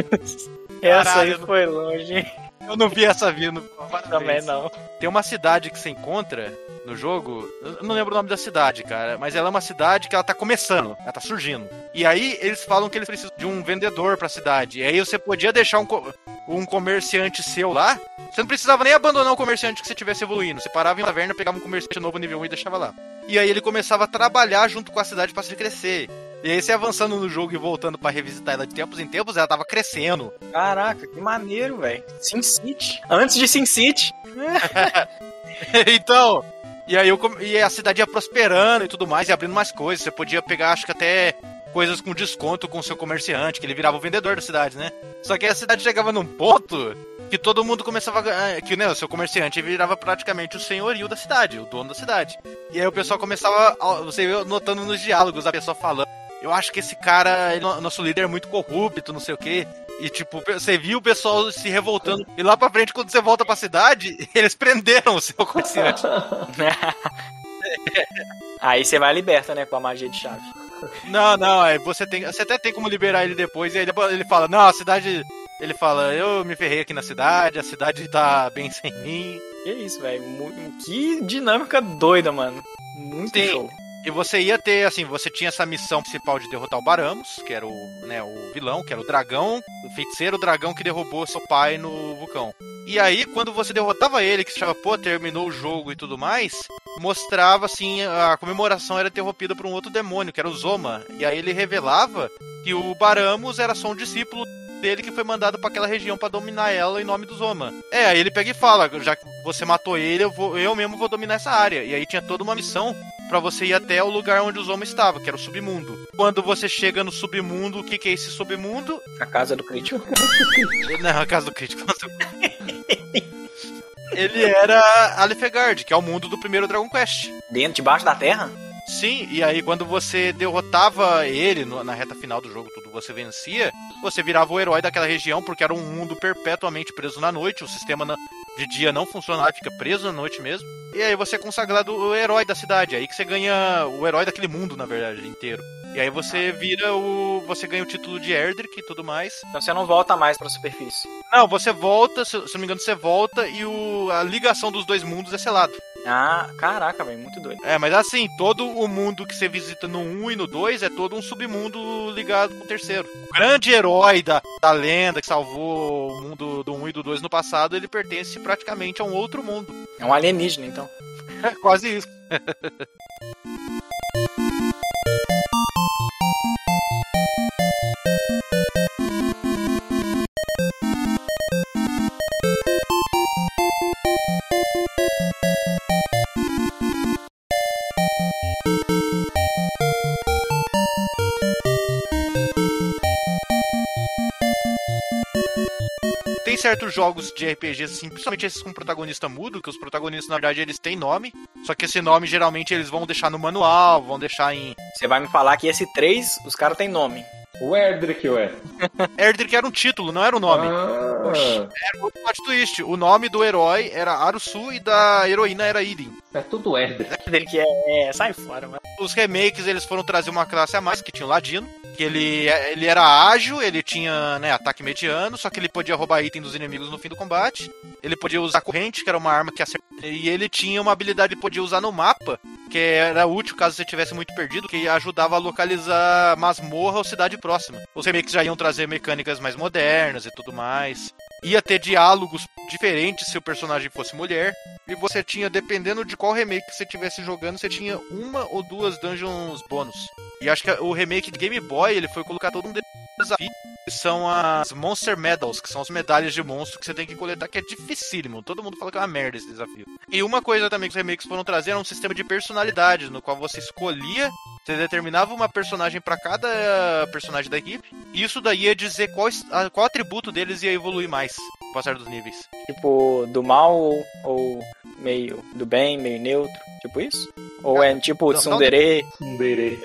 Essa Caralho, aí foi longe, hein? Eu não vi essa vindo. Também não. Tem uma cidade que você encontra no jogo, eu não lembro o nome da cidade, cara, mas ela é uma cidade que ela tá começando, ela tá surgindo. E aí eles falam que eles precisam de um vendedor pra cidade. E aí você podia deixar um, co- um comerciante seu lá. Você não precisava nem abandonar o comerciante que você tivesse evoluindo. Você parava em uma taverna, pegava um comerciante novo nível 1 e deixava lá. E aí ele começava a trabalhar junto com a cidade pra se crescer. E aí você avançando no jogo e voltando pra revisitar ela de tempos em tempos, ela tava crescendo. Caraca, que maneiro, velho. Sin City. Antes de Sin City. então, e aí eu e a cidade ia prosperando e tudo mais, e abrindo mais coisas. Você podia pegar, acho que até coisas com desconto com o seu comerciante, que ele virava o vendedor da cidade, né? Só que a cidade chegava num ponto que todo mundo começava a ganhar, que né, o seu comerciante virava praticamente o senhorio da cidade, o dono da cidade. E aí o pessoal começava, a- você notando nos diálogos a pessoa falando, eu acho que esse cara, ele- nosso líder é muito corrupto, não sei o quê. E tipo, você viu o pessoal se revoltando. E lá pra frente, quando você volta pra cidade, eles prenderam o seu comerciante. Aí você vai liberta, né, com a magia de chave. Não, não, aí você tem. Você até tem como liberar ele depois, e aí ele fala, não, a cidade. Ele fala, eu me ferrei aqui na cidade, a cidade tá bem sem mim. Que isso, velho. Que dinâmica doida, mano. Muito Sim. show. E você ia ter, assim, você tinha essa missão principal de derrotar o Baramos, que era o, né, o vilão, que era o dragão, o feiticeiro dragão que derrubou seu pai no vulcão. E aí, quando você derrotava ele, que se chama, pô, terminou o jogo e tudo mais, mostrava, assim, a comemoração era interrompida por um outro demônio, que era o Zoma. E aí ele revelava que o Baramos era só um discípulo dele que foi mandado pra aquela região pra dominar ela em nome do Zoma. É, aí ele pega e fala, já que você matou ele, eu, vou, eu mesmo vou dominar essa área. E aí tinha toda uma missão pra você ir até o lugar onde o Zoma estava, que era o submundo. Quando você chega no submundo, o que, que é esse submundo? A casa do crítico. Não, a casa do crítico. Ele era Alefegard, que é o mundo do primeiro Dragon Quest. Dentro, debaixo da terra? Sim, e aí quando você derrotava ele no- na reta final do jogo, tudo você vencia, você virava o herói daquela região, porque era um mundo perpetuamente preso na noite, o sistema na- de dia não funciona lá, fica preso na noite mesmo. E aí você é consagrado o herói da cidade. Aí que você ganha o herói daquele mundo, na verdade, inteiro. E aí você vira o. Você ganha o título de Erdrick e tudo mais. Então você não volta mais pra superfície. Não, você volta, se, se não me engano, você volta e o, a ligação dos dois mundos é selado. Ah, caraca, velho, muito doido. É, mas assim, todo o mundo que você visita no 1 e no 2 é todo um submundo ligado com o terceiro. O grande herói da, da lenda que salvou o mundo do 1 e do 2 no passado, ele pertence praticamente a um outro mundo. É um alienígena, então. É quase isso. certos jogos de RPG, assim, principalmente esses com protagonista mudo, que os protagonistas, na verdade, eles têm nome. Só que esse nome, geralmente, eles vão deixar no manual, vão deixar em... Você vai me falar que esse 3, os caras têm nome. O Erdrick, ué. Erdrick era um título, não era o nome. Ah, Era outro plot twist. O nome do herói era Arusu e da heroína era Irin. É tudo Erdrick. Dele que é, é, sai fora, mano. Os remakes, eles foram trazer uma classe a mais, que tinha o Ladino. Que ele, ele era ágil, ele tinha né, ataque mediano, só que ele podia roubar item dos inimigos no fim do combate. Ele podia usar corrente, que era uma arma que acerta. E ele tinha uma habilidade que podia usar no mapa, que era útil caso você tivesse muito perdido, que ajudava a localizar masmorra ou cidade próxima. Os remakes já iam trazer mecânicas mais modernas e tudo mais. Ia ter diálogos diferentes se o personagem fosse mulher. E você tinha, dependendo de qual remake que você estivesse jogando, você tinha uma ou duas dungeons bônus. E acho que o remake de Game Boy, ele foi colocar todo um desafio, são as Monster Medals, que são as medalhas de monstro que você tem que coletar, que é dificílimo. Todo mundo fala que é uma merda esse desafio. E uma coisa também que os remakes foram trazer era um sistema de personalidades, no qual você escolhia, você determinava uma personagem pra cada personagem da equipe, e isso daí ia dizer qual, qual atributo deles ia evoluir mais com o passar dos níveis. Tipo, do mal ou, ou meio do bem, meio neutro. Tipo isso? Ou é tipo Não, tsundere? Tsundere.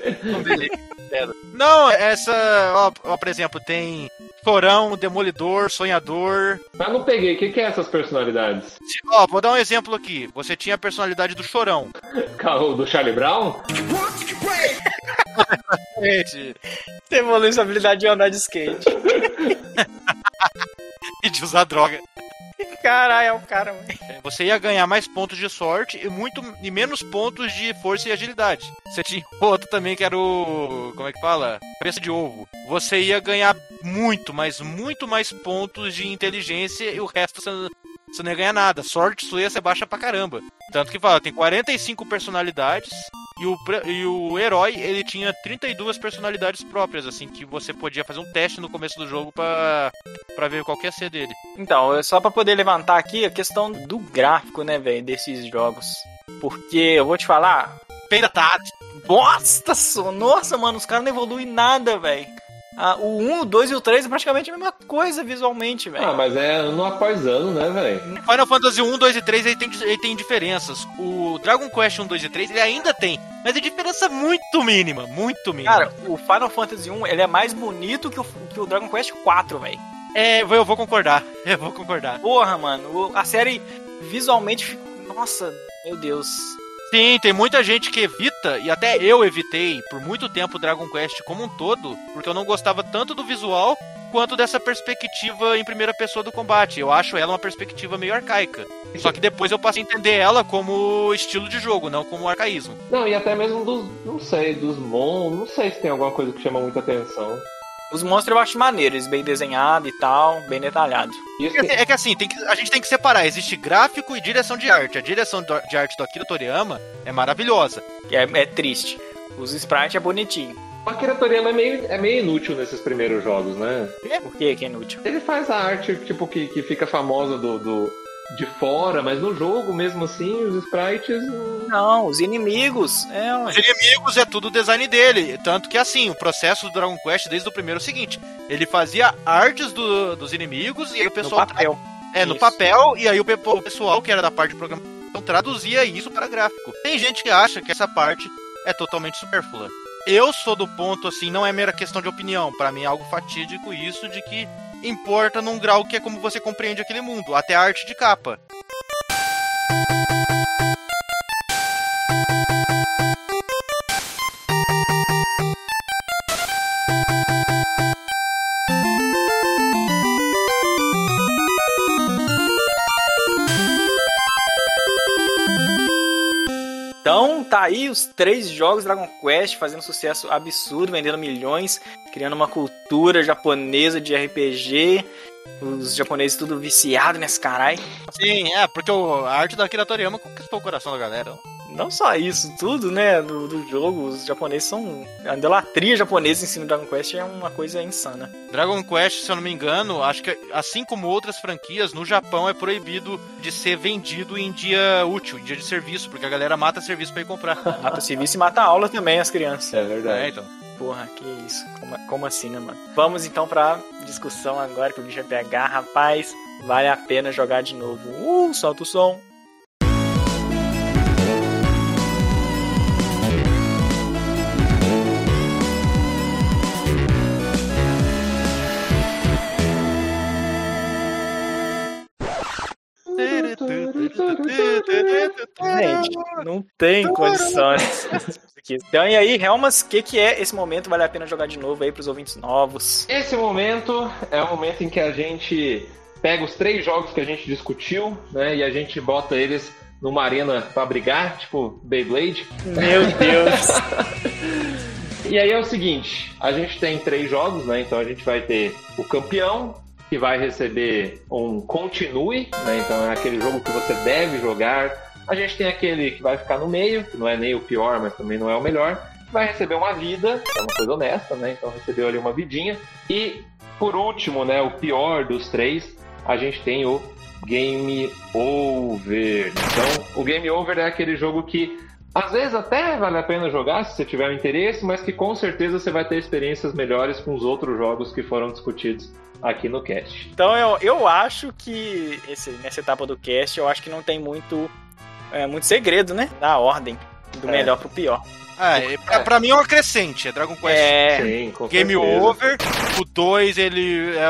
Não, essa, ó, ó, por exemplo, tem Chorão, Demolidor, Sonhador. Mas não peguei. O que, que é essas personalidades? Ó, vou dar um exemplo aqui. Você tinha a personalidade do Chorão. Do Charlie Brown? Você evoluiu sua habilidade de andar de skate. E de usar droga. Caralho, é o cara, mano. Você ia ganhar mais pontos de sorte e muito e menos pontos de força e agilidade. Você tinha outro também que era o. Como é que fala? Preço de ovo. Você ia ganhar muito, mas muito mais pontos de inteligência e o resto você, você não ia ganhar nada. Sorte sua ia ser baixa pra caramba. Tanto que fala, tem 45 personalidades. E o, e o herói, ele tinha 32 personalidades próprias, assim, que você podia fazer um teste no começo do jogo pra, pra ver qual que ia ser dele. Então, é só pra poder levantar aqui a questão do gráfico, né, velho, desses jogos. Porque eu vou te falar, Peida tarde. bosta, nossa, mano, os caras não evoluem nada, velho. Ah, o 1, o 2 e o 3 é praticamente a mesma coisa visualmente, velho. Ah, mas é ano após ano, né, velho? Final Fantasy 1, 2 e 3 ele tem, ele tem diferenças. O Dragon Quest 1, 2 e 3 ele ainda tem, mas é diferença muito mínima, muito mínima. Cara, o Final Fantasy 1, ele é mais bonito que o, que o Dragon Quest 4, velho. é, eu vou concordar, eu vou concordar. Porra, mano, a série visualmente, nossa, meu Deus. Sim, tem muita gente que evita, e até eu evitei por muito tempo Dragon Quest como um todo, porque eu não gostava tanto do visual quanto dessa perspectiva em primeira pessoa do combate. Eu acho ela uma perspectiva meio arcaica. Só que depois eu passei a entender ela como estilo de jogo, não como arcaísmo. Não, e até mesmo dos, não sei, dos Mon, não sei se tem alguma coisa que chama muita atenção. Os monstros eu acho maneiros, bem desenhado e tal, bem detalhado. E É que- É que assim, tem que- a gente tem que separar. Existe gráfico e direção de arte. A direção do- de arte do Akira Toriyama é maravilhosa. É, é triste. Os sprites é bonitinho. O Akira Toriyama é meio, é meio inútil nesses primeiros jogos, né? Por que que é inútil? Ele faz a arte, tipo, que, que fica famosa do, do- de fora, mas no jogo, mesmo assim, os sprites... Não, os inimigos. É. Os inimigos é tudo o design dele. Tanto que assim, o processo do Dragon Quest desde o primeiro é o seguinte: ele fazia artes do- dos inimigos e aí o no pessoal. papel. É, no Isso. papel, e aí o, o pessoal que era da parte de programação traduzia isso para gráfico. Tem gente que acha que essa parte é totalmente supérflua. Eu sou do ponto, assim, não é mera questão de opinião. Pra mim é algo fatídico isso de que importa num grau que é como você compreende aquele mundo. Até a arte de capa. Aí os três jogos Dragon Quest fazendo sucesso absurdo, vendendo milhões, criando uma cultura japonesa de RPG. Os japoneses tudo viciado nesse caralho. Sim, é, porque a arte da Akira Toriyama conquistou o coração da galera. Não só isso, tudo, né, do, do jogo, os japoneses são... A idolatria japonesa em cima do Dragon Quest é uma coisa insana. Dragon Quest, se eu não me engano, acho que assim como outras franquias, no Japão é proibido de ser vendido em dia útil, em dia de serviço, porque a galera mata serviço pra ir comprar. Mata serviço e mata aula também, as crianças. É verdade. É, então. Porra, que isso? Como, como assim, né, mano? Vamos então pra discussão agora que o bicho vai pegar, rapaz. Vale a pena jogar de novo. Uh, solta o som. Gente, não tem condições. Então, e aí, Helmas, o que, que é esse momento? Vale a pena jogar de novo aí pros ouvintes novos? Esse momento é o momento em que a gente pega os três jogos que a gente discutiu, né? E a gente bota eles numa arena pra brigar, tipo Beyblade. Meu Deus. E aí é o seguinte, a gente tem três jogos, né? Então a gente vai ter o campeão, que vai receber um continue, né? Então é aquele jogo que você deve jogar. A gente tem aquele que vai ficar no meio, que não é nem o pior, mas também não é o melhor. Vai receber uma vida, é uma coisa honesta, né? Então recebeu ali uma vidinha. E por último, né? O pior dos três, a gente tem o Game Over. Então, o Game Over é aquele jogo que às vezes até vale a pena jogar se você tiver um interesse, mas que com certeza você vai ter experiências melhores com os outros jogos que foram discutidos aqui no cast. Então eu, eu acho que esse, nessa etapa do cast, eu acho que não tem muito, é, muito segredo, né? Da ordem. Do É. melhor pro pior. Ah, é, pra, pra mim é uma crescente, é Dragon Quest É. Sim, Game certeza. Over, o 2 ele é,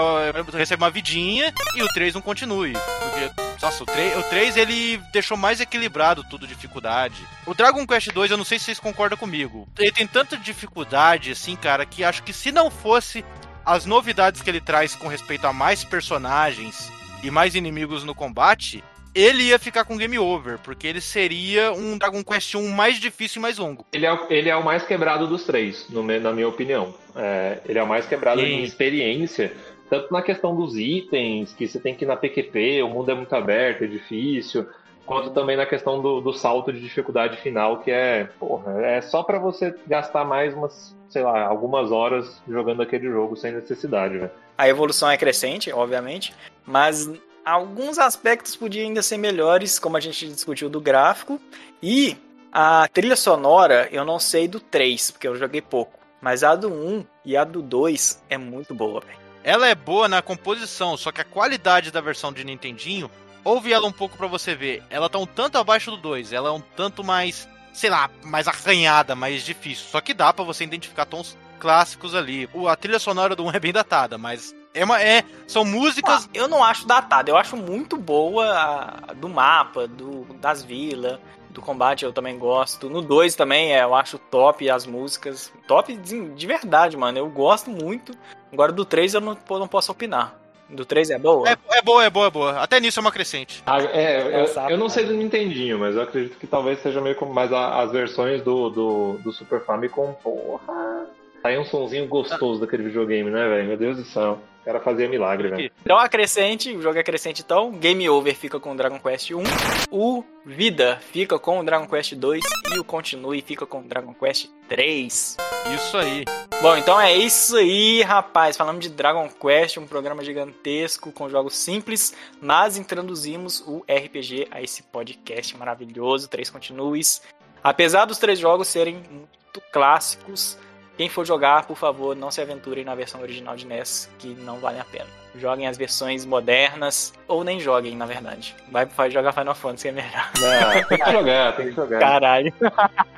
é, recebe uma vidinha e o 3 não continue. Porque, nossa, o 3, o 3 ele deixou mais equilibrado tudo, dificuldade. O Dragon Quest 2, eu não sei se vocês concordam comigo. Ele tem tanta dificuldade, assim, cara, que acho que se não fosse as novidades que ele traz com respeito a mais personagens e mais inimigos no combate, ele ia ficar com Game Over, porque ele seria um Dragon Quest 1 mais difícil e mais longo. Ele é, o- ele é o mais quebrado dos três, no na minha opinião. É, ele é o mais quebrado Sim. em experiência, tanto na questão dos itens, que você tem que ir na PQP, o mundo é muito aberto, é difícil, quanto também na questão do, do salto de dificuldade final, que é, porra, é só pra você gastar mais umas, sei lá, algumas horas jogando aquele jogo sem necessidade, velho. A evolução é crescente, obviamente, mas alguns aspectos podiam ainda ser melhores, como a gente discutiu do gráfico. E a trilha sonora, eu não sei do 3, porque eu joguei pouco. Mas a do 1 e a do 2 é muito boa, velho. Ela é boa na composição, só que a qualidade da versão de Nintendinho, ouve ela um pouco pra você ver. Ela tá um tanto abaixo do 2, ela é um tanto mais, sei lá, mais arranhada, mais difícil. Só que dá pra você identificar tons clássicos ali. A trilha sonora do 1 é bem datada, mas é uma é, são músicas Ah, eu não acho datada, eu acho muito boa a do mapa, do, das vilas, do combate eu também gosto. No 2 também é, eu acho top as músicas. Top de, de verdade, mano. Eu gosto muito. Agora do 3 eu não, não posso opinar. Do 3 é boa? é, é boa, é boa, é boa. Até nisso é uma crescente. Ah, é, eu, Engraçado, eu não sei do Nintendinho, mas eu acredito que talvez seja meio como mais a- as versões do, do, do Super Famicom, porra. Tá aí um sonzinho gostoso daquele videogame, né, velho? Meu Deus do céu. O cara fazia milagre, velho. Então a crescente, o jogo é crescente então. Game Over fica com o Dragon Quest 1. O Vida fica com o Dragon Quest 2. E o Continue fica com o Dragon Quest 3. Isso aí. Bom, então é isso aí, rapaz. Falamos de Dragon Quest, um programa gigantesco com jogos simples, mas introduzimos o RPG a esse podcast maravilhoso, Três Continues. Apesar dos três jogos serem muito clássicos, quem for jogar, por favor, não se aventurem na versão original de NES, que não vale a pena. Joguem as versões modernas, ou nem joguem, na verdade. Vai, vai jogar Final Fantasy, que é melhor. Não, tem que jogar, tem que jogar. Caralho.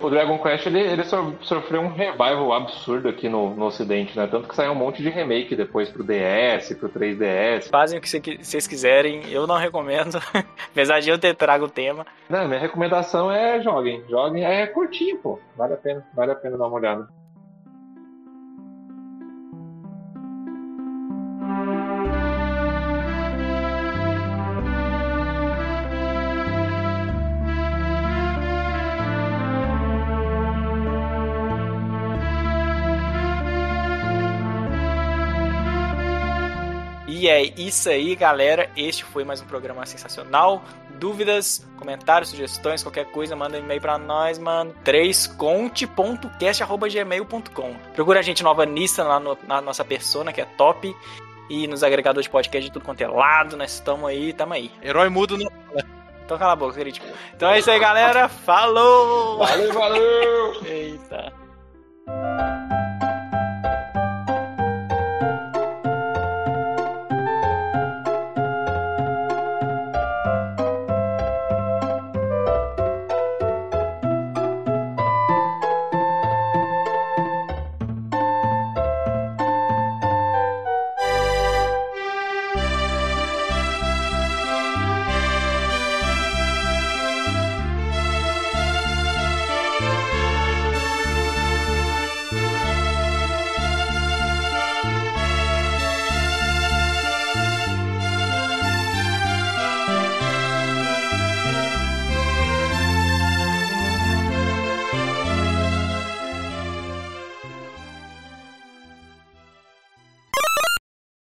O Dragon Quest, ele, ele so- sofreu um revival absurdo aqui no, no ocidente, né? Tanto que saiu um monte de remake depois pro DS, pro 3DS. Fazem o que cê- vocês quiserem, eu não recomendo, apesar de eu ter trago o tema. Não, minha recomendação é joguem. Joguem, é curtinho, pô. Vale a pena, vale a pena dar uma olhada. E é isso aí, galera. Este foi mais um programa sensacional. Dúvidas, comentários, sugestões, qualquer coisa, manda um e-mail pra nós, mano. 3conte.cast.gmail.com Procura a gente nova Nissa lá no- na nossa persona, que é top. E nos agregadores de podcast de tudo quanto é lado. Nós estamos aí, tamo aí. Herói mudo não. Então cala a boca, crítico. Então é isso aí, galera. Falou! Valeu, valeu! Eita.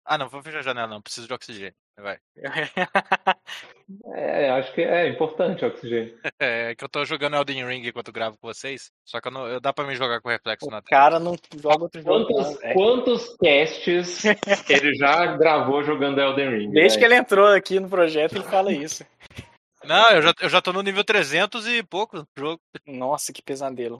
Ah, não, vou fechar a janela, não. Preciso de oxigênio. Vai. É, acho que é importante o oxigênio. É que eu tô jogando Elden Ring enquanto gravo com vocês. Só que eu não, eu- dá pra mim jogar com reflexo na O cara não joga outro jogo. Quantos, velho. quantos casts ele já gravou jogando Elden Ring? Desde que velho? ele entrou aqui no projeto, ele fala isso. Não, eu já, eu já tô no nível 300 e pouco no jogo. Nossa, que pesadelo.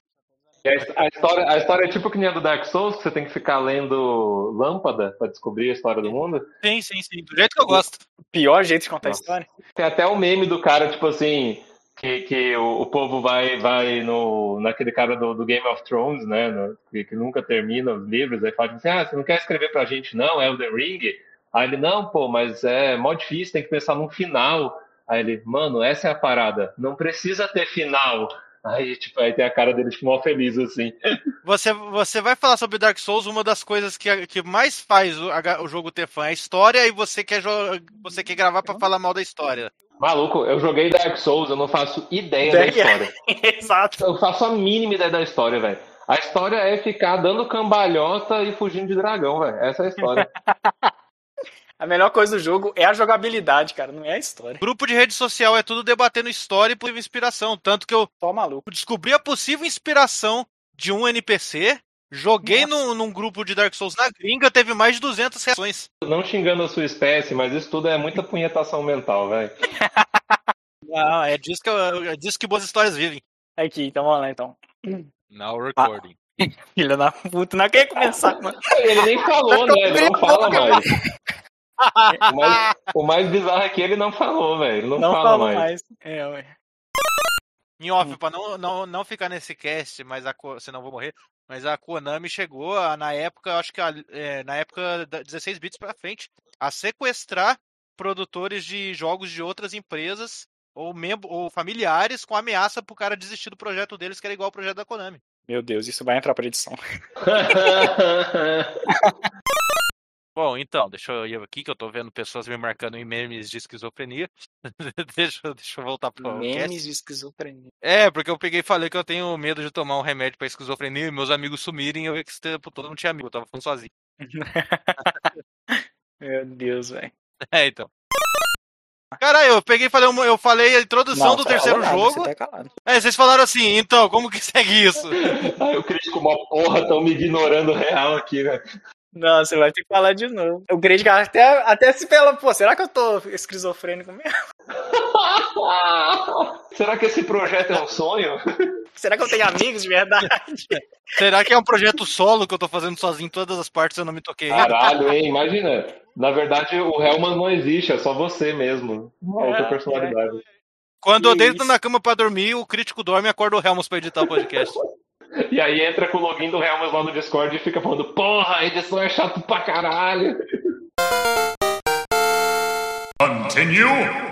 E A, a história, a história é tipo que nem a do Dark Souls, que você tem que ficar lendo lâmpada pra descobrir a história do mundo. Sim, sim, sim. Do jeito que eu gosto. Pior jeito de contar a Nossa. história. Tem até o meme do cara, tipo assim, que, que o, o povo vai, vai no, naquele cara do, do Game of Thrones, né? no- que, que nunca termina os livros, aí fala assim, ah, você não quer escrever pra gente não, Elden Ring? Aí ele, não, pô, mas é mó difícil, tem que pensar num final. Aí ele, mano, essa é a parada, não precisa ter final. Aí, tipo, aí tem a cara dele, tipo, mó feliz, assim. Você, você vai falar sobre Dark Souls, uma das coisas que, que mais faz o, o jogo ter fã é a história e você quer, você quer gravar pra falar mal da história. Maluco, eu joguei Dark Souls, eu não faço ideia da história. Exato. Eu faço a mínima ideia da história, velho. A história é ficar dando cambalhota e fugindo de dragão, velho. Essa é a história. A melhor coisa do jogo é a jogabilidade, cara, não é a história. Grupo de rede social é tudo debatendo história e possível inspiração. Tanto que eu Só maluco. descobri a possível inspiração de um NPC, joguei num, num grupo de Dark Souls na gringa, teve mais de 200 reações. não xingando a sua espécie, mas isso tudo é muita punhetação mental, velho. Não, é disso que, eu- é disso que boas histórias vivem. Aqui, então vamos lá então. Now recording. Filha da puta, não quer começar, mano. Ele nem falou, né? Ele não fala mais. O mais, o mais bizarro é que ele não falou, velho. Ele não, Não fala mais. mais. É, ué. Em off, pra não, não, não ficar nesse cast, mas a, senão vou morrer. Mas a Konami chegou a, na época, acho que a- é, na época da 16 bits pra frente, a sequestrar produtores de jogos de outras empresas ou, membro, ou familiares com ameaça pro cara desistir do projeto deles, que era igual ao projeto da Konami. Meu Deus, isso vai entrar pra edição. Bom, então, deixa eu ir aqui que eu tô vendo pessoas me marcando em memes de esquizofrenia. deixa, eu- deixa eu voltar pro. Memes de esquizofrenia. É, porque eu peguei e falei que eu tenho medo de tomar um remédio pra esquizofrenia e meus amigos sumirem e eu vi que esse tempo todo não tinha amigo, eu tava falando sozinho. Meu Deus, velho. É, então. Caralho, eu peguei e falei, eu falei a introdução Não, do terceiro jogo. Você tá calado. É, vocês falaram assim, então, como que segue isso? Ai, o crítico, uma porra, tão me ignorando real aqui, velho. Não, você vai ter que falar de novo. O Grid até, até se pela, pô, será que eu tô esquizofrênico mesmo? Será que esse projeto é um sonho? Será que eu tenho amigos de verdade? Será que é um projeto solo que eu tô fazendo sozinho em todas as partes e eu não me toquei? Caralho, hein? Imagina. Na verdade, o Hellman não existe, é só você mesmo. Uma outra É, personalidade. Quando eu deito isso. na cama pra dormir, o crítico dorme e acorda o Helmut pra editar o podcast. E aí entra com o login do Helman lá no Discord e fica falando, porra, edição é chato pra caralho. Continue.